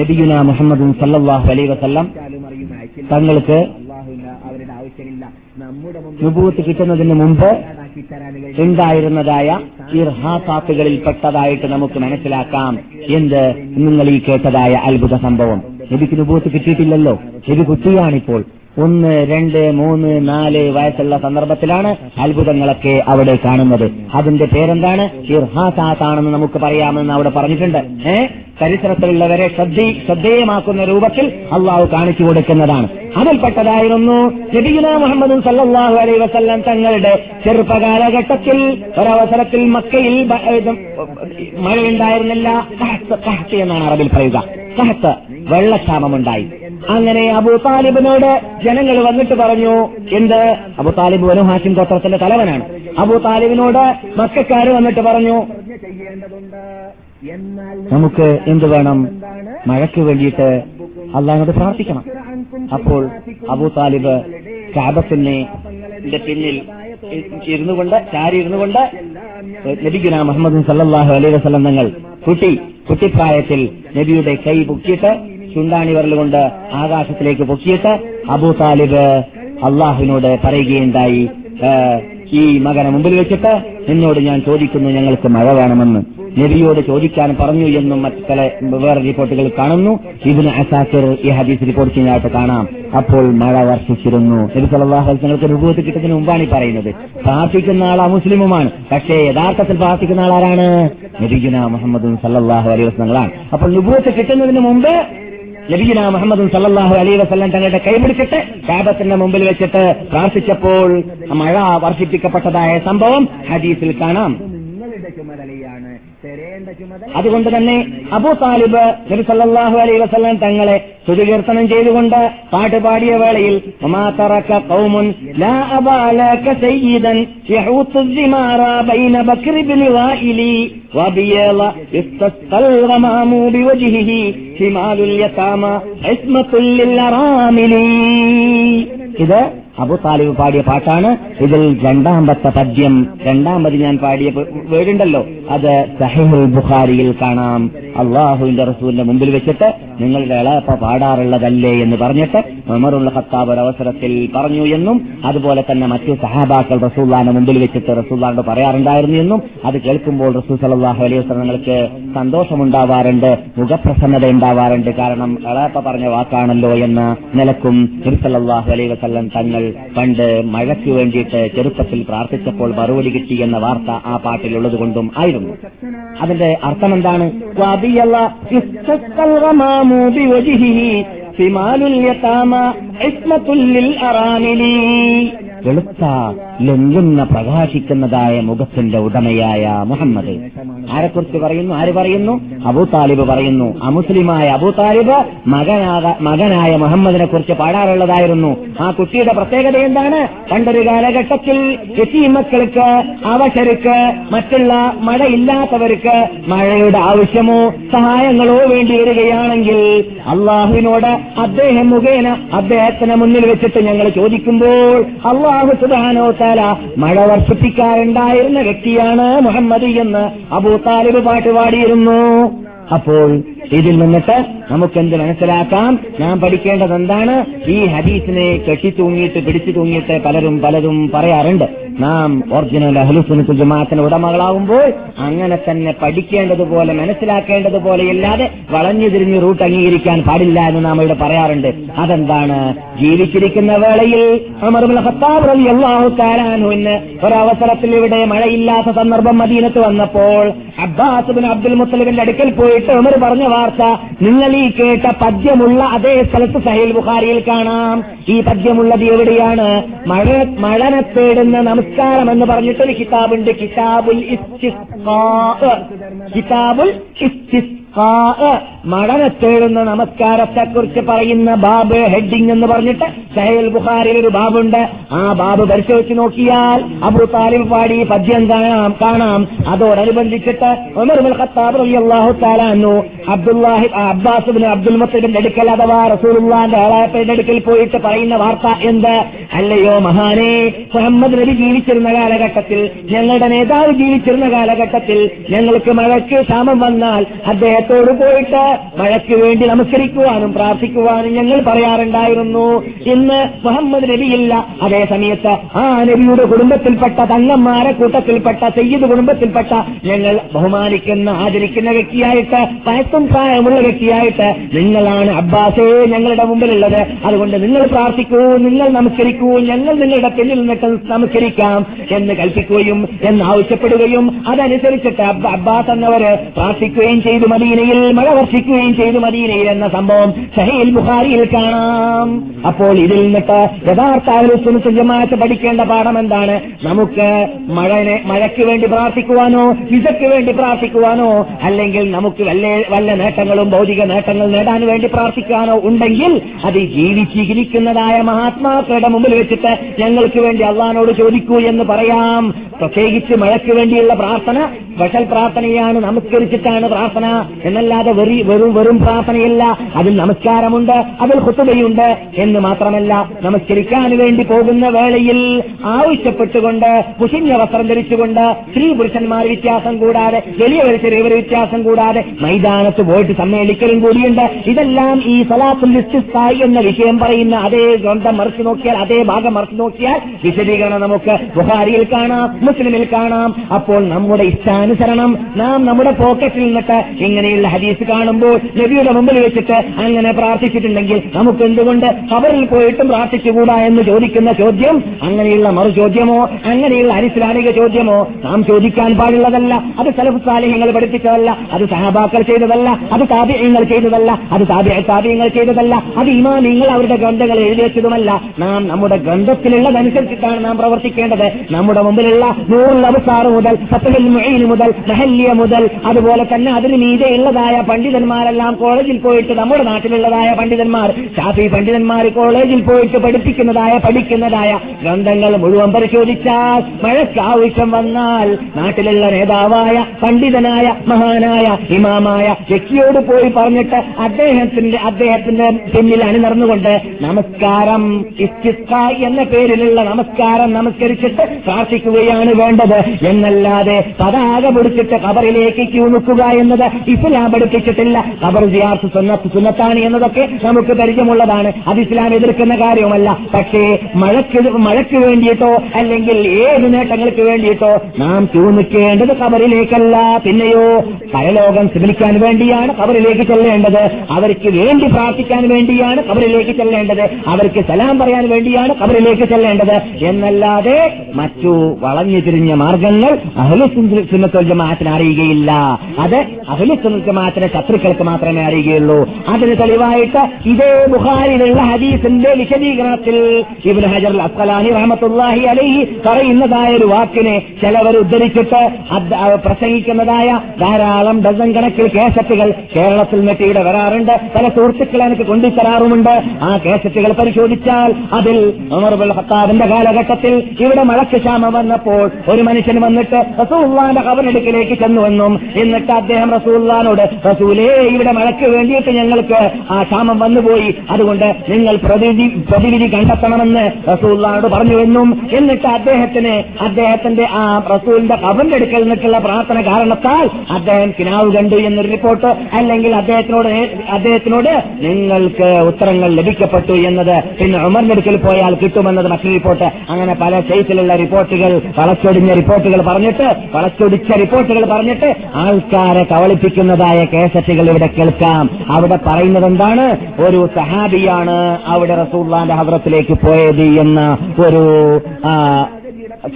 നബിയുന മുഹമ്മദ് വസല്ലം തങ്ങൾക്ക് അവരുടെ ആവശ്യമില്ല. നമ്മുടെ കിട്ടുന്നതിന് മുമ്പ് ഉണ്ടായിരുന്നതായ ഇർഹാസാത്തുകളിൽ പെട്ടതായിട്ട് നമുക്ക് മനസ്സിലാക്കാം. എന്ത്? നിങ്ങൾ ഈ കേട്ടതായ അത്ഭുത സംഭവം. നബിക്ക് നുബൂത്ത് കിട്ടിയിട്ടില്ലല്ലോ. നബി കുട്ടിയാണിപ്പോൾ. ഒന്ന് രണ്ട് മൂന്ന് നാല് വയസ്സുള്ള സന്ദർഭത്തിലാണ് അത്ഭുതങ്ങളൊക്കെ അവിടെ കാണുന്നത്. അതിന്റെ പേരെന്താണ്? ഇർഹാസാത്താണെന്ന് നമുക്ക് പറയാമെന്ന് അവിടെ പറഞ്ഞിട്ടുണ്ട്. ഏ? ചരിത്രത്തിലുള്ളവരെ ശ്രദ്ധ ശ്രദ്ധേയമാക്കുന്ന രൂപത്തിൽ അള്ളാഹു കാണിച്ചു കൊടുക്കുന്നതാണ്. അതിൽപ്പെട്ടതായിരുന്നു നബിയുന മുഹമ്മദ് സല്ലാഹു അലൈ വസല്ലം തങ്ങളുടെ ചെറുപ്പകാലഘട്ടത്തിൽ ഒരവസരത്തിൽ മക്കയിൽ മഴയുണ്ടായിരുന്നില്ല. കഹത്ത് എന്നാണ് അറബിൽ പറയുക. കഹത്ത് വെള്ളക്ഷാമമുണ്ടായി. അങ്ങനെ അബൂ താലിബിനോട് ജനങ്ങൾ വന്നിട്ട് പറഞ്ഞു എന്ത്? അബൂ താലിബ് വനു ഹാഷിം ഗോത്രത്തിന്റെ തലവനാണ്. അബൂ താലിബിനോട് മക്കാര് വന്നിട്ട് പറഞ്ഞു നമുക്ക് എന്ത് വേണം? മഴയ്ക്ക് വേണ്ടിയിട്ട് അള്ളാഹിനോട് പ്രാർത്ഥിക്കണം. അപ്പോൾ അബൂ താലിബ് കാബത്തിനെ പിന്നിൽ ഇരുന്നു കൊണ്ട് ചാരി ഇരുന്നു കൊണ്ട് നബിഗുന മുഹമ്മദ് സല്ലാഹു അലൈഹി വസ്ലം തങ്ങൾ കുട്ടി കുട്ടിപ്രായത്തിൽ നബിയുടെ കൈ പൊക്കിയിട്ട് ചുണ്ടാണി വിരലുകൊണ്ട് ആകാശത്തിലേക്ക് പൊക്കിയിട്ട് അബൂ താലിബ് അള്ളാഹുവിനോട് പറയുകയുണ്ടായി "ഏ, ഈ മകനെ മുമ്പിൽ വെച്ചിട്ട് നിന്നോട് ഞാൻ ചോദിക്കുന്നു ഞങ്ങൾക്ക് മഴ വേണമെന്ന്. നബിയോട് ചോദിക്കാൻ പറഞ്ഞു എന്നും മറ്റു പല വേറെ റിപ്പോർട്ടുകൾ കാണുന്നു. ഇതിന് അസാക്കിർ ഈ ഹദീസ് റിപ്പോർട്ട് ചെയ്യാനായിട്ട് കാണാം. അപ്പോൾ മഴ വർഷിച്ചിരുന്നു. നബി സല്ലല്ലാഹു നിങ്ങൾക്ക് രൂപത്തിൽ കിട്ടുന്നതിന് മുമ്പാണ് ഈ പറയുന്നത്. പ്രാർത്ഥിക്കുന്ന ആൾ മുസ്ലിമുമാണ്. പക്ഷേ യഥാർത്ഥത്തിൽ പ്രാർത്ഥിക്കുന്ന ആളാരാണ്? നബിഗുന മുഹമ്മദ് സല്ലാഹു അലൈഹി അപ്പോൾ രൂപത്തിൽ കിട്ടുന്നതിന് മുമ്പ് നബിഗുന മുഹമ്മദ് സല്ലാഹു അലൈ വസല്ലം തങ്ങളുടെ കൈപിടിച്ചിട്ട് കാബത്തിന്റെ മുമ്പിൽ വെച്ചിട്ട് പ്രാർത്ഥിച്ചപ്പോൾ മഴ വർഷിപ്പിക്കപ്പെട്ടതായ സംഭവം ഹദീസിൽ കാണാം. നിങ്ങളുടെ ചുമതലയാണ്. അതുകൊണ്ട് തന്നെ അബു താലിബ് നബി സല്ലാഹു അലൈ വസ്ലാം തങ്ങളെ ശുചീകീർത്തനം ചെയ്തുകൊണ്ട് പാട്ട് പാടിയ വേളയിൽ ഇത് അബു താലിബ് പാടിയ പാട്ടാണ്. ഇതിൽ രണ്ടാമത്തെ പദ്യം രണ്ടാമത് ഞാൻ പാടിയ വേടുണ്ടല്ലോ അത് സഹിഹുൽ ബുഖാരിയിൽ കാണാം. അള്ളാഹുവിന്റെ റസൂലിന്റെ മുമ്പിൽ വെച്ചിട്ട് നിങ്ങളുടെ ഇളയപ്പ പാടാറുള്ളതല്ലേ എന്ന് പറഞ്ഞിട്ട് ഉമറുൽ ഖത്താബ് ഒരു അവസരത്തിൽ പറഞ്ഞു എന്നും അതുപോലെ തന്നെ മറ്റു സഹാബാക്കൾ റസൂല്ലാന്റെ മുമ്പിൽ വെച്ചിട്ട് റസൂല്ലാനോട് പറയാറുണ്ടായിരുന്നു എന്നും അത് കേൾക്കുമ്പോൾ റസൂൽ സലാഹു അലൈഹി വസ്ലങ്ങൾക്ക് സന്തോഷമുണ്ടാവാറുണ്ട് മുഖപ്രസന്നത ഉണ്ടാവാറുണ്ട് കാരണം ഇളയപ്പ പറഞ്ഞ വാക്കാണല്ലോ എന്ന നിലക്കും തിരുസല്ലാഹു അലൈഹി വസ്ലം തങ്ങൾ പണ്ട് മഴയ്ക്ക് വേണ്ടിയിട്ട് ചെറുപ്പത്തിൽ പ്രാർത്ഥിച്ചപ്പോൾ മറുപടി കിട്ടി എന്ന വാർത്ത ആ പാട്ടിലുള്ളത് കൊണ്ടും ആയിരുന്നു. അതിന്റെ അർത്ഥം എന്താണ് സിമാലുൽ യതാമ വെളുത്ത ലംഘുന്ന പ്രകാശിക്കുന്നതായ മുഖത്തിന്റെ ഉടമയായ മുഹമ്മദ്. ആരെക്കുറിച്ച് പറയുന്നു? ആര് പറയുന്നു? അബൂ താലിബ് പറയുന്നു. അമുസ്ലിമായ അബൂ താലിബ് മകനായ മുഹമ്മദിനെ കുറിച്ച് പാടാറുള്ളതായിരുന്നു. ആ കുട്ടിയുടെ പ്രത്യേകത എന്താണ്? പണ്ടൊരു കാലഘട്ടത്തിൽ മക്കൾക്ക് അവശർക്ക് മറ്റുള്ള മഴയില്ലാത്തവർക്ക് മഴയുടെ ആവശ്യമോ സഹായങ്ങളോ വേണ്ടി വരികയാണെങ്കിൽ അള്ളാഹുവിനോട് അദ്ദേഹം മുഖേന അദ്ദേഹത്തിന് മുന്നിൽ വെച്ചിട്ട് ഞങ്ങൾ ചോദിക്കുമ്പോൾ അള്ളാഹു സുബാനോ താല മഴ വർഷിപ്പിക്കാറുണ്ടായിരുന്ന വ്യക്തിയാണ് മുഹമ്മദ് എന്ന് അബൂ താലിബ് പാട്ട് പാടിയിരുന്നു. അപ്പോൾ ഇതിൽ നിന്നിട്ട് നമുക്കെന്ത് മനസ്സിലാക്കാം? ഞാൻ പഠിക്കേണ്ടത് എന്താണ്? ഈ ഹദീസിനെ കെട്ടിത്തൂങ്ങിയിട്ട് പിടിച്ചു തൂങ്ങിയിട്ട് പലരും പലതും പറയാറുണ്ട്. നാം ഒറിജിനൽ അഹ്ലുസുനത്തുൽ ജമാഅത്തിന് ഉടമകളാവുമ്പോൾ അങ്ങനെ തന്നെ പഠിക്കേണ്ടതുപോലെ മനസ്സിലാക്കേണ്ടതുപോലെ അല്ലാതെ വളഞ്ഞു തിരിഞ്ഞ് റൂട്ട് അംഗീകരിക്കാൻ പാടില്ല എന്ന് നാം ഇവിടെ പറയാറുണ്ട്. അതെന്താണ്? ജീവിച്ചിരിക്കുന്ന വേളയിൽ ഒരവസരത്തിൽ ഇവിടെ മഴയില്ലാത്ത സന്ദർഭം മദീനത്ത് വന്നപ്പോൾ അബ്ബാസ് അബ്ദുൽ മുത്തലിബിന്റെ അടുക്കൽ പോയിട്ട് ഉമർ പറഞ്ഞ വാർത്ത നിങ്ങൾ ഈ കേട്ട പദ്യമുള്ള അതേ സ്ഥലത്ത് സഹേൽ ബുഖാരിയിൽ കാണാം. ഈ പദ്യമുള്ളത് എവിടെയാണ്? മഴ മഴനെ തേടുന്ന നമസ്കാരം എന്ന് പറഞ്ഞിട്ടൊരു കിതാബുണ്ട്. കിതാബുൽ കിതാബുൽ തേടുന്ന നമസ്കാരത്തെക്കുറിച്ച് പറയുന്ന ബാബ് ഹെഡിങ് എന്ന് പറഞ്ഞിട്ട് സഹേൽ ബുഖാരിയിൽ ഒരു ബാബുണ്ട്. ആ ബാബ് പരിശോധിച്ച് നോക്കിയാൽ അബു താലിബ് പാടി പദ്യം കാണാം കാണാം. അതോടനുബന്ധിച്ചിട്ട് അബ്ദുല്ലാഹി അബ്ബാസ് അബ്ദുൽ മുത്തലിബിന്റെ അടുക്കൽ അഥവാ റസൂലുള്ളാന്റെ ആളായപ്പന്റെ അടുക്കൽ പോയിട്ട് പറയുന്ന വാർത്ത എന്ത്? അല്ലയോ മഹാനെ മുഹമ്മദ് നബി ജീവിച്ചിരുന്ന കാലഘട്ടത്തിൽ ഞങ്ങളുടെ നേതാവ് ജീവിച്ചിരുന്ന കാലഘട്ടത്തിൽ ഞങ്ങൾക്ക് മഴയ്ക്ക് ക്ഷാമം വന്നാൽ അദ്ദേഹത്തോട് പോയിട്ട് മഴയ്ക്ക് വേണ്ടി നമസ്കരിക്കുവാനും പ്രാർത്ഥിക്കുവാനും ഞങ്ങൾ പറയാറുണ്ടായിരുന്നു. ഇന്ന് മുഹമ്മദ് നബിയില്ല. അതേ സമയത്ത് ആ നബിയുടെ കുടുംബത്തിൽപ്പെട്ട തങ്ങന്മാരെ കൂട്ടത്തിൽപ്പെട്ട സയ്യിദ് കുടുംബത്തിൽപ്പെട്ട ഞങ്ങൾ ബഹുമാനിക്കുന്ന ആദരിക്കുന്ന വ്യക്തിയായിട്ട് പയത്തും പ്രായമുള്ള വ്യക്തിയായിട്ട് നിങ്ങളാണ് അബ്ബാസേ ഞങ്ങളുടെ മുമ്പിലുള്ളത്. അതുകൊണ്ട് നിങ്ങൾ പ്രാർത്ഥിക്കൂ നിങ്ങൾ നമസ്കരിക്കൂ ഞങ്ങൾ നിങ്ങളുടെ പിന്നിൽ നിന്നിട്ട് നമസ്കരിക്കാം എന്ന് കൽപ്പിക്കുകയും എന്ന് ആവശ്യപ്പെടുകയും അതനുസരിച്ചിട്ട് അബ്ബാസ് എന്നവര് പ്രാർത്ഥിക്കുകയും ചെയ്തു മദീനയിൽ മഴ വർഷിക്കുകയും ചെയ്തു മദീനയിൽ എന്ന സംഭവം സഹീൽ ബുഖാരിയിൽ കാണാം. അപ്പോൾ ഇതിൽ നിന്നിട്ട് യഥാർത്ഥ ജമാഅത്ത് പഠിക്കേണ്ട പാഠം എന്താണ്? നമുക്ക് മഴനെ മഴയ്ക്ക് വേണ്ടി പ്രാർത്ഥിക്കുവാനോ വിസയ്ക്ക് വേണ്ടി പ്രാർത്ഥിക്കുവാനോ അല്ലെങ്കിൽ നമുക്ക് വല്ല വല്ല നേട്ടങ്ങളും ഭൗതിക നേട്ടങ്ങൾ നേടാൻ വേണ്ടി പ്രാർത്ഥിക്കാനോ ഉണ്ടെങ്കിൽ അത് ജീവിച്ചിരിക്കുന്നതായ മഹാത്മാക്കളുടെ മുമ്പിൽ വെച്ചിട്ട് ഞങ്ങൾക്ക് വേണ്ടി അള്ളഹാനോട് ചോദിക്കൂ എന്ന് പറയാം. പ്രത്യേകിച്ച് മഴയ്ക്ക് വേണ്ടിയുള്ള പ്രാർത്ഥന സ്പെഷ്യൽ പ്രാർത്ഥനയാണ് നമസ്കരിച്ചിട്ടാണ് പ്രാർത്ഥന. എന്നല്ലാതെ വെറും വെറും പ്രാർത്ഥനയല്ല. അതിൽ നമസ്കാരമുണ്ട് അതിൽ കുത്തുകയുണ്ട് എന്ന് മാത്രമല്ല നമസ്കരിക്കാൻ വേണ്ടി പോകുന്ന വേളയിൽ ആവശ്യപ്പെട്ടുകൊണ്ട് കുശിഞ്ഞ വസ്ത്രം ധരിച്ചുകൊണ്ട് സ്ത്രീ പുരുഷന്മാർ വ്യത്യാസം കൂടാതെ വലിയ ചെറിയവർ വ്യത്യാസം കൂടാതെ മൈതാനത്ത് പോയിട്ട് സമ്മേളിക്കലും കൂടിയുണ്ട്. ഇതെല്ലാം ഈ സലാത്തുൽ ഇസ്തിസ്ഖായി എന്ന വിഷയം പറയുന്ന അതേ ഗ്രന്ഥം മറിച്ചു നോക്കിയാൽ അതേ ഭാഗം മറിച്ചു നോക്കിയാൽ വിശദീകരണം നമുക്ക് ബുഹാരിയിൽ കാണാം മുസ്ലിമിൽ കാണാം. അപ്പോൾ നമ്മുടെ ഇഷ്ടാനുസരണം നാം നമ്മുടെ പോക്കറ്റിൽ നിന്നിട്ട് ഇങ്ങനെയുള്ള ഹദീസ് കാണുമ്പോൾ നബിയുടെ മുമ്പിൽ വെച്ചിട്ട് അങ്ങനെ പ്രാർത്ഥിച്ചിട്ടുണ്ടെങ്കിൽ നമുക്ക് എന്തുകൊണ്ട് ഖബറിൽ പോയിട്ടും പ്രാർത്ഥിച്ചുകൂടാ എന്ന് ചോദിക്കുന്ന ചോദ്യം അങ്ങനെയുള്ള മറു ചോദ്യമോ അങ്ങനെയുള്ള അനിസ്ലാമിക ചോദ്യമോ നാം ചോദിക്കാൻ പാടുള്ളതല്ല. അത് സലഫ് സാലിഹ്യങ്ങൾ പഠിപ്പിച്ചതല്ല അത് സഹാബാക്കൾ ചെയ്തതല്ല അത് താപ്യങ്ങൾ ചെയ്തതല്ല അത് താപ്യ താപ്യങ്ങൾ ചെയ്തതല്ല അത് ഇമാമിങ്ങൾ അവരുടെ ഗ്രന്ഥങ്ങൾ എഴുതി വെച്ചതുമല്ല. നാം നമ്മുടെ ഗ്രന്ഥത്തിലുള്ളതനുസരിച്ചിട്ടാണ് നാം പ്രവർത്തിക്കേണ്ടത്. നമ്മുടെ മുമ്പിലുള്ള നൂറുൽ അവസാറ് മുതൽ ഫത്തഹുൽ മുഈൻ മുതൽ മുതൽ അതുപോലെ തന്നെ അതിന് മീതെയുള്ളതായ പണ്ഡിതന്മാരെല്ലാം കോളേജിൽ പോയിട്ട് നമ്മുടെ നാട്ടിലുള്ളതായ പണ്ഡിതന്മാർ ഷാഫി പണ്ഡിതന്മാർ കോളേജിൽ പോയിട്ട് പഠിപ്പിക്കുന്നതായ പഠിക്കുന്നതായ ഗ്രന്ഥങ്ങൾ മുഴുവൻ പരിശോധിച്ചാൽ മഴയ്ക്ക് ആവശ്യം വന്നാൽ നാട്ടിലുള്ള നേതാവായ പണ്ഡിതനായ മഹാനായ ഇമാമായ ശക്തിയോട് പോയി പറഞ്ഞിട്ട് അദ്ദേഹത്തിന്റെ അദ്ദേഹത്തിന്റെ പിന്നിൽ അണിനിറന്നുകൊണ്ട് നമസ്കാരം എന്ന പേരിലുള്ള നമസ്കാരം നമസ്കരിച്ചിട്ട് പ്രാർത്ഥിക്കുകയാണ് വേണ്ടത്. എന്നല്ലാതെ പതാക പിടിച്ചിട്ട് ഖബറിലേക്ക് ക്യൂ നിൽക്കുക എന്നത് ഇസ്ലാം പഠിപ്പിച്ചിട്ടില്ല. ഖബർ ജിയാർത്ത് സുന്നത്ത് സുന്നത്താണ് എന്നതൊക്കെ നമുക്ക് പരിചയമുള്ളതാണ്. അത് ഇസ്ലാം എതിർക്കുന്ന കാര്യവുമല്ല. പക്ഷേ മഴയ്ക്ക് മഴയ്ക്ക് വേണ്ടിയിട്ടോ അല്ലെങ്കിൽ ഏത് നേട്ടങ്ങൾക്ക് വേണ്ടിയിട്ടോ നാം ക്യൂ നിൽക്കേണ്ടത് ഖബറിലേക്കല്ല. പിന്നെയോ പരലോകം ശ്രമിക്കാൻ വേണ്ടിയാണ് ഖബറിലേക്ക് ചെല്ലേണ്ടത്. അവർക്ക് വേണ്ടി പ്രാർത്ഥിക്കാൻ വേണ്ടിയാണ് ഖബറിലേക്ക് ചെല്ലേണ്ടത്. അവർക്ക് സലാം പറയാൻ വേണ്ടിയാണ് ഖബറിലേക്ക് ചെല്ലേണ്ടത്. എന്നല്ലാതെ മറ്റു വളഞ്ഞു തിരിഞ്ഞ മാർഗങ്ങൾ അഹ്ലുസുന്നത്തുൽ ജമാഅത്തിന് അറിയുകയില്ല. അത് അഹ്ലുസുന്നത്തുൽ ജമാഅത്തിന്റെ ശത്രുക്കൾക്ക് മാത്രമേ അറിയുകയുള്ളൂ. അതിന് തെളിവായിട്ട് ഇതേ ബുഹാരിലുള്ള ഹദീസിന്റെ വിശദീകരണത്തിൽ ഇബ്നു ഹജർ അസ്കലാനി റഹമത്തുല്ലാഹി അലൈഹി പറയുന്നതായ ഒരു വാക്കിനെ ചിലവർ ഉദ്ധരിച്ചിട്ട് പ്രസംഗിക്കുന്നതായ ധാരാളം ഡസൻ കണക്കിൽ കേസറ്റുകൾ കേരളത്തിൽ നിന്നിട്ട് ഇവിടെ വരാറുണ്ട്. പല സുഹൃത്തുക്കളെ എനിക്ക് കൊണ്ടുതരാറുമുണ്ട് ആ കേസറ്റുകൾ പരിശോധിച്ചാൽ അതിൽ ഉമർബുൽ ഖത്താബിന്റെ കാലഘട്ടത്തിൽ ഇവിടെ മഴക്ക് ക്ഷാമം വന്നപ്പോൾ ഒരു മനുഷ്യൻ വന്നിട്ട് റസൂള്ളാന്റെ കബറെടുക്കിലേക്ക് ചെന്നുവെന്നും എന്നിട്ട് അദ്ദേഹം റസൂള്ളാനോട് റസൂലേ ഇവിടെ മഴയ്ക്ക് വേണ്ടിയിട്ട് ഞങ്ങൾക്ക് ആ ക്ഷാമം വന്നുപോയി. അതുകൊണ്ട് നിങ്ങൾ പ്രതിവിധി പ്രതിവിധി കണ്ടെത്തണമെന്ന് റസൂള്ളാനോട് പറഞ്ഞുവെന്നും എന്നിട്ട് അദ്ദേഹത്തിന് അദ്ദേഹത്തിന്റെ ആ റസൂലിന്റെ കബന്റെ അടുക്കൽ നിന്നിട്ടുള്ള പ്രാർത്ഥന കാരണത്താൽ അദ്ദേഹം കിനാവ് കണ്ടു എന്നൊരു റിപ്പോർട്ട് അല്ലെങ്കിൽ അദ്ദേഹത്തിനോട് അദ്ദേഹത്തിനോട് നിങ്ങൾക്ക് ഉത്തരങ്ങൾ ലഭിക്കപ്പെട്ടു എന്നത് പിന്നെ ഉമറിന്റെ അടുക്കൽ പോയാൽ കിട്ടുമെന്നത് മറ്റൊരു റിപ്പോർട്ട്. അങ്ങനെ പല സൈസിലുള്ള റിപ്പോർട്ടുകൾ വളച്ചൊടിഞ്ഞ റിപ്പോർട്ടുകൾ പറഞ്ഞിട്ട് വളച്ചൊടിച്ച റിപ്പോർട്ടുകൾ പറഞ്ഞിട്ട് ആൾക്കാരെ കവളിപ്പിക്കുന്നതായ കേസറ്റുകൾ ഇവിടെ കേൾക്കാം. അവിടെ പറയുന്നത് എന്താണ് ഒരു സഹാബിയാണ് അവിടെ റസൂള്ളാന്റെ ഹവറത്തിലേക്ക് പോയത് എന്ന ഒരു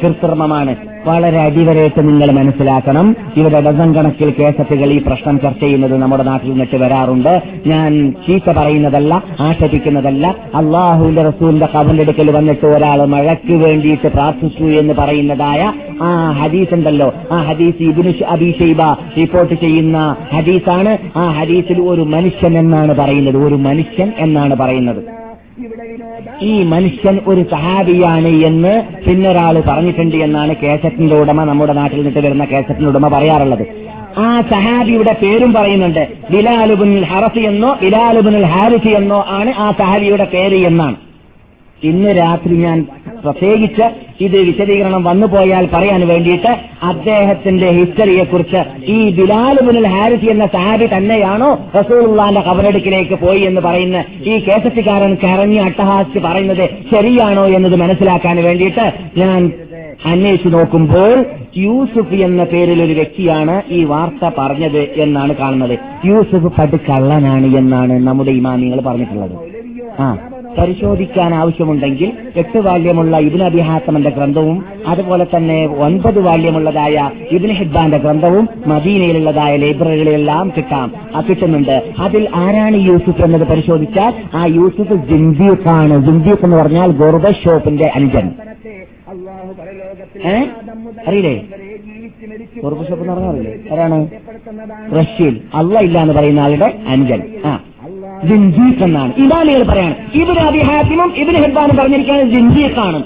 കൃത്രിമമാണ്. വളരെ അടിവരയിട്ട് നിങ്ങൾ മനസ്സിലാക്കണം. ഇവിടെ ഡസം കണക്കിൽ കേസറ്റുകൾ ഈ പ്രശ്നം ചർച്ച ചെയ്യുന്നത് നമ്മുടെ നാട്ടിൽ നിന്നിട്ട് വരാറുണ്ട്. ഞാൻ ചീത്ത പറയുന്നതല്ല ആക്ഷേപിക്കുന്നതല്ല. അള്ളാഹുവിന്റെ റസൂലിന്റെ അടുക്കൽ വന്നിട്ട് ഒരാൾ മഴയ്ക്ക് വേണ്ടിയിട്ട് പ്രാർത്ഥിച്ചു എന്ന് പറയുന്നതായ ആ ഹദീസ് ഉണ്ടല്ലോ. ആ ഹദീസ് ഇബിനു അബിഷൈബ റിപ്പോർട്ട് ചെയ്യുന്ന ഹദീസാണ്. ആ ഹദീസിൽ ഒരു മനുഷ്യൻ എന്നാണ് പറയുന്നത്. ഒരു മനുഷ്യൻ എന്നാണ് പറയുന്നത്. ഈ മനുഷ്യൻ ഒരു സഹാബിയാണ് എന്ന് പിന്നൊരാൾ പറഞ്ഞിട്ടുണ്ട് എന്നാണ് കേസറ്റിന്റെ ഉടമ നമ്മുടെ നാട്ടിൽ നിന്ന് വരുന്ന കേസറ്റിന്റെ ഉടമ പറയാറുള്ളത്. ആ സഹാബിയുടെ പേരും പറയുന്നുണ്ട് ബിലാലുബുനിൽ ഹറസി എന്നോ ബിലാലുബുനിൽ ഹാരിസി എന്നോ ആണ് ആ സഹാബിയുടെ പേര് എന്നാണ്. ഇന്ന് രാത്രി ഞാൻ പ്രത്യേകിച്ച് ഇത് വിശദീകരണം വന്നു പോയാൽ പറയാൻ വേണ്ടിയിട്ട് അദ്ദേഹത്തിന്റെ ഹിസ്റ്ററിയെക്കുറിച്ച് ഈ ബിലാലുബുൽ ഹാരിസി എന്ന സഹാബി തന്നെയാണോ റസൂലുള്ളാന്റെ കബറടുക്കിലേക്ക് പോയി എന്ന് പറയുന്ന ഈ കേസറ്റുകാരൻ കരഞ്ഞ് അട്ടഹാസിച്ച് പറയുന്നത് ശരിയാണോ എന്നത് മനസ്സിലാക്കാൻ വേണ്ടിയിട്ട് ഞാൻ അന്വേഷിച്ചു നോക്കുമ്പോൾ യൂസുഫ് എന്ന പേരിൽ ഒരു വ്യക്തിയാണ് ഈ വാർത്ത പറഞ്ഞത് എന്നാണ് കാണുന്നത്. യൂസുഫ് പടുക്കള്ളനാണ് എന്നാണ് നമ്മുടെ ഇമാമിങ്ങൾ പറഞ്ഞിട്ടുള്ളത്. ആ. പരിശോധിക്കാൻ ആവശ്യമുണ്ടെങ്കിൽ എട്ട് വാല്യമുള്ള ഇബിൻ അബിഹാസമന്റെ ഗ്രന്ഥവും അതുപോലെ തന്നെ ഒൻപത് വാല്യമുള്ളതായ ഇബിൻ ഹിബാന്റെ ഗ്രന്ഥവും മദീനയിലുള്ളതായ ലൈബ്രറികളിലെല്ലാം കിട്ടാം. കിട്ടുന്നുണ്ട്. അതിൽ ആരാണ് യൂസുഫ് എന്നത് പരിശോധിച്ചാൽ ആ യൂസുഫ് ജിന്ദീഖാണ് ജിന്ദീഖ് എന്ന് പറഞ്ഞാൽ ഗോർബ ഷോപ്പിന്റെ അനുജൻ. അറിയില്ലേ? ഗോർബ ഷോപ്പ് എന്ന് പറഞ്ഞാൽ ആരാണ്? റഷ്യയിൽ അല്ല ഇല്ല എന്ന് പറയുന്ന ആളുടെ അനുജൻ. ആ. ജിൻജീഖ് എന്നാണ്. ഇതാണ് പറയാണ് ഇബിന് അബിഹാത്തിമും ഇബിന് ഹെബാനും പറഞ്ഞിരിക്കുന്നത് ജിൻജീഖാണ്.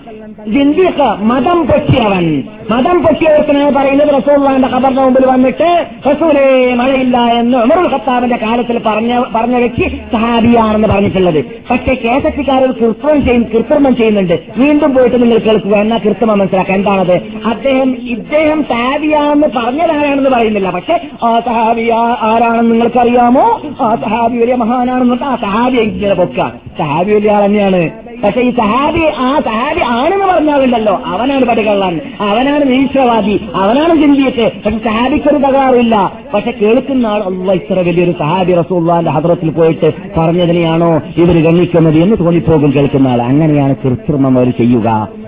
ജിൻജീഖ് മതം പൊട്ടിയവൻ. മതം പൊട്ടിയവർക്കെന്നാണ് പറയുന്നത് റസൂള്ളാന്റെ ഖബറിന്റെ മുമ്പിൽ വന്നിട്ട് റസൂലേ മഴയില്ല എന്ന് ഉമറുൽ ഖത്താബിന്റെ കാലത്തിൽ പറഞ്ഞ പറഞ്ഞ വ്യക്തി സഹാബിയാണെന്ന് പറഞ്ഞിട്ടുള്ളത്. പക്ഷേ കേസറ്റിക്കാരൻ കൃത്രിമം ചെയ്യും കൃത്രിമം ചെയ്യുന്നുണ്ട്. വീണ്ടും പോയിട്ട് നിങ്ങൾ കേൾക്കുക എന്നാ കൃത്രിമം മനസ്സിലാക്കുക. എന്താണത്? അദ്ദേഹം ഇദ്ദേഹം സഹാബിയാണെന്ന് പറഞ്ഞതാരാണെന്ന് പറയുന്നില്ല. പക്ഷെ ആ സഹാബിയ ആരാണെന്ന് നിങ്ങൾക്കറിയാമോ? ആ സഹാബി വലിയ മഹാനാണെന്ന് ആ സഹാബി ഇങ്ങനെ പൊക്ക സഹാബി വലിയ ആൾ തന്നെയാണ്. പക്ഷെ ഈ സഹാബി ആ സഹാബി ആണെന്ന് പറഞ്ഞാലുണ്ടല്ലോ. അവനാണ് പടികള്ളാൻ. അവനാണ് നിരീശ്വരവാദി അവനാണ് ചിന്തിയിട്ട് പക്ഷെ സഹാബിക്കൊരു തകരാറില്ല പക്ഷെ കേൾക്കുന്ന ആൾ അല്ല ഇത്ര വലിയൊരു സഹാബി റസൂള്ളാന്റെ ഹദ്രത്തിൽ പോയിട്ട് പറഞ്ഞതിനെയാണോ ഇവർ ഗണ്ണിക്കുന്നത്? എന്ന് തോന്നിപ്പോകും കേൾക്കുന്ന ആൾ. അങ്ങനെയാണ് കൃത്രിമം അവർ ചെയ്യുക.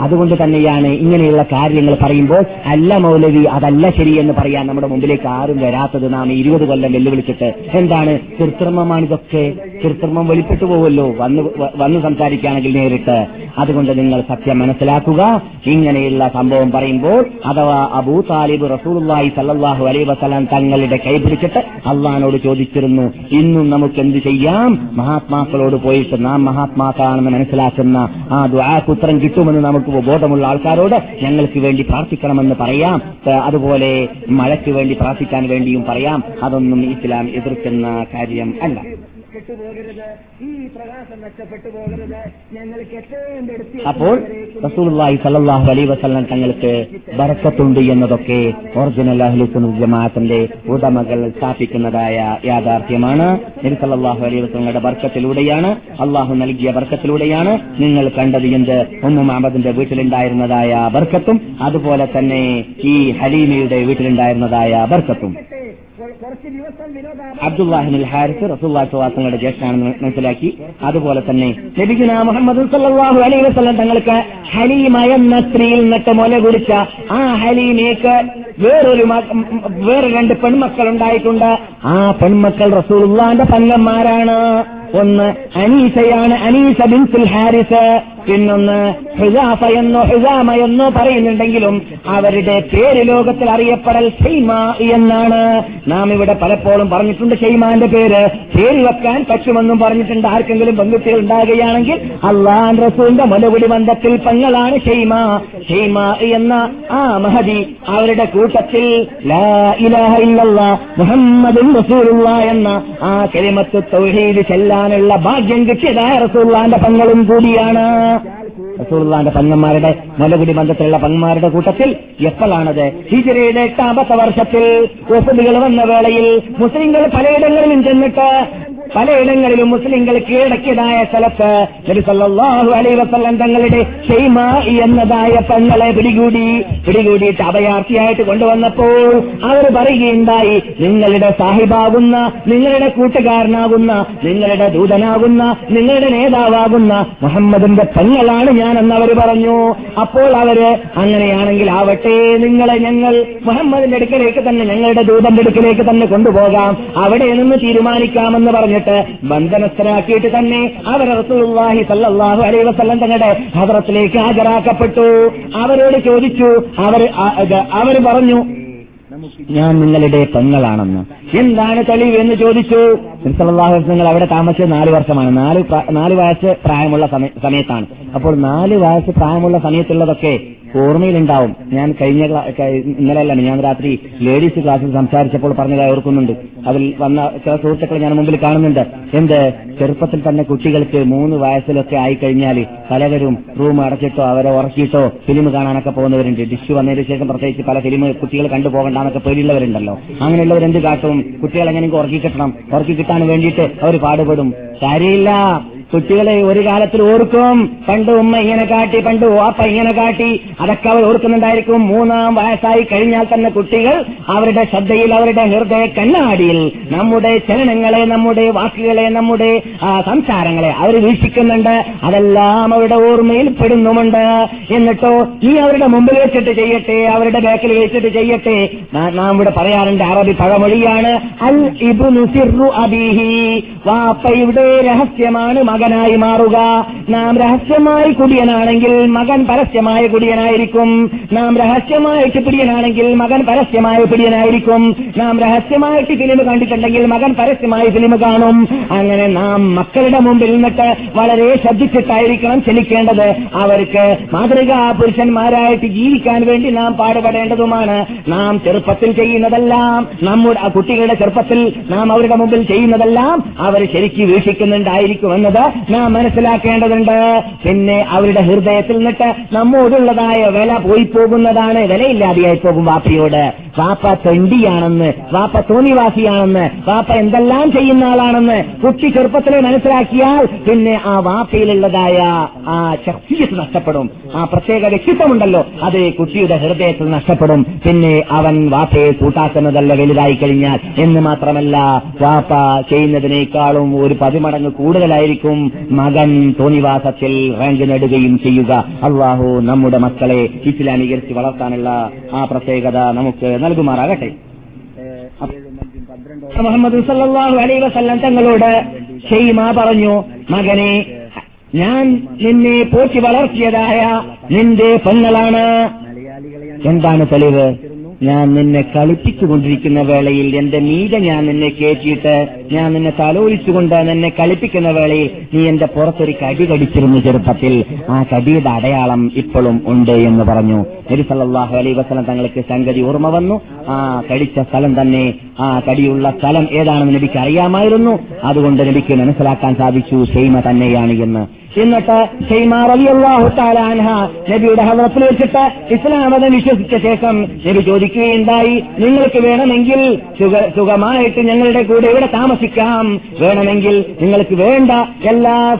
അതുകൊണ്ട് തന്നെയാണ് ഇങ്ങനെയുള്ള കാര്യങ്ങൾ പറയുമ്പോൾ അല്ല മൗലവി അതല്ല ശരിയെന്ന് പറയാൻ നമ്മുടെ മുമ്പിലേക്ക് ആരും വരാത്തത് നാം ഇരുപത് കൊല്ലം വെല്ലുവിളിച്ചിട്ട്. എന്താണ്? കൃത്രിമമാണിതൊക്കെ കൃത്രിമം വെളിപ്പെട്ടു പോവുമല്ലോ വന്ന് വന്ന് സംസാരിക്കുകയാണെങ്കിൽ നേരിട്ട്. അതുകൊണ്ട് നിങ്ങൾ സത്യം മനസ്സിലാക്കുക. ഇങ്ങനെയുള്ള സംഭവം പറയുമ്പോൾ അഥവാ അബൂ താലിബ് റസൂലുള്ളാഹി സല്ലല്ലാഹു അലൈഹി വസല്ലം തങ്ങളുടെ കൈ പിടിച്ചിട്ട് അള്ളഹാനോട് ചോദിച്ചിരുന്നു ഇന്നും നമുക്ക് എന്ത് ചെയ്യാം? മഹാത്മാക്കളോട് പോയിട്ട് നാം മഹാത്മാക്കളാണെന്ന് മനസ്സിലാക്കുന്ന ആ ദുആക്ക് ഉത്തരം കിട്ടുമെന്ന് നമുക്ക് ബോധമുള്ള ആൾക്കാരോട് ഞങ്ങൾക്ക് വേണ്ടി പ്രാർത്ഥിക്കണമെന്ന് പറയാം. അതുപോലെ മഴയ്ക്ക് വേണ്ടി പ്രാർത്ഥിക്കാൻ വേണ്ടിയും പറയാം. അതൊന്നും ഇസ്ലാം എതിർക്കുന്ന കാര്യം അല്ല. കെട്ടുപോകരുത്. ഈ പ്രകാശം നഷ്ടപ്പെട്ടു പോകരുത് ഞങ്ങൾക്ക് എത്രയും അപ്പോൾ റസൂലുള്ളാഹി സല്ലല്ലാഹു അലൈഹി വസല്ലം തങ്ങൾക്ക് ബർക്കത്തുണ്ട് എന്നതൊക്കെ ഒറിജിനൽ ജമാഅത്തിന്റെ ഉടമകൾ സ്ഥാപിക്കുന്നതായ യാഥാർത്ഥ്യമാണ്. നബി സല്ലല്ലാഹു അലൈഹി വസല്ലങ്ങളുടെ ബർക്കത്തിലൂടെയാണ് അള്ളാഹു നൽകിയ ബർക്കത്തിലൂടെയാണ് നിങ്ങൾ കണ്ടത് എന്ത്? ഉമ്മു മുഹമ്മദിന്റെ വീട്ടിലുണ്ടായിരുന്നതായ ബർക്കത്തും അതുപോലെ തന്നെ ഈ ഹലീമയുടെ വീട്ടിലുണ്ടായിരുന്നതായ ബർക്കത്തും. കുറച്ച് അൽ ഹാരിസ് റസൂല്ലാഹി സ്വലാസങ്ങളുടെ ജ്യേഷ്ഠനാണെന്ന് മനസ്സിലാക്കി. അതുപോലെ തന്നെ നബിഗുന മുഹമ്മദ് സല്ലല്ലാഹു അലൈഹി വസല്ലം തങ്ങൾക്ക് ഹലീമ എന്ന സ്ത്രീയിൽ നിന്നിട്ട് മുല കുടിച്ച ആ ഹലീമയ്ക്ക് വേറൊരു വേറെ രണ്ട് പെൺമക്കൾ ഉണ്ടായിട്ടുണ്ട് ആ പെൺമക്കൾ റസൂലുള്ളാന്റെ പങ്കന്മാരാണ് ഒന്ന് അനീസയാണ് അനീസ ബിൻസുൽ ഹാരിസ്. പിന്നൊന്ന് ഹുസാഫ എന്നോ ഹുസാമ എന്നോ പറയുന്നുണ്ടെങ്കിലും അവരുടെ പേര് ലോകത്തിൽ അറിയപ്പെടൽ ഷെയ്മ എന്നാണ്. നാം ഇവിടെ പലപ്പോഴും പറഞ്ഞിട്ടുണ്ട് ഷെയ്മാന്റെ പേര്. പേര് വെക്കാൻ പറ്റുമെന്നും പറഞ്ഞിട്ടുണ്ട്. ആർക്കെങ്കിലും പെൺകുട്ടികൾ ഉണ്ടാകുകയാണെങ്കിൽ അള്ളാൻ റസൂന്റെ മുലകുടി ബന്ധത്തിൽ പങ്ങളാണ് ഷെയ്മ. ഷെയ്മ എന്ന ആ മഹദി അവരുടെ കൂട്ടത്തിൽ മുഹമ്മദ് എന്ന ആ കലിമത്ത് തൗഹീദ് ചെല്ലാനുള്ള ഭാഗ്യം കിട്ടിയതായ റസൂള്ളാന്റെ പങ്ങളും കൂടിയാണ്. റസൂള്ളാന്റെ പങ്ങന്മാരുടെ മലകുടി ബന്ധത്തിലുള്ള പങ്ങന്മാരുടെ കൂട്ടത്തിൽ എപ്പോഴാണത്? ഹിജറയുടെ എട്ടാമത്തെ വർഷത്തിൽ വസതികൾ വന്ന വേളയിൽ മുസ്ലിങ്ങൾ പലയിടങ്ങളിലും ചെന്നിട്ട് പലയിടങ്ങളിലും മുസ്ലിങ്ങൾ കീഴടക്കിയതായ സ്ഥലത്ത് നബി സല്ലല്ലാഹു അലൈഹി വസല്ലം തങ്ങളുടെ ഷെയ്മ എന്നതായ പെങ്ങളെ പിടികൂടി പിടികൂടിയിട്ട് അഭയാർത്ഥിയായിട്ട് കൊണ്ടുവന്നപ്പോൾ അവർ പറയുകയുണ്ടായി നിങ്ങളുടെ സാഹിബാകുന്ന നിങ്ങളുടെ കൂട്ടുകാരനാകുന്ന നിങ്ങളുടെ ദൂതനാകുന്ന നിങ്ങളുടെ നേതാവാകുന്ന മുഹമ്മദിന്റെ പെങ്ങളാണ് ഞാനെന്ന് അവർ പറഞ്ഞു. അപ്പോൾ അവർ അങ്ങനെയാണെങ്കിൽ ആവട്ടെ നിങ്ങളെ ഞങ്ങൾ മുഹമ്മദിന്റെ അടുക്കലേക്ക് തന്നെ ഞങ്ങളുടെ ദൂതന്റെ അടുക്കലേക്ക് തന്നെ കൊണ്ടുപോകാം. അവിടെ നിന്ന് തീരുമാനിക്കാമെന്ന് പറഞ്ഞിട്ട് ബന്ധനസ്ഥരാക്കിയിട്ട് തന്നെ അവർ റസൂലുള്ളാഹി സല്ലാഹു അലൈഹി വസല്ലം തങ്ങളുടെ ഹദ്രത്തിലേക്ക് ഹാജരാക്കപ്പെട്ടു. അവരോട് ചോദിച്ചു അവർ അവർ പറഞ്ഞു ഞാൻ നിങ്ങളുടെ പെങ്ങളാണെന്ന്. എന്താണ് തെളിവ് എന്ന് ചോദിച്ചു. നിങ്ങൾ അവിടെ താമസിച്ചത് നാല് വർഷമാണ്. നാല് നാല് വയസ്സ് പ്രായമുള്ള സമയത്താണ്. അപ്പോൾ നാല് വയസ്സ് പ്രായമുള്ള സമയത്തുള്ളതൊക്കെ ഓർമ്മയിലുണ്ടാവും. ഞാൻ കഴിഞ്ഞ ഇന്നലെ അല്ല ഞാൻ രാത്രി ലേഡീസ് ക്ലാസ്സിൽ സംസാരിച്ചപ്പോൾ പറഞ്ഞതായി ഓർക്കുന്നുണ്ട്. അതിൽ വന്ന ചില സുഹൃത്തുക്കളെ ഞാൻ മുമ്പിൽ കാണുന്നുണ്ട്. എന്ത്? ചെറുപ്പത്തിൽ തന്നെ കുട്ടികൾക്ക് മൂന്ന് വയസ്സിലൊക്കെ ആയി കഴിഞ്ഞാൽ പലവരും റൂം അടച്ചിട്ടോ അവരെ ഉറക്കിയിട്ടോ ഫിലിം കാണാനൊക്കെ പോകുന്നവരുണ്ട്. ഡിഷ് വന്നതിന് ശേഷം പ്രത്യേകിച്ച് പല ഫിലിം കുട്ടികൾ കണ്ടുപോകണ്ടെന്നൊക്കെ പേടിയുള്ളവരുണ്ടല്ലോ. അങ്ങനെയുള്ളവർ എന്ത് കാട്ടും? കുട്ടികൾ എങ്ങനെയെങ്കിലും ഉറക്കി കിട്ടണം. ഉറക്കി കിട്ടാൻ വേണ്ടിയിട്ട് അവർ പാടുപെടും. കാര്യമില്ല. കുട്ടികളെ ഒരു കാലത്തിൽ ഓർക്കും. പണ്ട് ഉമ്മ ഇങ്ങനെ കാട്ടി പണ്ട് വാപ്പ ഇങ്ങനെ കാട്ടി. അതൊക്കെ അവർ ഓർക്കുന്നുണ്ടായിരിക്കും. മൂന്നാം വയസ്സായി കഴിഞ്ഞാൽ തന്നെ കുട്ടികൾ അവരുടെ ശ്രദ്ധയിൽ അവരുടെ ഹൃദയ കണ്ണാടിയിൽ നമ്മുടെ ചലനങ്ങളെ നമ്മുടെ വാക്കുകളെ നമ്മുടെ സംസാരങ്ങളെ അവർ വീക്ഷിക്കുന്നുണ്ട്. അതെല്ലാം അവരുടെ ഓർമ്മയിൽ പെടുന്നുമുണ്ട്. എന്നിട്ടോ ഈ അവരുടെ മുമ്പിൽ വെച്ചിട്ട് ചെയ്യട്ടെ അവരുടെ ബാക്കിൽ വെച്ചിട്ട് ചെയ്യട്ടെ. നാ- ഇവിടെ പറയാറുണ്ട് അറബി പഴമൊഴിയാണ്. അൽ സിർറു അബീഹി. വാപ്പയുടെ രഹസ്യമാണ് മകനായി മാറുക. നാം രഹസ്യമായി കുടിയനാണെങ്കിൽ മകൻ പരസ്യമായ കുടിയനായിരിക്കും. നാം രഹസ്യമായിട്ട് പിടിയനാണെങ്കിൽ മകൻ പരസ്യമായ പിടിയനായിരിക്കും. നാം രഹസ്യമായിട്ട് ഫിലിം കണ്ടിട്ടുണ്ടെങ്കിൽ മകൻ പരസ്യമായി ഫിലിം കാണും. അങ്ങനെ നാം മക്കളുടെ മുമ്പിൽ നിന്നിട്ട് വളരെ ശ്രദ്ധിച്ചിട്ടായിരിക്കണം ചലിക്കേണ്ടത് അവർക്ക് മാതൃകാ പുരുഷന്മാരായിട്ട് ജീവിക്കാൻ വേണ്ടി നാം പാടുപെടേണ്ടതുമാണ്. നാം ചെറുപ്പത്തിൽ ചെയ്യുന്നതെല്ലാം നമ്മുടെ കുട്ടികളുടെ ചെറുപ്പത്തിൽ നാം അവരുടെ മുമ്പിൽ ചെയ്യുന്നതെല്ലാം അവർ ശരിക്കും വീക്ഷിക്കുന്നുണ്ടായിരിക്കും എന്നത് നാം മനസ്സിലാക്കേണ്ടതുണ്ട്. പിന്നെ അവരുടെ ഹൃദയത്തിൽ നിന്നിട്ട് നമ്മോടുള്ളതായ വില പോയി പോകുന്നതാണ് വിലയില്ലാതെയായി പോകും വാപ്പയോട്. വാപ്പ തെണ്ടിയാണെന്ന് വാപ്പ തോന്നിവാസിയാണെന്ന് വാപ്പ എന്തെല്ലാം ചെയ്യുന്ന ആളാണെന്ന് കുട്ടി ചെറുപ്പത്തിലെ മനസ്സിലാക്കിയാൽ പിന്നെ ആ വാപ്പയിലുള്ളതായ ആ ശക്തിയത്ത് നഷ്ടപ്പെടും. ആ പ്രത്യേക വ്യക്തിത്വമുണ്ടല്ലോ അത് കുട്ടിയുടെ ഹൃദയത്തിൽ നഷ്ടപ്പെടും. പിന്നെ അവൻ വാപ്പയെ കൂട്ടാക്കുന്നതല്ല വലുതായി കഴിഞ്ഞാൽ. എന്ന് മാത്രമല്ല വാപ്പ ചെയ്യുന്നതിനേക്കാളും ഒരു പതിമടങ്ങ് കൂടുതലായിരിക്കും മകൻ തോന്നിവാസത്തിൽ റാങ്ക് നേടുകയും ചെയ്യുക. അള്ളാഹു നമ്മുടെ മക്കളെ ഇസ്ലാമീകരിച്ച് വളർത്താനുള്ള ആ പ്രത്യേകത നമുക്ക് നൽകുമാറാകട്ടെ. മുഹമ്മദ് അലൈഹി വസല്ലം തങ്ങളോട് ഷെയ്മ പറഞ്ഞു മകനെ ഞാൻ നിന്നെ പോറ്റി വളർത്തിയതായ നിന്റെ പെങ്ങളാണ് എന്താണ് തെളിവ്? ഞാൻ നിന്നെ കളിപ്പിച്ചുകൊണ്ടിരിക്കുന്ന വേളയിൽ എന്റെ മീത ഞാൻ നിന്നെ കയറ്റിയിട്ട് ഞാൻ നിന്നെ തലോലിച്ചുകൊണ്ട് നിന്നെ കളിപ്പിക്കുന്ന വേളയിൽ നീ എന്റെ പുറത്തൊരു കടി കടിച്ചിരുന്നു ചെറുപ്പത്തിൽ. ആ കടിയുടെ അടയാളം ഇപ്പോഴും ഉണ്ട് എന്ന് പറഞ്ഞു. നബി അലൈ വസ്ലം തങ്ങൾക്ക് സംഗതി ഓർമ്മ വന്നു. ആ കടിച്ച സ്ഥലം തന്നെ ആ കടിയുള്ള സ്ഥലം ഏതാണെന്ന് നബിക്ക് അറിയാമായിരുന്നു. അതുകൊണ്ട് നബിക്ക് മനസ്സിലാക്കാൻ സാധിച്ചു ഷെയ്മ തന്നെയാണ് എന്ന്. എന്നിട്ട് ഷെയ്മാർ അള്ളാഹു താലാൻഹ നബിയുടെ ഹവറത്തിൽ വെച്ചിട്ട് ഇസ്ലാം മതം വിശ്വസിച്ച ശേഷം നബി ചോദിക്കുകയുണ്ടായി നിങ്ങൾക്ക് വേണമെങ്കിൽ സുഖമായിട്ട് ഞങ്ങളുടെ കൂടെ ഇവിടെ താമസിക്കാം? വേണമെങ്കിൽ നിങ്ങൾക്ക് വേണ്ട എല്ലാ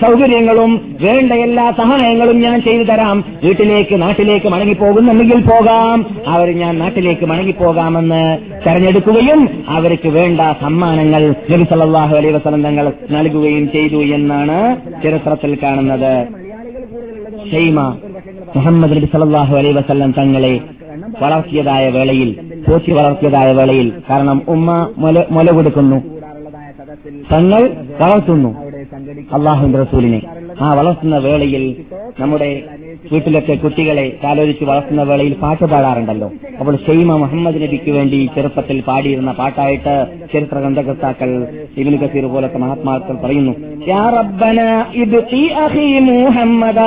സൗകര്യങ്ങളും വേണ്ട എല്ലാ സഹായങ്ങളും ഞാൻ ചെയ്തു തരാം. വീട്ടിലേക്ക് നാട്ടിലേക്ക് മടങ്ങിപ്പോകുന്നുണ്ടെങ്കിൽ പോകാം. അവർ ഞാൻ നാട്ടിലേക്ക് മടങ്ങിപ്പോകാമെന്ന് തെരഞ്ഞെടുക്കുകയും അവർക്ക് വേണ്ട സമ്മാനങ്ങൾ നബി സല്ലല്ലാഹു അലൈഹി വസല്ലം തങ്ങൾ നൽകുകയും ചെയ്തു എന്നാണ് ചരിത്രത്തിൽ കാണുന്നത് ഷെയ്മ മുഹമ്മദ് നബി സല്ലല്ലാഹു അലൈ വസല്ലം തങ്ങളെ വളർത്തിയതായ വേളയിൽ പോറ്റി വളർത്തിയതായ വേളയിൽ കാരണം ഉമ്മ മുല കൊടുക്കുന്നു. തങ്ങൾ വളർത്തുന്നു അള്ളാഹുന്റെ റസൂലിനെ. ആ വളർത്തുന്ന വേളയിൽ നമ്മുടെ വീട്ടിലൊക്കെ കുട്ടികളെ കാലോചിച്ച് വളർത്തുന്ന വേളയിൽ പാട്ട് പാടാറുണ്ടല്ലോ അപ്പോൾ ഷെയ്മ മുഹമ്മദ് നബിക്ക് വേണ്ടി ചെറുപ്പത്തിൽ പാടിയിരുന്ന പാട്ടായിട്ട് ചരിത്ര ഗ്രന്ഥകർത്താക്കൾ ഇബിന് കസീർ പോലത്തെ മഹാത്മാക്കൾ പറയുന്നു യാ റബ്ബന ഇബ്ഖി അഖി മുഹമ്മദ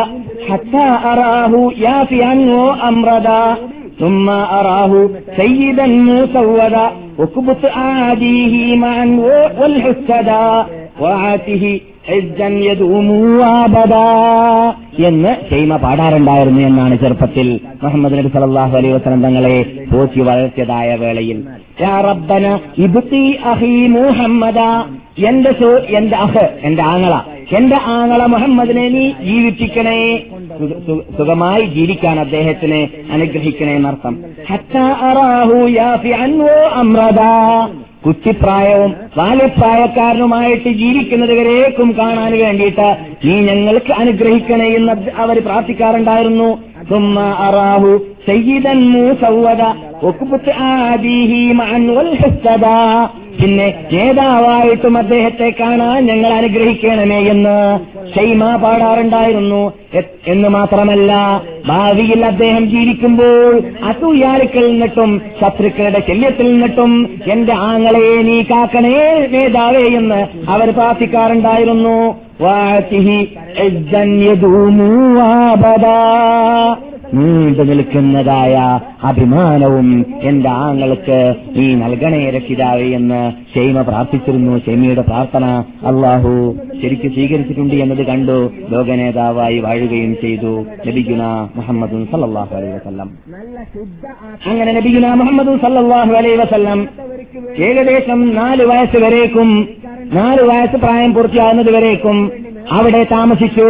ഹത്താ അറാഹു യാഫിയൻ അംറദ ثم أراه سيدا مسودا وكبت عاديه معا والحسدا وعاته عزا يدوم أبدا എന്ന് ഷെയ്മ പാടാറുണ്ടായിരുന്നു എന്നാണ് ചെറുപ്പത്തിൽ മുഹമ്മദ് നബി സല്ലല്ലാഹു അലൈ വസല്ലം തങ്ങളെ പോറ്റി വളർത്തിയതായ വേളയിൽ. എന്റെ എന്റെ അഹ് എന്റെ ആങ്ങള എന്റെ ആങ്ങള മുഹമ്മദിനെ നീ ജീവിപ്പിക്കണേ. സുഖമായി ജീവിക്കാൻ അദ്ദേഹത്തിന് അനുഗ്രഹിക്കണേ എന്നർത്ഥം. കുറ്റിപ്രായവും ബാല്യപ്രായക്കാരനുമായിട്ട് ജീവിക്കുന്നത് വരേക്കും കാണാൻ വേണ്ടിയിട്ട് നീ ഞങ്ങൾക്ക് അനുഗ്രഹിക്കണേ എന്ന് അവർ പ്രാർത്ഥിക്കാറുണ്ടായിരുന്നു. അറാഹു സയ്യിദൻ മൂസവ്വദ. പിന്നെ നേതാവായിട്ടും അദ്ദേഹത്തെ കാണാൻ ഞങ്ങൾ അനുഗ്രഹിക്കണമേ എന്ന് ഷെയ്മ പാടാറുണ്ടായിരുന്നു. എന്ന് മാത്രമല്ല ഭാവിയിൽ അദ്ദേഹം ജീവിക്കുമ്പോൾ അസൂയാലുക്കളിൽ നിന്നിട്ടും ശത്രുക്കളുടെ ശല്യത്തിൽ നിന്നിട്ടും എന്റെ ആങ്ങളെ നീ കാക്കണേ നേതാവേ എന്ന് അവർ പ്രാർത്ഥിക്കാറുണ്ടായിരുന്നു. നീണ്ടു നിൽക്കുന്നതായ അഭിമാനവും എന്റെ ആങ്ങൾക്ക് നീ നൽകണേ രക്ഷിതാവേ എന്ന് ഷെയ്മ പ്രാർത്ഥിച്ചിരുന്നു. ഷെയ്മയുടെ പ്രാർത്ഥന അള്ളാഹു ശരിക്ക് സ്വീകരിച്ചിട്ടുണ്ട് എന്നത് കണ്ടു. ലോകനേതാവായി വാഴുകയും ചെയ്തു. നബിഗുന മുഹമ്മദ് സല്ലല്ലാഹു അലൈഹി വസല്ലം. അങ്ങനെ നബിഗുന മുഹമ്മദ് സല്ലല്ലാഹു അലൈഹി വസല്ലം ഏകദേശം നാല് വയസ്സ് വരേക്കും നാല് വയസ്സ് പ്രായം പൂർത്തിയാകുന്നത് വരേക്കും അവിടെ താമസിച്ചു.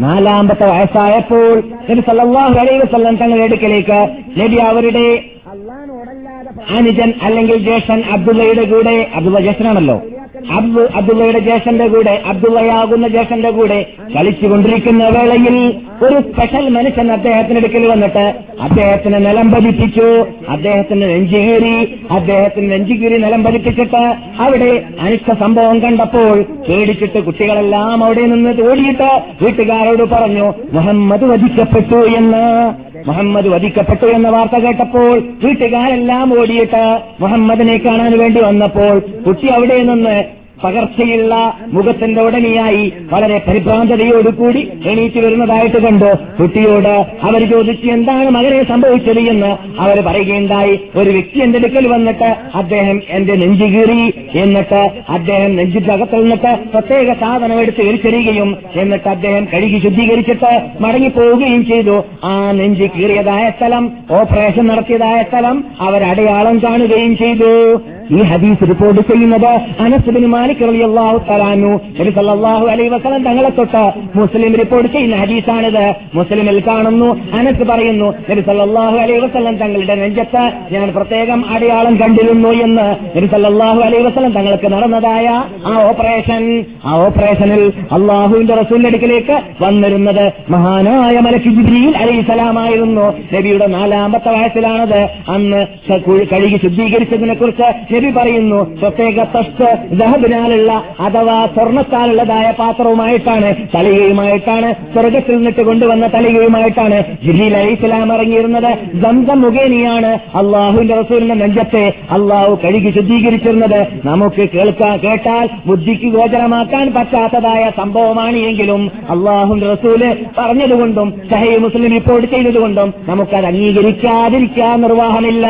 നാലാമത്തെ വയസ്സായപ്പോൾ നബി അലൈഹി വസല്ലം തങ്ങളുടെ അടുക്കലേക്ക് നബി അവരുടെ അനുജൻ അല്ലെങ്കിൽ ജ്യേഷ്ഠൻ അബ്ദുള്ളയുടെ കൂടെ അബ്ദുള്ള ജ്യേഷ്ഠനാണല്ലോ. അബ്ദു അബ്ദുള്ളയുടെ ജേഷന്റെ കൂടെ അബ്ദുള്ളയാകുന്ന ജേഷന്റെ കൂടെ കളിച്ചുകൊണ്ടിരിക്കുന്ന വേളയിൽ ഒരു സ്പെഷ്യൽ മനുഷ്യൻ അദ്ദേഹത്തിന്റെ എടുക്കൽ വന്നിട്ട് അദ്ദേഹത്തിന് നിലം പതിപ്പിച്ചു. അദ്ദേഹത്തിന് നെഞ്ചുകീറി അദ്ദേഹത്തിന് നെഞ്ചുകീറി നിലം പതിപ്പിച്ചിട്ട് അവിടെ അനിഷ്ട സംഭവം കണ്ടപ്പോൾ പേടിച്ചിട്ട് കുട്ടികളെല്ലാം അവിടെ നിന്ന് ഓടിയിട്ട് വീട്ടുകാരോട് പറഞ്ഞു മുഹമ്മദ് വധിക്കപ്പെട്ടു എന്ന്. മുഹമ്മദ് വധിക്കപ്പെട്ടു എന്ന വാർത്ത കേട്ടപ്പോൾ വീട്ടുകാരെല്ലാം ഓടിയിട്ട് മുഹമ്മദിനെ കാണാൻ വേണ്ടി വന്നപ്പോൾ കുട്ടി അവിടെ നിന്ന് പകർച്ചയുള്ള മുഖത്തിന്റെ ഉടനെയായി വളരെ പരിഭ്രാന്തതയോടുകൂടി എണീറ്റ് വരുന്നതായിട്ട് കണ്ടു. കുട്ടിയോട് അവർ ചോദിച്ചു എന്താണ് മകനെ സംഭവിച്ചത്? എന്ന് അവർ പറയുകയുണ്ടായി. ഒരു വ്യക്തി എന്റെ അടുക്കൽ വന്നിട്ട് അദ്ദേഹം എന്റെ നെഞ്ചു കീറി എന്നിട്ട് അദ്ദേഹം നെഞ്ചിന്റെ അകത്ത് നിന്നിട്ട് പ്രത്യേക സാധനം എടുത്ത് എരിച്ചെറിയുകയും എന്നിട്ട് അദ്ദേഹം കഴുകി ശുദ്ധീകരിച്ചിട്ട് മടങ്ങിപ്പോവുകയും ചെയ്തു. ആ നെഞ്ച് കീറിയതായ സ്ഥലം ഓപ്പറേഷൻ നടത്തിയതായ സ്ഥലം അവരടയാളം കാണുകയും ചെയ്തു. ഈ ഹദീസ് റിപ്പോർട്ട് ചെയ്യുന്നത് അനസുബിൻ മാലിക് റളിയല്ലാഹു തആലാനു നബി സല്ലല്ലാഹു അലൈഹി വസല്ലം തങ്ങളെ തൊട്ട് മുസ്ലിം റിപ്പോർട്ട് ചെയ്യുന്ന ഹദീസാണിത്. മുസ്ലിമിൽ കാണുന്നു അനക്ക് പറയുന്നു നബി സല്ലല്ലാഹു അലൈഹി വസല്ലം തങ്ങളുടെ നെഞ്ചത്ത് ഞാൻ പ്രത്യേകം അടയാളം കണ്ടിരുന്നു എന്ന് നബി സല്ലല്ലാഹു അലൈഹി വസല്ലം തങ്ങൾക്ക് നടന്നതായ ആ ഓപ്പറേഷൻ ആ ഓപ്പറേഷനിൽ അള്ളാഹുവിന്റെ റസൂലിന്റെ അടുക്കിലേക്ക് വന്നിരുന്നത് മഹാനായ മലക്ക് ജിബ്രീൽ അലൈഹി സലാമായിരുന്നു നബിയുടെ നാലാമത്തെ വയസ്സിലാണത്. അന്ന് കഴുകി ശുദ്ധീകരിച്ചതിനെ കുറിച്ച് നബി പറയുന്നു പ്രത്യേക തസ്റ്റ് ദഹബിനാലുള്ള അഥവാ സ്വർണത്താലുള്ളതായ പാത്രവുമായിട്ടാണ് തളികയുമായിട്ടാണ് സ്വർഗത്തിൽ നിന്നിട്ട് കൊണ്ടുവന്ന തളികയുമായിട്ടാണ് ജിലീൽ അലി ഇസ്ലാം ഇറങ്ങിയിരുന്നത്. ദന്തം മുഖേനയാണ് അള്ളാഹുവിന്റെ റസൂലിന്റെ നെഞ്ചത്തെ അള്ളാഹു കഴുകി ശുദ്ധീകരിച്ചിരുന്നത്. നമുക്ക് കേൾക്കാൻ കേട്ടാൽ ബുദ്ധിക്ക് ഗോചരമാക്കാൻ പറ്റാത്തതായ സംഭവമാണ് എങ്കിലും അള്ളാഹുവിന്റെ റസൂൽ പറഞ്ഞതുകൊണ്ടും സഹൈ മുസ്ലിം റിപ്പോർട്ട് ചെയ്തതുകൊണ്ടും നമുക്കത് അംഗീകരിക്കാതിരിക്കാൻ നിർവാഹമില്ല.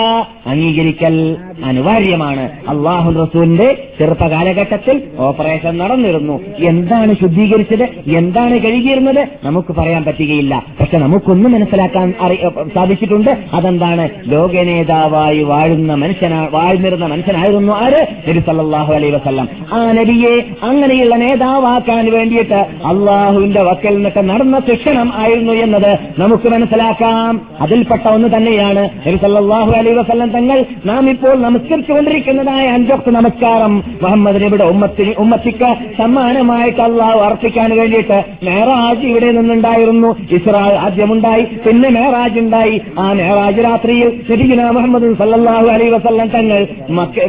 അംഗീകരിക്കൽ അനിവാര്യമാണ്. അള്ളാഹു റസൂലിന്റെ ചെറുപ്പ കാലഘട്ടത്തിൽ ഓപ്പറേഷൻ നടന്നിരുന്നു. എന്താണ് ശുദ്ധീകരിച്ചത്? എന്താണ് കഴുകിയിരുന്നത്? നമുക്ക് പറയാൻ പറ്റുകയില്ല. പക്ഷെ നമുക്കൊന്ന് മനസ്സിലാക്കാൻ സാധിച്ചിട്ടുണ്ട്. അതെന്താണ്? ലോകനേതാവായി വാഴുന്ന മനുഷ്യനാ വാഴ്ന്നിരുന്ന മനുഷ്യനായിരുന്നു ആര്? നബി സല്ലാഹു അലൈ വസല്ലം. ആ നബിയെ അങ്ങനെയുള്ള നേതാവാക്കാൻ വേണ്ടിയിട്ട് അള്ളാഹുവിന്റെ വക്കൽ നിന്നൊക്കെ നടന്ന ശിക്ഷണം ആയിരുന്നു എന്നത് നമുക്ക് മനസ്സിലാക്കാം. അതിൽപ്പെട്ട ഒന്ന് തന്നെയാണ് നബി സല്ലാഹു അലൈ വസല്ലം തങ്ങൾ. നാം ഇപ്പോൾ നമസ്കരിച്ചുകൊണ്ടിരിക്കുന്നതായ അഞ്ചൊക്കെ നമസ്കാരം മുഹമ്മദ് നബിയുടെ ഉമ്മത്തിന് ഉമ്മത്തിക്ക് സമ്മാനമായിട്ട് അള്ളാഹു അർപ്പിക്കാൻ വേണ്ടിയിട്ട് മേറാജ് ഇവിടെ നിന്നുണ്ടായിരുന്നു. ഇസ്രാ ആദ്യമുണ്ടായി പിന്നെ മേറാജ് ഉണ്ടായി. ആ മേറാജ് രാത്രിയിൽ ശരിക്കും മുഹമ്മദ് സല്ലാഹു അലൈ വസല്ലം തങ്ങൾ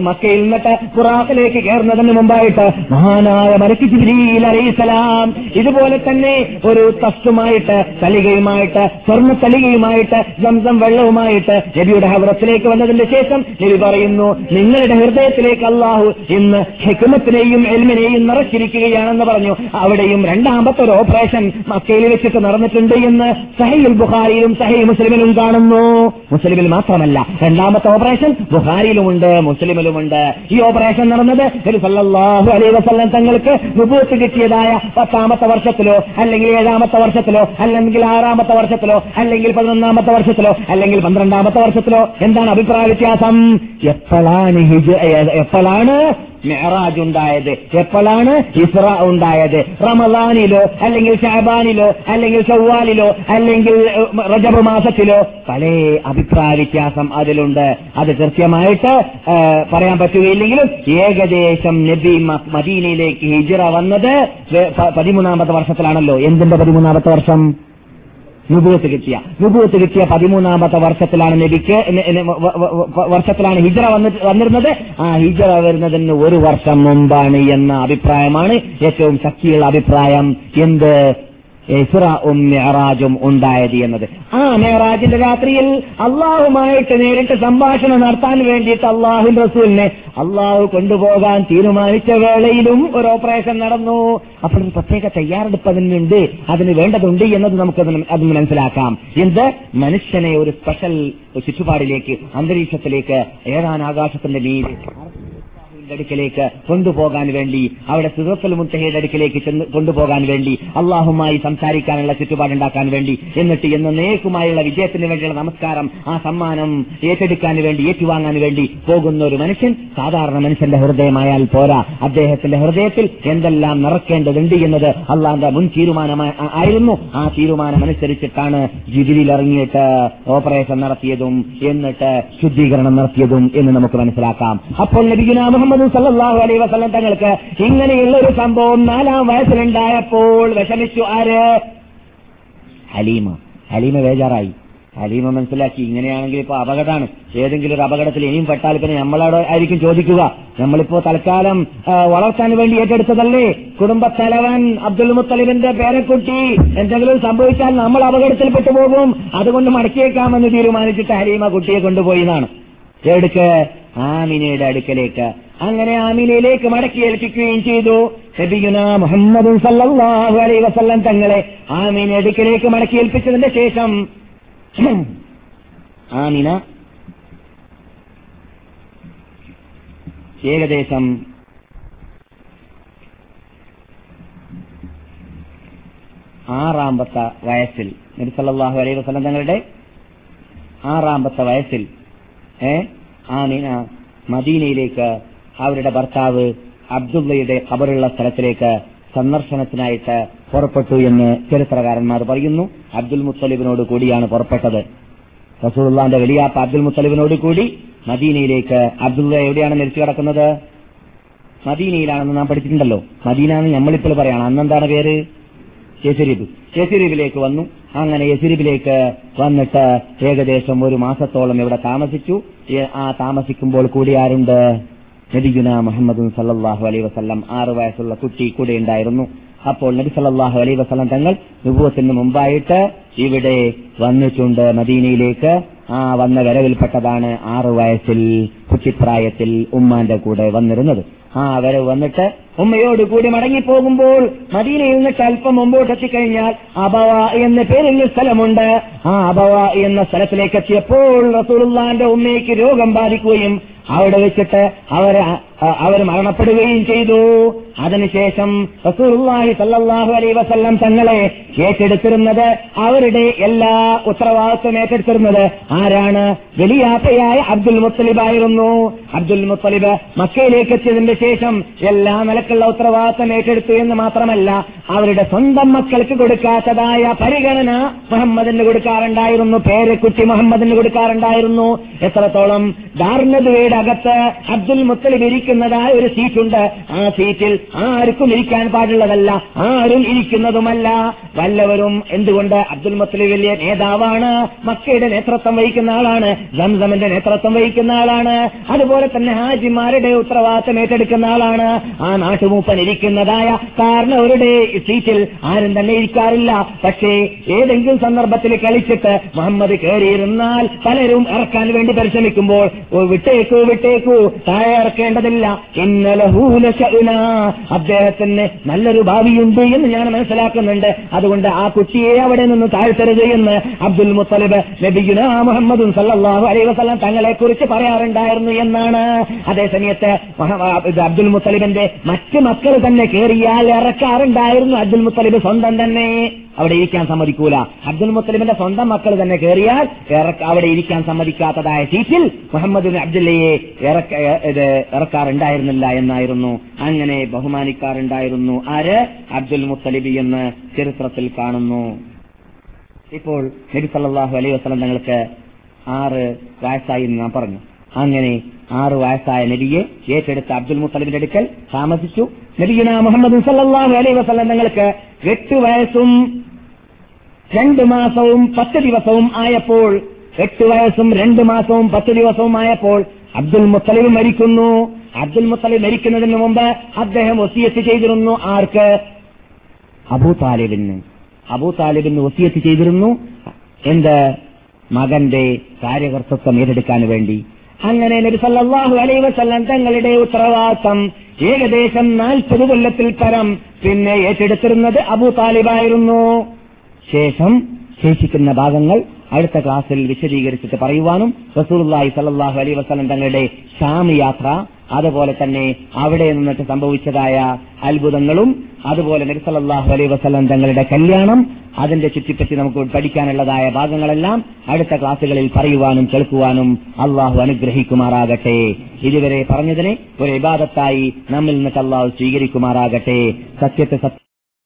മക്കയിൽ നിന്നിട്ട് ഖുറാഖിലേക്ക് കയറുന്നതിന് മുമ്പായിട്ട് മഹാനായ മലക്ക് ജിബ്രീൽ അലൈഹിസലാം ഇതുപോലെ തന്നെ ഒരു തസ്തുമായിട്ട് തലികയുമായിട്ട് സ്വർണ തലികയുമായിട്ട് സംസം വെള്ളവുമായിട്ട് നബിയുടെ ഹവറത്തിലേക്ക് വന്നതിന്റെ ശേഷം നബി പറയുന്നു നിങ്ങളുടെ ഹൃദയത്തിലേക്ക് അള്ളാഹു ഇന്ന് ഹെക്കുമത്തിനെയും എൽമിനെയും നിറച്ചിരിക്കുകയാണെന്ന് പറഞ്ഞു. അവിടെയും രണ്ടാമത്തെ ഒരു ഓപ്പറേഷൻ മക്കയിൽ വെച്ചിട്ട് നടന്നിട്ടുണ്ട് എന്ന് സഹീൽ ബുഹാരിയിലും സഹി മുസ്ലിമിലും കാണുന്നു. മുസ്ലിമിൽ മാത്രമല്ല രണ്ടാമത്തെ ഓപ്പറേഷൻ ബുഹാരിയിലുമുണ്ട് മുസ്ലിമിലുമുണ്ട്. ഈ ഓപ്പറേഷൻ നടന്നത് സല്ലാഹു അലൈ വസല്ലം തങ്ങൾക്ക് വിഭവത്ത് കിട്ടിയതായ പത്താമത്തെ വർഷത്തിലോ അല്ലെങ്കിൽ ഏഴാമത്തെ വർഷത്തിലോ അല്ലെങ്കിൽ ആറാമത്തെ വർഷത്തിലോ അല്ലെങ്കിൽ പതിനൊന്നാമത്തെ വർഷത്തിലോ അല്ലെങ്കിൽ പന്ത്രണ്ടാമത്തെ വർഷത്തിലോ. എന്താണ് അഭിപ്രായ വ്യത്യാസം? എപ്പോഴാണ് ഹിജ എപ്പോഴാണ് മെഹറാജ് ഉണ്ടായത് എപ്പോഴാണ് ഇസ്ര ഉണ്ടായത് റമദാനിലോ അല്ലെങ്കിൽ ഷാബാനിലോ അല്ലെങ്കിൽ ചൊവ്വാലിലോ അല്ലെങ്കിൽ റജബ് മാസത്തിലോ? പല അഭിപ്രായ വ്യത്യാസം അതിലുണ്ട്. അത് കൃത്യമായിട്ട് പറയാൻ പറ്റുകയില്ലെങ്കിലും ഏകദേശം നബി മദീനയിലേക്ക് ഹിജിറ വന്നത് പതിമൂന്നാമത്തെ വർഷത്തിലാണല്ലോ. എന്തിന്റെ പതിമൂന്നാമത്തെ വർഷം? നുബൂത്ത് കിട്ടിയ. നുബൂത്ത് കിട്ടിയ പതിമൂന്നാമത്തെ വർഷത്തിലാണ് നബിക്ക് വർഷത്തിലാണ് ഹിജറ വന്നിരുന്നത്. ആ ഹിജറ വരുന്നതിന് ഒരു വർഷം മുമ്പാണ് എന്ന അഭിപ്രായമാണ് ഏറ്റവും ശക്തിയുള്ള അഭിപ്രായം. എന്ത്? ഇസ്രാഉം മെഹറാജും ഉണ്ടായത് എന്നത്. ആ മെഹറാജിന്റെ രാത്രിയിൽ അള്ളാഹുമായിട്ട് നേരിട്ട് സംഭാഷണം നടത്താൻ വേണ്ടിയിട്ട് അള്ളാഹു റസൂലിനെ അള്ളാഹു കൊണ്ടുപോകാൻ തീരുമാനിച്ച വേളയിലും ഒരു ഓപ്പറേഷൻ നടന്നു. അപ്പോൾ പ്രത്യേക തയ്യാറെടുപ്പ് അതിനുണ്ട്. അതിന് വേണ്ടതുണ്ട് എന്നത് നമുക്ക് അതിന് മനസ്സിലാക്കാം. എന്ത്? മനുഷ്യനെ ഒരു സ്പെഷ്യൽ ചുറ്റുപാടിലേക്ക് അന്തരീക്ഷത്തിലേക്ക് ഏതാൻ ആകാശത്തിന്റെ അള്ളാഹുവിന്റെ അടുക്കലേക്ക് കൊണ്ടുപോകാൻ വേണ്ടി അവിടെ സിറത്തുൽ മുത്തഹയുടെ അടുക്കലേക്ക് കൊണ്ടുപോകാൻ വേണ്ടി അള്ളാഹുമായി സംസാരിക്കാനുള്ള ചുറ്റുപാടുണ്ടാക്കാൻ വേണ്ടി എന്നിട്ട് എന്ന നേക്കുമായുള്ള വിജയത്തിന് വേണ്ടിയുള്ള നമസ്കാരം ആ സമ്മാനം ഏറ്റെടുക്കാൻ വേണ്ടി ഏറ്റുവാങ്ങാൻ വേണ്ടി പോകുന്ന ഒരു മനുഷ്യൻ സാധാരണ മനുഷ്യന്റെ ഹൃദയമായാൽ പോരാ. അദ്ദേഹത്തിന്റെ ഹൃദയത്തിൽ എന്തെല്ലാം നിറക്കേണ്ടതുണ്ട് എന്നത് അള്ളാന്റെ മുൻ തീരുമാനമായി ആയിരുന്നു. ആ തീരുമാനമനുസരിച്ചിട്ടാണ് ജിതിരിൽ ഇറങ്ങിയിട്ട് ഓപ്പറേഷൻ നടത്തിയതും എന്നിട്ട് ശുദ്ധീകരണം നടത്തിയതും എന്ന് നമുക്ക് മനസ്സിലാക്കാം. അപ്പോൾ നബിഗുന മുഹമ്മദ് സല്ലല്ലാഹു അലൈ വസ്ലം തങ്ങൾക്ക് ഇങ്ങനെയുള്ള ഒരു സംഭവം നാലാം വയസ്സിലുണ്ടായപ്പോൾ വിഷമിച്ചു. ആര്? ഹലീമ. ഹലീമ ബേജാറായി. ഹലീമ മനസ്സിലാക്കി. ഇങ്ങനെയാണെങ്കിൽ ഇപ്പൊ അപകടമാണ്. ഏതെങ്കിലും ഒരു അപകടത്തിൽ ഇനിയും പെട്ടാൽ പിന്നെ നമ്മളോട് ആയിരിക്കും ചോദിക്കുക. നമ്മളിപ്പോ തൽക്കാലം വളർത്താൻ വേണ്ടി ഏറ്റെടുത്തതല്ലേ? കുടുംബത്തലവൻ അബ്ദുൽ മുത്തലിബിന്റെ പേരക്കുട്ടി. എന്തെങ്കിലും സംഭവിച്ചാൽ നമ്മൾ അപകടത്തിൽ പെട്ടുപോകും. അതുകൊണ്ട് മടക്കിയേക്കാമെന്ന് തീരുമാനിച്ചിട്ട് ഹലീമ കുട്ടിയെ കൊണ്ടുപോയി എന്നാണ്. എടുക്ക് ആമിനയുടെ അടുക്കലേക്ക് അങ്ങനെ ആമിനയിലേക്ക് മടക്കി ഏൽപ്പിക്കുകയും ചെയ്തു. നബിയുന മുഹമ്മദ് സല്ലല്ലാഹു അലൈഹി വസല്ലം തങ്ങളെ ആമീന അടുക്കലേക്ക് മടക്കി ഏൽപ്പിച്ചതിന്റെ ശേഷം ആമിന ഏകദേശം ആറാമ്പത്തെ വയസ്സിൽ നബി സല്ലല്ലാഹു അലൈഹി വസല്ലം തങ്ങളുടെ ആറാമ്പത്തെ വയസ്സിൽ ഏ ആമിന മദീനയിലേക്ക് അവരുടെ ഭർത്താവ് അബ്ദുള്ളയുടെ ഖബറുള്ള സ്ഥലത്തിലേക്ക് സന്ദർശനത്തിനായിട്ട് പുറപ്പെട്ടു എന്ന് ചരിത്രകാരന്മാർ പറയുന്നു. അബ്ദുൽ മുത്തലിബിനോട് കൂടിയാണ് പുറപ്പെട്ടത്. റസൂലുള്ളാന്റെ വലിയാപ്പ അബ്ദുൽ മുത്തലിബിനോട് കൂടി മദീനയിലേക്ക് അബ്ദുള്ള എവിടെയാണ് മരിച്ചു കിടക്കുന്നത്? മദീനയിലാണെന്ന് നാം പഠിച്ചിട്ടുണ്ടല്ലോ. മദീന എന്ന് നമ്മളിപ്പോൾ പറയണം. അന്നെന്താണ് പേര്? യസിരിബ്. യസിരിബിലേക്ക് വന്നു. അങ്ങനെ യസിരിബിലേക്ക് വന്നിട്ട് ഏകദേശം ഒരു മാസത്തോളം ഇവിടെ താമസിച്ചു. ആ താമസിക്കുമ്പോൾ കൂടി ആരുണ്ട്? നബിഗുന മുഹമ്മദ് സല്ലാഹു അലൈ വസ്ലം ആറു വയസ്സുള്ള കുട്ടി കൂടെ ഉണ്ടായിരുന്നു. അപ്പോൾ നബി സല്ലാഹു അലൈ വസ്ലം തങ്ങൾ വിഭവത്തിന് മുമ്പായിട്ട് ഇവിടെ വന്നിട്ടുണ്ട് മദീനയിലേക്ക്. ആ വന്ന വരവിൽപ്പെട്ടതാണ് ആറു വയസ്സിൽ കുട്ടിപ്രായത്തിൽ ഉമ്മാന്റെ കൂടെ വന്നിരുന്നത്. ആ വരവ് വന്നിട്ട് ഉമ്മയോട് കൂടി മടങ്ങിപ്പോകുമ്പോൾ മദീനയിൽ നിന്നിട്ട് അല്പം മുമ്പോട്ട് എത്തിക്കഴിഞ്ഞാൽ അബവ എന്ന പേരിൽ സ്ഥലമുണ്ട്. ആ അബവ എന്ന സ്ഥലത്തിലേക്ക് എത്തിയപ്പോൾ റസൂലുള്ളാന്റെ ഉമ്മയ്ക്ക് രോഗം ബാധിക്കുകയും അവിടെ വെച്ചിട്ട് അവർ അവർ മരണപ്പെടുകയും ചെയ്തു. അതിനുശേഷം റസൂലുള്ളാഹി സല്ലാഹു അലൈ വസല്ലം തങ്ങളെ ഏറ്റെടുത്തിരുന്നത് അവരുടെ എല്ലാ ഉത്തരവാദിത്വം ഏറ്റെടുത്തിരുന്നത് ആരാണ്? വെളിയാപ്പയായ അബ്ദുൽ മുത്തലിബായിരുന്നു അബ്ദുൽ മുത്തലിബ് മക്കയിലേക്ക് എത്തിയതിന്റെ ശേഷം എല്ലാ നിലക്കുള്ള ഉത്തരവാദിത്വം ഏറ്റെടുത്തു എന്ന് മാത്രമല്ല അവരുടെ സ്വന്തം മക്കൾക്ക് കൊടുക്കാത്തതായ പരിഗണന മുഹമ്മദിന് കൊടുക്കാറുണ്ടായിരുന്നു. പേരക്കുട്ടി മുഹമ്മദിന് കൊടുക്കാറുണ്ടായിരുന്നു. എത്രത്തോളം ദാർനദ്വയുടെ അകത്ത് അബ്ദുൽ മുത്തലിബ് ഇരിക്കുന്നതായ ഒരു സീറ്റുണ്ട്. ആ സീറ്റിൽ ആർക്കും ഇരിക്കാൻ പാടുള്ളതല്ല. ആരും ഇരിക്കുന്നതുമല്ല. വല്ലവരും എന്തുകൊണ്ട് അബ്ദുൽ മുത്തലിബ് വലിയ നേതാവാണ്? മക്കയുടെ നേതൃത്വം വഹിക്കുന്ന ആളാണ്. സംസമിന്റെ നേതൃത്വം വഹിക്കുന്ന ആളാണ്. അതുപോലെ തന്നെ ഹാജിമാരുടെ ഉത്തരവാദിത്തം ഏറ്റെടുക്കുന്ന ആളാണ്. ആ നാട്ടുമൂപ്പൻ ഇരിക്കുന്നതായ കാരണം അവരുടെ സീറ്റിൽ ആരും തന്നെ ഇരിക്കാറില്ല. പക്ഷേ ഏതെങ്കിലും സന്ദർഭത്തിൽ കളിച്ചിട്ട് മുഹമ്മദ് കയറിയിരുന്നാൽ പലരും ഇറക്കാൻ വേണ്ടി പരിശ്രമിക്കുമ്പോൾ "ഓ, വിട്ടേക്കൂ വിട്ടേക്കൂ താഴെ ഇറക്കേണ്ടതില്ല. ഇന്നലഹൂല അദ്ദേഹത്തിന് നല്ലൊരു ഭാവിയുണ്ട് എന്ന് ഞാൻ മനസ്സിലാക്കുന്നുണ്ട്. അതുകൊണ്ട് ആ കുട്ടിയെ അവിടെ നിന്ന് താഴ്ത്തരുത് എന്ന് അബ്ദുൽ മുത്തലിബ് നബിഗുന മുഹമ്മദും സല്ലാഹു അലൈഹി വസ്ലാം തങ്ങളെ കുറിച്ച് പറയാറുണ്ടായിരുന്നു എന്നാണ്. അതേസമയത്ത് അബ്ദുൽ മുത്തലിബിന്റെ മറ്റ് മക്കൾ തന്നെ കയറിയാൽ ഇറക്കാറുണ്ടായിരുന്നു അബ്ദുൽ മുത്തലിബ് സ്വന്തം തന്നെ. അവിടെ ഇരിക്കാൻ സമ്മതിക്കൂല. അബ്ദുൽ മുത്തലിമിന്റെ സ്വന്തം മക്കൾ തന്നെ കയറിയാൽ അവിടെ ഇരിക്കാൻ സമ്മതിക്കാത്തതായ സീറ്റിൽ മുഹമ്മദ് അബ്ദുല്ലയെ ഇറക്കാറുണ്ടായിരുന്നില്ല എന്നായിരുന്നു. അങ്ങനെ ബഹുമാനിക്കാറുണ്ടായിരുന്നു. ആര്? അബ്ദുൽ മുത്തലിബി എന്ന് ചരിത്രത്തിൽ കാണുന്നു. ഇപ്പോൾ നബി സല്ലാഹു അലൈഹി വസ്ലം തങ്ങൾക്ക് ആറ് വയസ്സായി എന്ന് പറഞ്ഞു. അങ്ങനെ ആറ് വയസ്സായ നബിയെ ഏറ്റെടുത്ത അബ്ദുൽ മുത്തലിബിന്റെ അടുക്കൽ താമസിച്ചു. നബിയുന മുഹമ്മദ് സല്ലാഹു അലൈ വസല്ലം തങ്ങൾക്ക് എട്ട് വയസ്സും രണ്ട് മാസവും പത്ത് ദിവസവും ആയപ്പോൾ എട്ട് വയസ്സും രണ്ട് മാസവും പത്ത് ദിവസവും ആയപ്പോൾ അബ്ദുൽ മുത്തലിബ് മരിക്കുന്നു. അബ്ദുൽ മുത്തലിബ് മരിക്കുന്നതിന് മുമ്പ് അദ്ദേഹം ഒസിയത്ത് ചെയ്തിരുന്നു. ആർക്ക്? അബൂ താലിബിന്. അബൂ താലിബിന് ഒസിയത്ത് ചെയ്തിരുന്നു. എന്ത്? മകന്റെ കാര്യകർത്തൃത്വം ഏറ്റെടുക്കാൻ വേണ്ടി. അങ്ങനെ നബി അലൈഹി വസല്ലം തങ്ങളുടെ ഉത്തരവാദിത്തം ഏകദേശം നാൽപ്പത് കൊല്ലത്തിൽ പരം പിന്നെ ഏറ്റെടുത്തിരുന്നത് അബു താലിബായിരുന്നു. ശേഷം ശേഷിക്കുന്ന ഭാഗങ്ങൾ അടുത്ത ക്ലാസ്സിൽ വിശദീകരിച്ചിട്ട് പറയുവാനും റസൂലുള്ളാഹി സല്ലല്ലാഹു അലൈഹി വസ്ലം തങ്ങളുടെ ഷാം യാത്ര അതുപോലെ തന്നെ അവിടെ നിന്നിട്ട് സംഭവിച്ചതായ അത്ഭുതങ്ങളും അതുപോലെ നബി അലൈ വസ്ലം തങ്ങളുടെ കല്യാണം അതിന്റെ ചുറ്റിപ്പറ്റി നമുക്ക് പഠിക്കാനുള്ളതായ ഭാഗങ്ങളെല്ലാം അടുത്ത ക്ലാസ്സുകളിൽ പറയുവാനും കേൾക്കുവാനും അള്ളാഹു അനുഗ്രഹിക്കുമാറാകട്ടെ. ഇതുവരെ പറഞ്ഞതിനെ ഒരു വിവാദത്തായി നമ്മിൽ നിന്നിട്ട് അള്ളാഹു സ്വീകരിക്കുമാറാകട്ടെ. സത്യത്തെ സത്യ